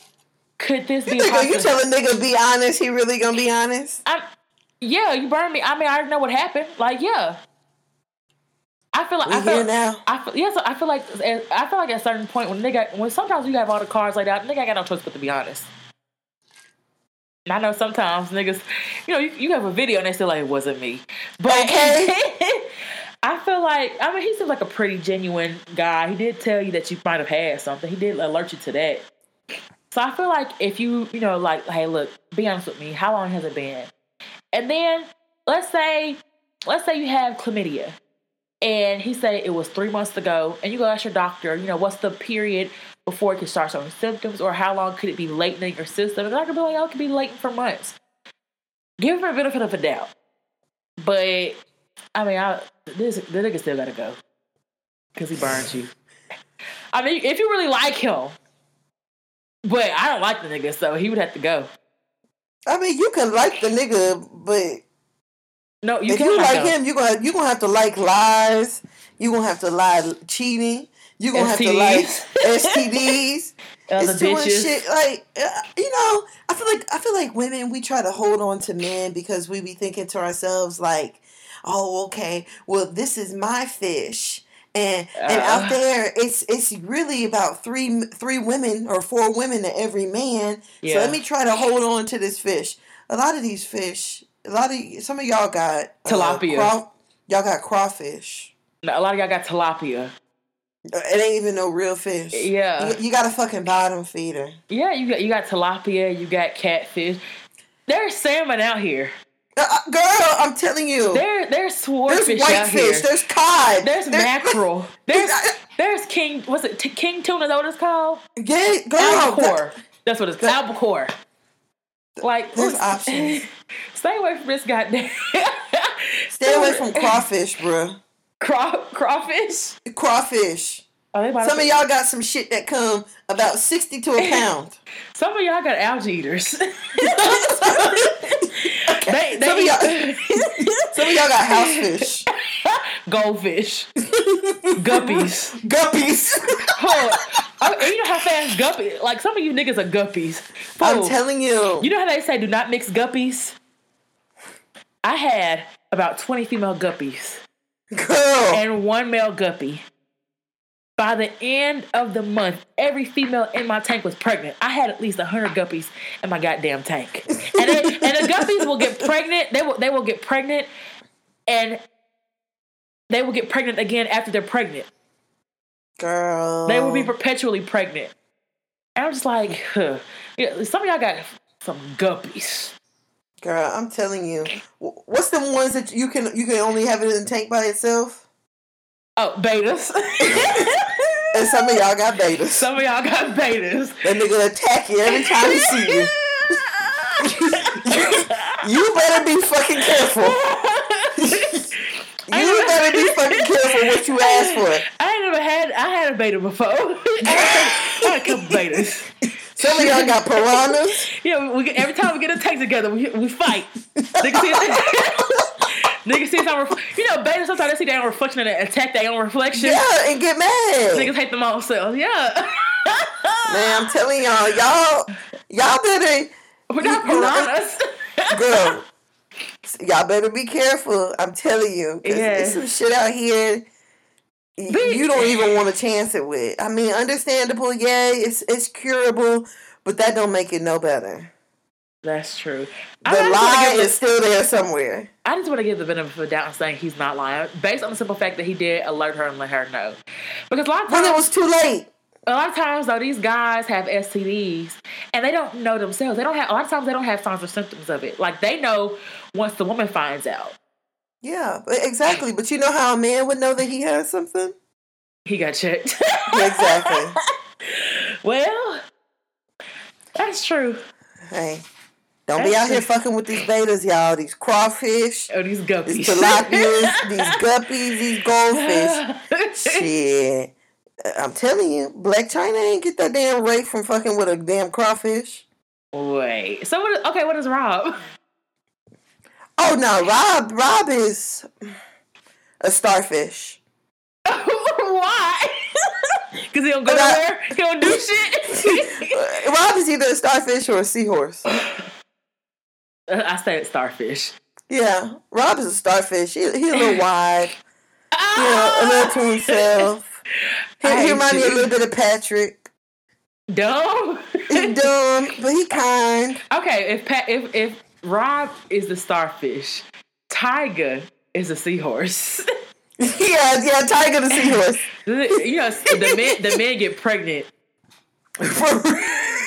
Speaker 1: could this be
Speaker 2: You
Speaker 1: a
Speaker 2: think you tell a nigga be honest? He really gonna be honest?
Speaker 1: I'm, yeah, you burned me. I mean, I already know what happened. Like, yeah. I feel like
Speaker 2: We
Speaker 1: I feel,
Speaker 2: now.
Speaker 1: I feel, yes, I feel like eh, I feel like at a certain point when nigga when sometimes you have all the cards like that, nigga ain't got no choice but to be honest. And I know sometimes niggas, you know, you, you have a video and they still like it wasn't me, but
Speaker 2: Okay. <laughs>
Speaker 1: I feel like I mean he seems like a pretty genuine guy. He did tell you that you might have had something. He did alert you to that. So I feel like if you you know like hey look, be honest with me. How long has it been? And then let's say let's say you have chlamydia and he said it was three months ago, and you go ask your doctor, you know, what's the period before it can start showing symptoms, or how long could it be latent in your system? And the doctor be like, oh, it could be latent for months. Give him a benefit of a doubt. But, I mean, I, this, the nigga still gotta go. Because he burned you. I mean, if you really like him, but I don't like the nigga, so he would have to go.
Speaker 2: I mean, you can like the nigga, but
Speaker 1: No, you
Speaker 2: if
Speaker 1: can't
Speaker 2: you like
Speaker 1: go.
Speaker 2: him, you gonna you gonna have to like lies. You gonna have to lie cheating. You gonna have to like STDs. <laughs>
Speaker 1: Other
Speaker 2: it's
Speaker 1: bitches.
Speaker 2: shit. Like uh, you know, I feel like I feel like women we try to hold on to men because we be thinking to ourselves like, oh okay, well this is my fish. And and
Speaker 1: Uh.
Speaker 2: out there, it's it's really about three three women or four women to every man. So let me try to hold on to this fish. A lot of these fish, a lot of some of y'all got uh,
Speaker 1: Tilapia.
Speaker 2: craw- y'all got crawfish.
Speaker 1: A lot of y'all got tilapia.
Speaker 2: Uh, It ain't even no real fish.
Speaker 1: Yeah.
Speaker 2: You, you got a fucking bottom feeder.
Speaker 1: Yeah, you got you got tilapia, you got catfish. There's salmon out here.
Speaker 2: Uh, uh, girl, I'm telling you.
Speaker 1: There there's
Speaker 2: There's
Speaker 1: swordfish out
Speaker 2: whitefish.
Speaker 1: here.
Speaker 2: There's cod.
Speaker 1: There's
Speaker 2: there-
Speaker 1: mackerel. There's there's king. What's it? T- king tuna? Is that what it's called?
Speaker 2: Yeah, girl.
Speaker 1: Albacore. That's what it's called. Albacore. Like
Speaker 2: There's options. <laughs>
Speaker 1: Stay away from this goddamn.
Speaker 2: Stay away <laughs> from crawfish, bruh.
Speaker 1: Craw, crawfish.
Speaker 2: Crawfish.
Speaker 1: Oh,
Speaker 2: Some of y'all got some shit that come about sixty to a <laughs> pound.
Speaker 1: Some of y'all got algae eaters. <laughs> <laughs> they, they
Speaker 2: Some of y'all- Some of y'all got house fish.
Speaker 1: goldfish, guppies.
Speaker 2: Guppies.
Speaker 1: Oh, and you know how fast guppy? Like some of you niggas are guppies.
Speaker 2: I'm telling you.
Speaker 1: You know how they say do not mix guppies? I had about 20 female guppies
Speaker 2: Girl.
Speaker 1: and one male guppy. By the end of the month, every female in my tank was pregnant. I had at least 100 guppies in my goddamn tank. And, they, and the guppies will get pregnant. They will, they will get pregnant and they will get pregnant again after they're pregnant.
Speaker 2: Girl.
Speaker 1: They will be perpetually pregnant. And I'm just like, huh. Yeah, some of y'all got some guppies.
Speaker 2: Girl, I'm telling you. What's the ones that you can you can only have it in the tank by itself?
Speaker 1: Oh,
Speaker 2: bettas. <laughs> Some of y'all got bettas.
Speaker 1: some of y'all got bettas.
Speaker 2: That nigga attack you every time he see you. <laughs> You better be fucking careful. You better be fucking careful what you ask for.
Speaker 1: I ain't never had. I had a betta before. <laughs> I had, a couple bettas.
Speaker 2: Some of y'all got piranhas.
Speaker 1: Yeah, we, every time we get a tank together, we, we fight. <laughs> Niggas see, some. Ref- you know, bettas sometimes they see their own reflection and attack their own reflection.
Speaker 2: Yeah, and get mad.
Speaker 1: Niggas hate them all themselves. Yeah. <laughs>
Speaker 2: Man, I'm telling y'all, y'all, y'all better,
Speaker 1: We're not piranhas. <laughs>
Speaker 2: girl. Y'all better be careful. I'm telling you, 'cause
Speaker 1: Yeah.
Speaker 2: there's some shit out here.
Speaker 1: Be-
Speaker 2: You don't even want to chance it with. I mean, understandable, yeah, it's it's curable, but that don't make it no better.
Speaker 1: That's true.
Speaker 2: The lie is still there somewhere.
Speaker 1: I just want to give the benefit of the doubt and saying he's not lying, based on the simple fact that he did alert her and let her know. Because a lot of
Speaker 2: When
Speaker 1: times,
Speaker 2: it was too late.
Speaker 1: a lot of times though, these guys have STDs and they don't know themselves. They don't have a lot of times they don't have signs or symptoms of it. Like they know once the woman finds out.
Speaker 2: Yeah, exactly. But you know how a man would know that he has something?
Speaker 1: He got checked.
Speaker 2: exactly. <laughs>
Speaker 1: well, that's true.
Speaker 2: Hey, don't That's be out here fucking with these bettas, y'all. These crawfish.
Speaker 1: Oh, these guppies.
Speaker 2: These tilapias, <laughs> these guppies, these goldfish. Shit. I'm telling you, Blac Chyna ain't get that damn rate from fucking with a damn crawfish.
Speaker 1: Wait. So what? Okay, what is Rob?
Speaker 2: Oh no, Rob. Rob is a starfish. <laughs>
Speaker 1: Why? <laughs> Because he don't go nowhere. He don't do shit.
Speaker 2: Rob is either a starfish or a seahorse. <laughs>
Speaker 1: I said starfish.
Speaker 2: Yeah, Rob is a starfish. He, he a little wide. <laughs> You know, a little to himself. He, he reminds me a little bit of Patrick.
Speaker 1: Dumb.
Speaker 2: He's <laughs> dumb, but he kind.
Speaker 1: Okay, if Pat, if if Rob is the starfish, Tyga is a seahorse.
Speaker 2: yeah, yeah, Tyga the seahorse.
Speaker 1: you know, the men the men get pregnant.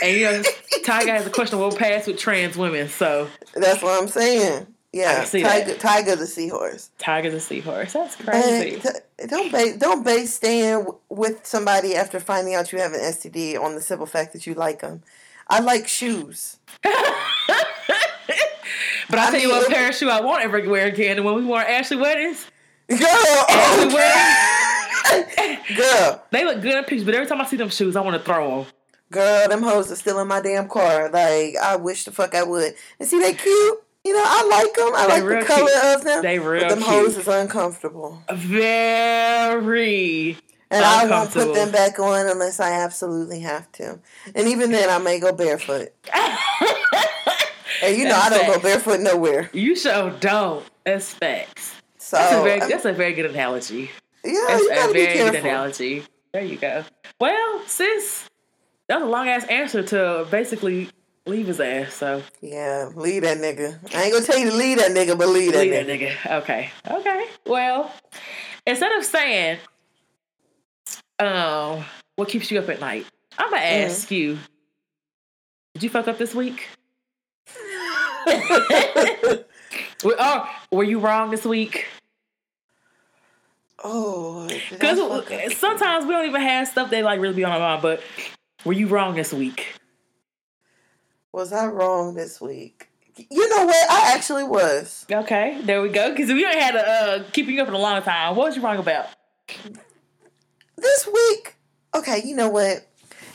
Speaker 1: And you know, Tyga has a questionable past with trans women, so
Speaker 2: that's what I'm saying. Yeah, Tyga, Tyga the seahorse.
Speaker 1: Tyga the seahorse. That's crazy.
Speaker 2: T- don't base don't base staying with somebody after finding out you have an STD on the simple fact that you like them. I like shoes. <laughs>
Speaker 1: but I'll tell mean, you what pair of shoe I won't ever wear again. And when we wore Ashley weddings,
Speaker 2: girl, <laughs> Ashley weddings, <laughs> girl,
Speaker 1: they look good in pictures. But every time I see them shoes, I want to throw them.
Speaker 2: Girl, them hoes are still in my damn car. Like I wish the fuck I would. And see, they cute. You know, I like them. I they like the color cute. of them.
Speaker 1: They real
Speaker 2: but them
Speaker 1: cute.
Speaker 2: hoes is uncomfortable.
Speaker 1: Very.
Speaker 2: And I won't put them back on unless I absolutely have to. And even then, I may go barefoot. and you know, that's I don't facts. go barefoot nowhere.
Speaker 1: You sure don't. That's facts. So that's a very, that's a very good analogy.
Speaker 2: Yeah,
Speaker 1: that's
Speaker 2: you gotta
Speaker 1: a very
Speaker 2: be careful.
Speaker 1: good analogy. There you go. Well, sis, that was a long ass answer to basically leave his ass. So
Speaker 2: yeah, leave that nigga. I ain't gonna tell you to leave that nigga, but leave that, leave nigga.
Speaker 1: that nigga. Okay, okay. Well, instead of saying, um, what keeps you up at night, I'm gonna mm-hmm. ask you, did you fuck up this week? <laughs> oh, were you wrong this week?
Speaker 2: Oh,
Speaker 1: because sometimes we don't even have stuff that like really be on our mind. But were you wrong this week?
Speaker 2: Was I wrong this week? You know what? I actually was.
Speaker 1: Okay, there we go. Because we ain't had a uh, keeping you up in a long time. What was you wrong about?
Speaker 2: This week, okay. You know what?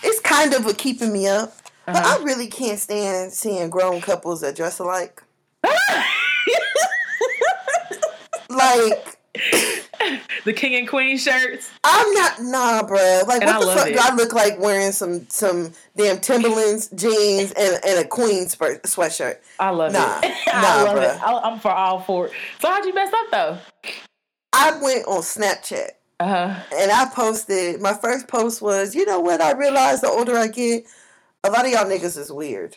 Speaker 2: It's kind of a keeping me up, uh-huh. but I really can't stand seeing grown couples that dress alike. <laughs> like <laughs>
Speaker 1: the king and queen shirts.
Speaker 2: I'm not nah, bro. Like and what I the fuck it. do I look like wearing some some damn Timberlands jeans and, and a queen spurt, sweatshirt?
Speaker 1: I love
Speaker 2: nah,
Speaker 1: it. <laughs>
Speaker 2: Nah, I love
Speaker 1: bro. it. I'm for all for it. So how'd you mess up though?
Speaker 2: I went on Snapchat.
Speaker 1: Uh-huh.
Speaker 2: And I posted my first post was, you know what? I realized the older I get, a lot of y'all niggas is weird.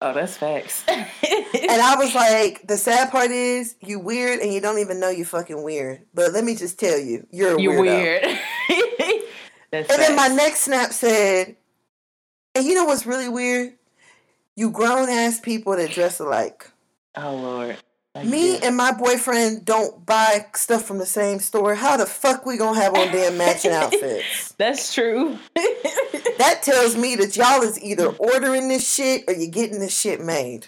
Speaker 1: Oh, that's facts. <laughs> <laughs>
Speaker 2: and I was like, the sad part is you weird and you don't even know you fucking weird. But let me just tell you, you're
Speaker 1: you're
Speaker 2: weird. <laughs> and then my next snap said, and you know what's really weird? You grown ass people that dress alike.
Speaker 1: Oh Lord.
Speaker 2: Me and my boyfriend don't buy stuff from the same store. How the fuck we gonna have on damn matching outfits? <laughs>
Speaker 1: That's true.
Speaker 2: that tells me that y'all is either ordering this shit or you're getting this shit made.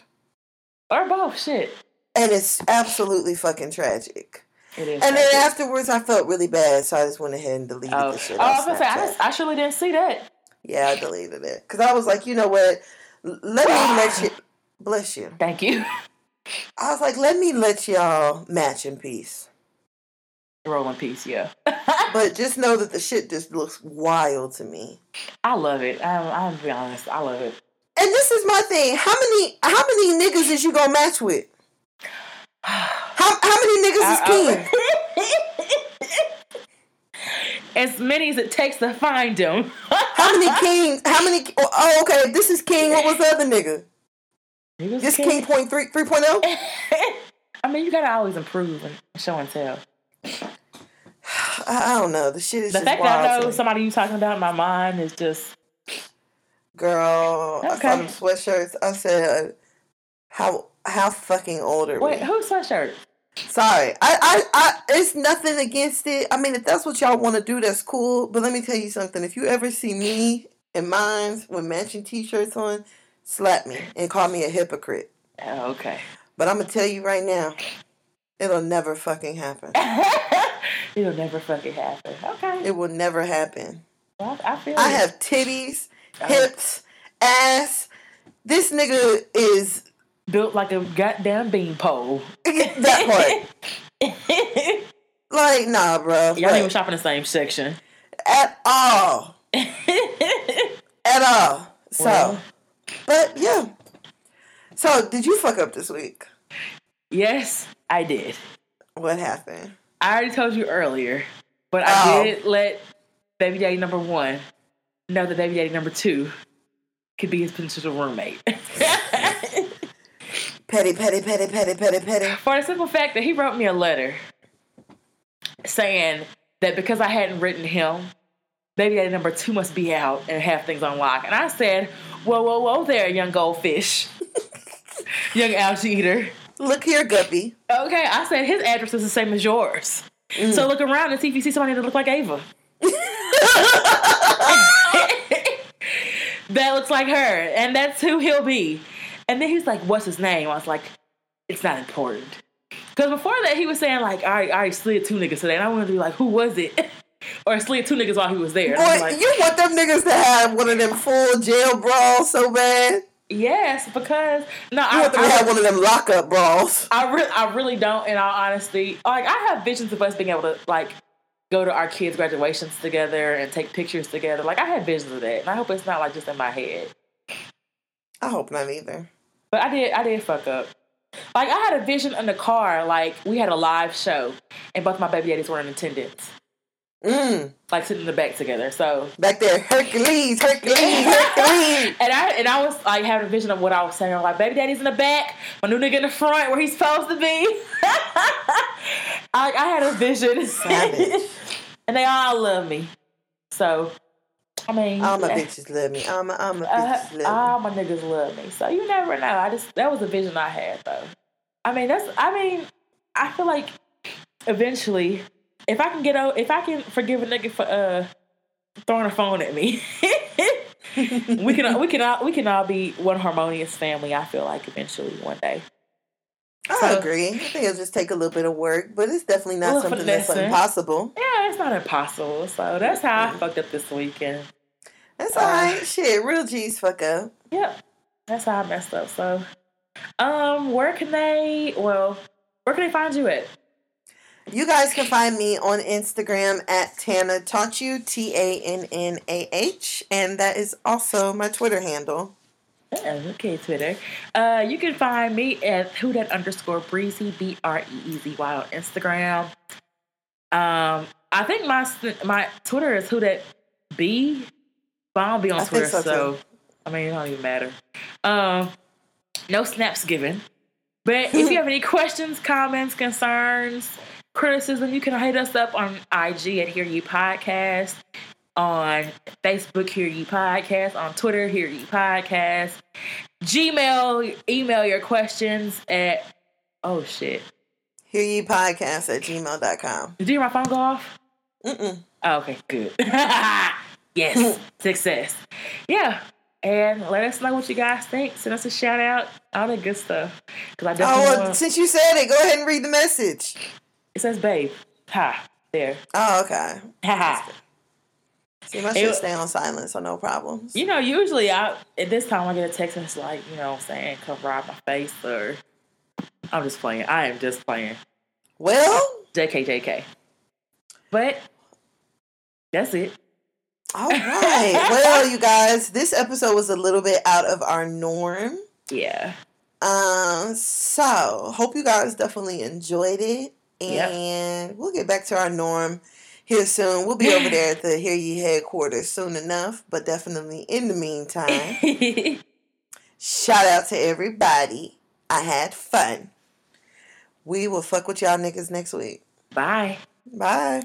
Speaker 1: Or both shit.
Speaker 2: And it's absolutely fucking tragic.
Speaker 1: It is.
Speaker 2: And then afterwards, I felt really bad, so I just went ahead and deleted oh. the shit. Oh, I was gonna say,
Speaker 1: I, just, I surely didn't see that.
Speaker 2: Yeah, I deleted it because I was like, you know what? Let me let you. <sighs> Bless you.
Speaker 1: Thank you.
Speaker 2: I was like, let me let y'all match in peace.
Speaker 1: Roll in peace, yeah. <laughs>
Speaker 2: but just know that the shit just looks wild to me.
Speaker 1: I love it. I'm, I'm be honest. I love it.
Speaker 2: And this is my thing. How many how many niggas is you gonna match with? How how many niggas is king? <laughs>
Speaker 1: as many as it takes to find them.
Speaker 2: how many <laughs> kings? How many? Oh, oh, okay. This is king. What was the other nigga? This King Point point three three point oh. <laughs>
Speaker 1: I mean, you gotta always improve and show and tell. <sighs>
Speaker 2: I don't know. The shit is
Speaker 1: the fact that I know somebody you talking about in my mind is just
Speaker 2: Girl, okay. I saw them sweatshirts. I said, "How how fucking old are
Speaker 1: Wait, we?" Wait, whose sweatshirt?
Speaker 2: Sorry, I, I, I, it's nothing against it. I mean, if that's what y'all want to do, that's cool. But let me tell you something. If you ever see me and mine with matching T-shirts on, slap me and call me a hypocrite.
Speaker 1: Oh, okay.
Speaker 2: But I'm gonna tell you right now, it'll never fucking happen. <laughs>
Speaker 1: it'll never fucking happen. Okay.
Speaker 2: It will never happen.
Speaker 1: Well, I feel.
Speaker 2: I have titties. Hips, ass. This nigga is
Speaker 1: built like a goddamn beanpole. <laughs>
Speaker 2: that part. like, nah, bro.
Speaker 1: Y'all ain't even shop in the same section.
Speaker 2: At all. At all. So, well. but yeah. So, did you fuck up this week?
Speaker 1: Yes, I did.
Speaker 2: What happened?
Speaker 1: I already told you earlier, but I oh. did let baby daddy number one know that baby daddy number two could be his potential roommate. <laughs>
Speaker 2: Petty, petty, petty, petty, petty, petty.
Speaker 1: For the simple fact that he wrote me a letter saying that because I hadn't written him, baby daddy number two must be out and have things on lock. And I said, Whoa, whoa, whoa there, young goldfish. <laughs> young algae eater.
Speaker 2: Look here, Guppy.
Speaker 1: Okay, I said his address is the same as yours. Mm. So look around and see if you see somebody that look like Ava. <laughs> that looks like her, and that's who he'll be. And then he was like, "What's his name?" I was like, "It's not important." Because before that, he was saying like, "I I slid two niggas today," and I wanted to be like, "Who was it?" <laughs> or slid two niggas while he was there.
Speaker 2: Boy,
Speaker 1: like,
Speaker 2: you want them niggas to have one of them full jail brawls so bad?
Speaker 1: Yes, because no,
Speaker 2: you I want them I, to have one of them lockup brawls.
Speaker 1: I really, I really don't. In all honesty, like I have visions of us being able to like go to our kids' graduations together and take pictures together. Like I have visions of that, and I hope it's not like just in my head.
Speaker 2: I hope not either.
Speaker 1: But I did I did fuck up. Like I had a vision in the car, like we had a live show and both my baby daddies were in attendance.
Speaker 2: Mm.
Speaker 1: Like sitting in the back together. So
Speaker 2: back there, Hercules, Hercules, Hercules. <laughs>
Speaker 1: and I and I was like having a vision of what I was saying. I'm like, baby daddy's in the back, my new nigga in the front where he's supposed to be. <laughs> I, I had a vision. Savage. <laughs> and they all love me. So I mean,
Speaker 2: all my bitches love me. All my, all my uh, bitches love me. All
Speaker 1: my niggas love me. So you never know. I just that was a vision I had though. I mean, that's. I mean, I feel like eventually, if I can get out, if I can forgive a nigga for uh throwing a phone at me, <laughs> we can we can all we can all be one harmonious family. I feel like eventually one day.
Speaker 2: I so, agree. I think it'll just take a little bit of work, but it's definitely not something that's impossible.
Speaker 1: Yeah, it's not impossible. So that's how I fucked up this weekend.
Speaker 2: That's all right. Shit, real G's fuck up.
Speaker 1: Yep. That's how I messed up. So, um, where can they? Well, where can they find you at?
Speaker 2: You guys can find me on Instagram at Tannah Taught You, T A N N A H, and that is also my Twitter handle.
Speaker 1: Oh, okay, Twitter. Uh, you can find me at who that underscore breezy b r e e z y on Instagram. Um, I think my my Twitter is who that b but I don't be on I Twitter, so, so I mean, it don't even matter. Um, no snaps given. But if you have any questions, comments, concerns, criticism, you can hit us up on IG at Hear Ye Podcast, on Facebook, Hear Ye Podcast, on Twitter, Hear Ye Podcast, Gmail, email your questions at, oh shit.
Speaker 2: Hear Ye Podcast at gmail.com.
Speaker 1: Did you hear my phone go off?
Speaker 2: Mm-mm.
Speaker 1: Oh, okay, good. <laughs> Yes, <laughs> success. Yeah. And let us know what you guys think. Send us a shout out, all that good stuff.
Speaker 2: Cause I oh, definitely oh, well, wanna... since you said it, go ahead and read the message.
Speaker 1: It says, "Babe." Ha. There.
Speaker 2: Oh, okay. Ha ha. See, my shit stay on silent, so no problems.
Speaker 1: You know, usually I at this time I get a text and it's like, you know, what I'm saying, come ride my face or I'm just playing. I am just playing.
Speaker 2: Well,
Speaker 1: JK, JK. But that's it.
Speaker 2: All right. <laughs> well, you guys, this episode was a little bit out of our norm.
Speaker 1: Yeah.
Speaker 2: Um. So, hope you guys definitely enjoyed it, and we'll get back to our norm here soon. We'll be over there at the Hear Ye headquarters soon enough, but definitely in the meantime, <laughs> shout out to everybody. I had fun. We will fuck with y'all niggas next week.
Speaker 1: Bye.
Speaker 2: Bye.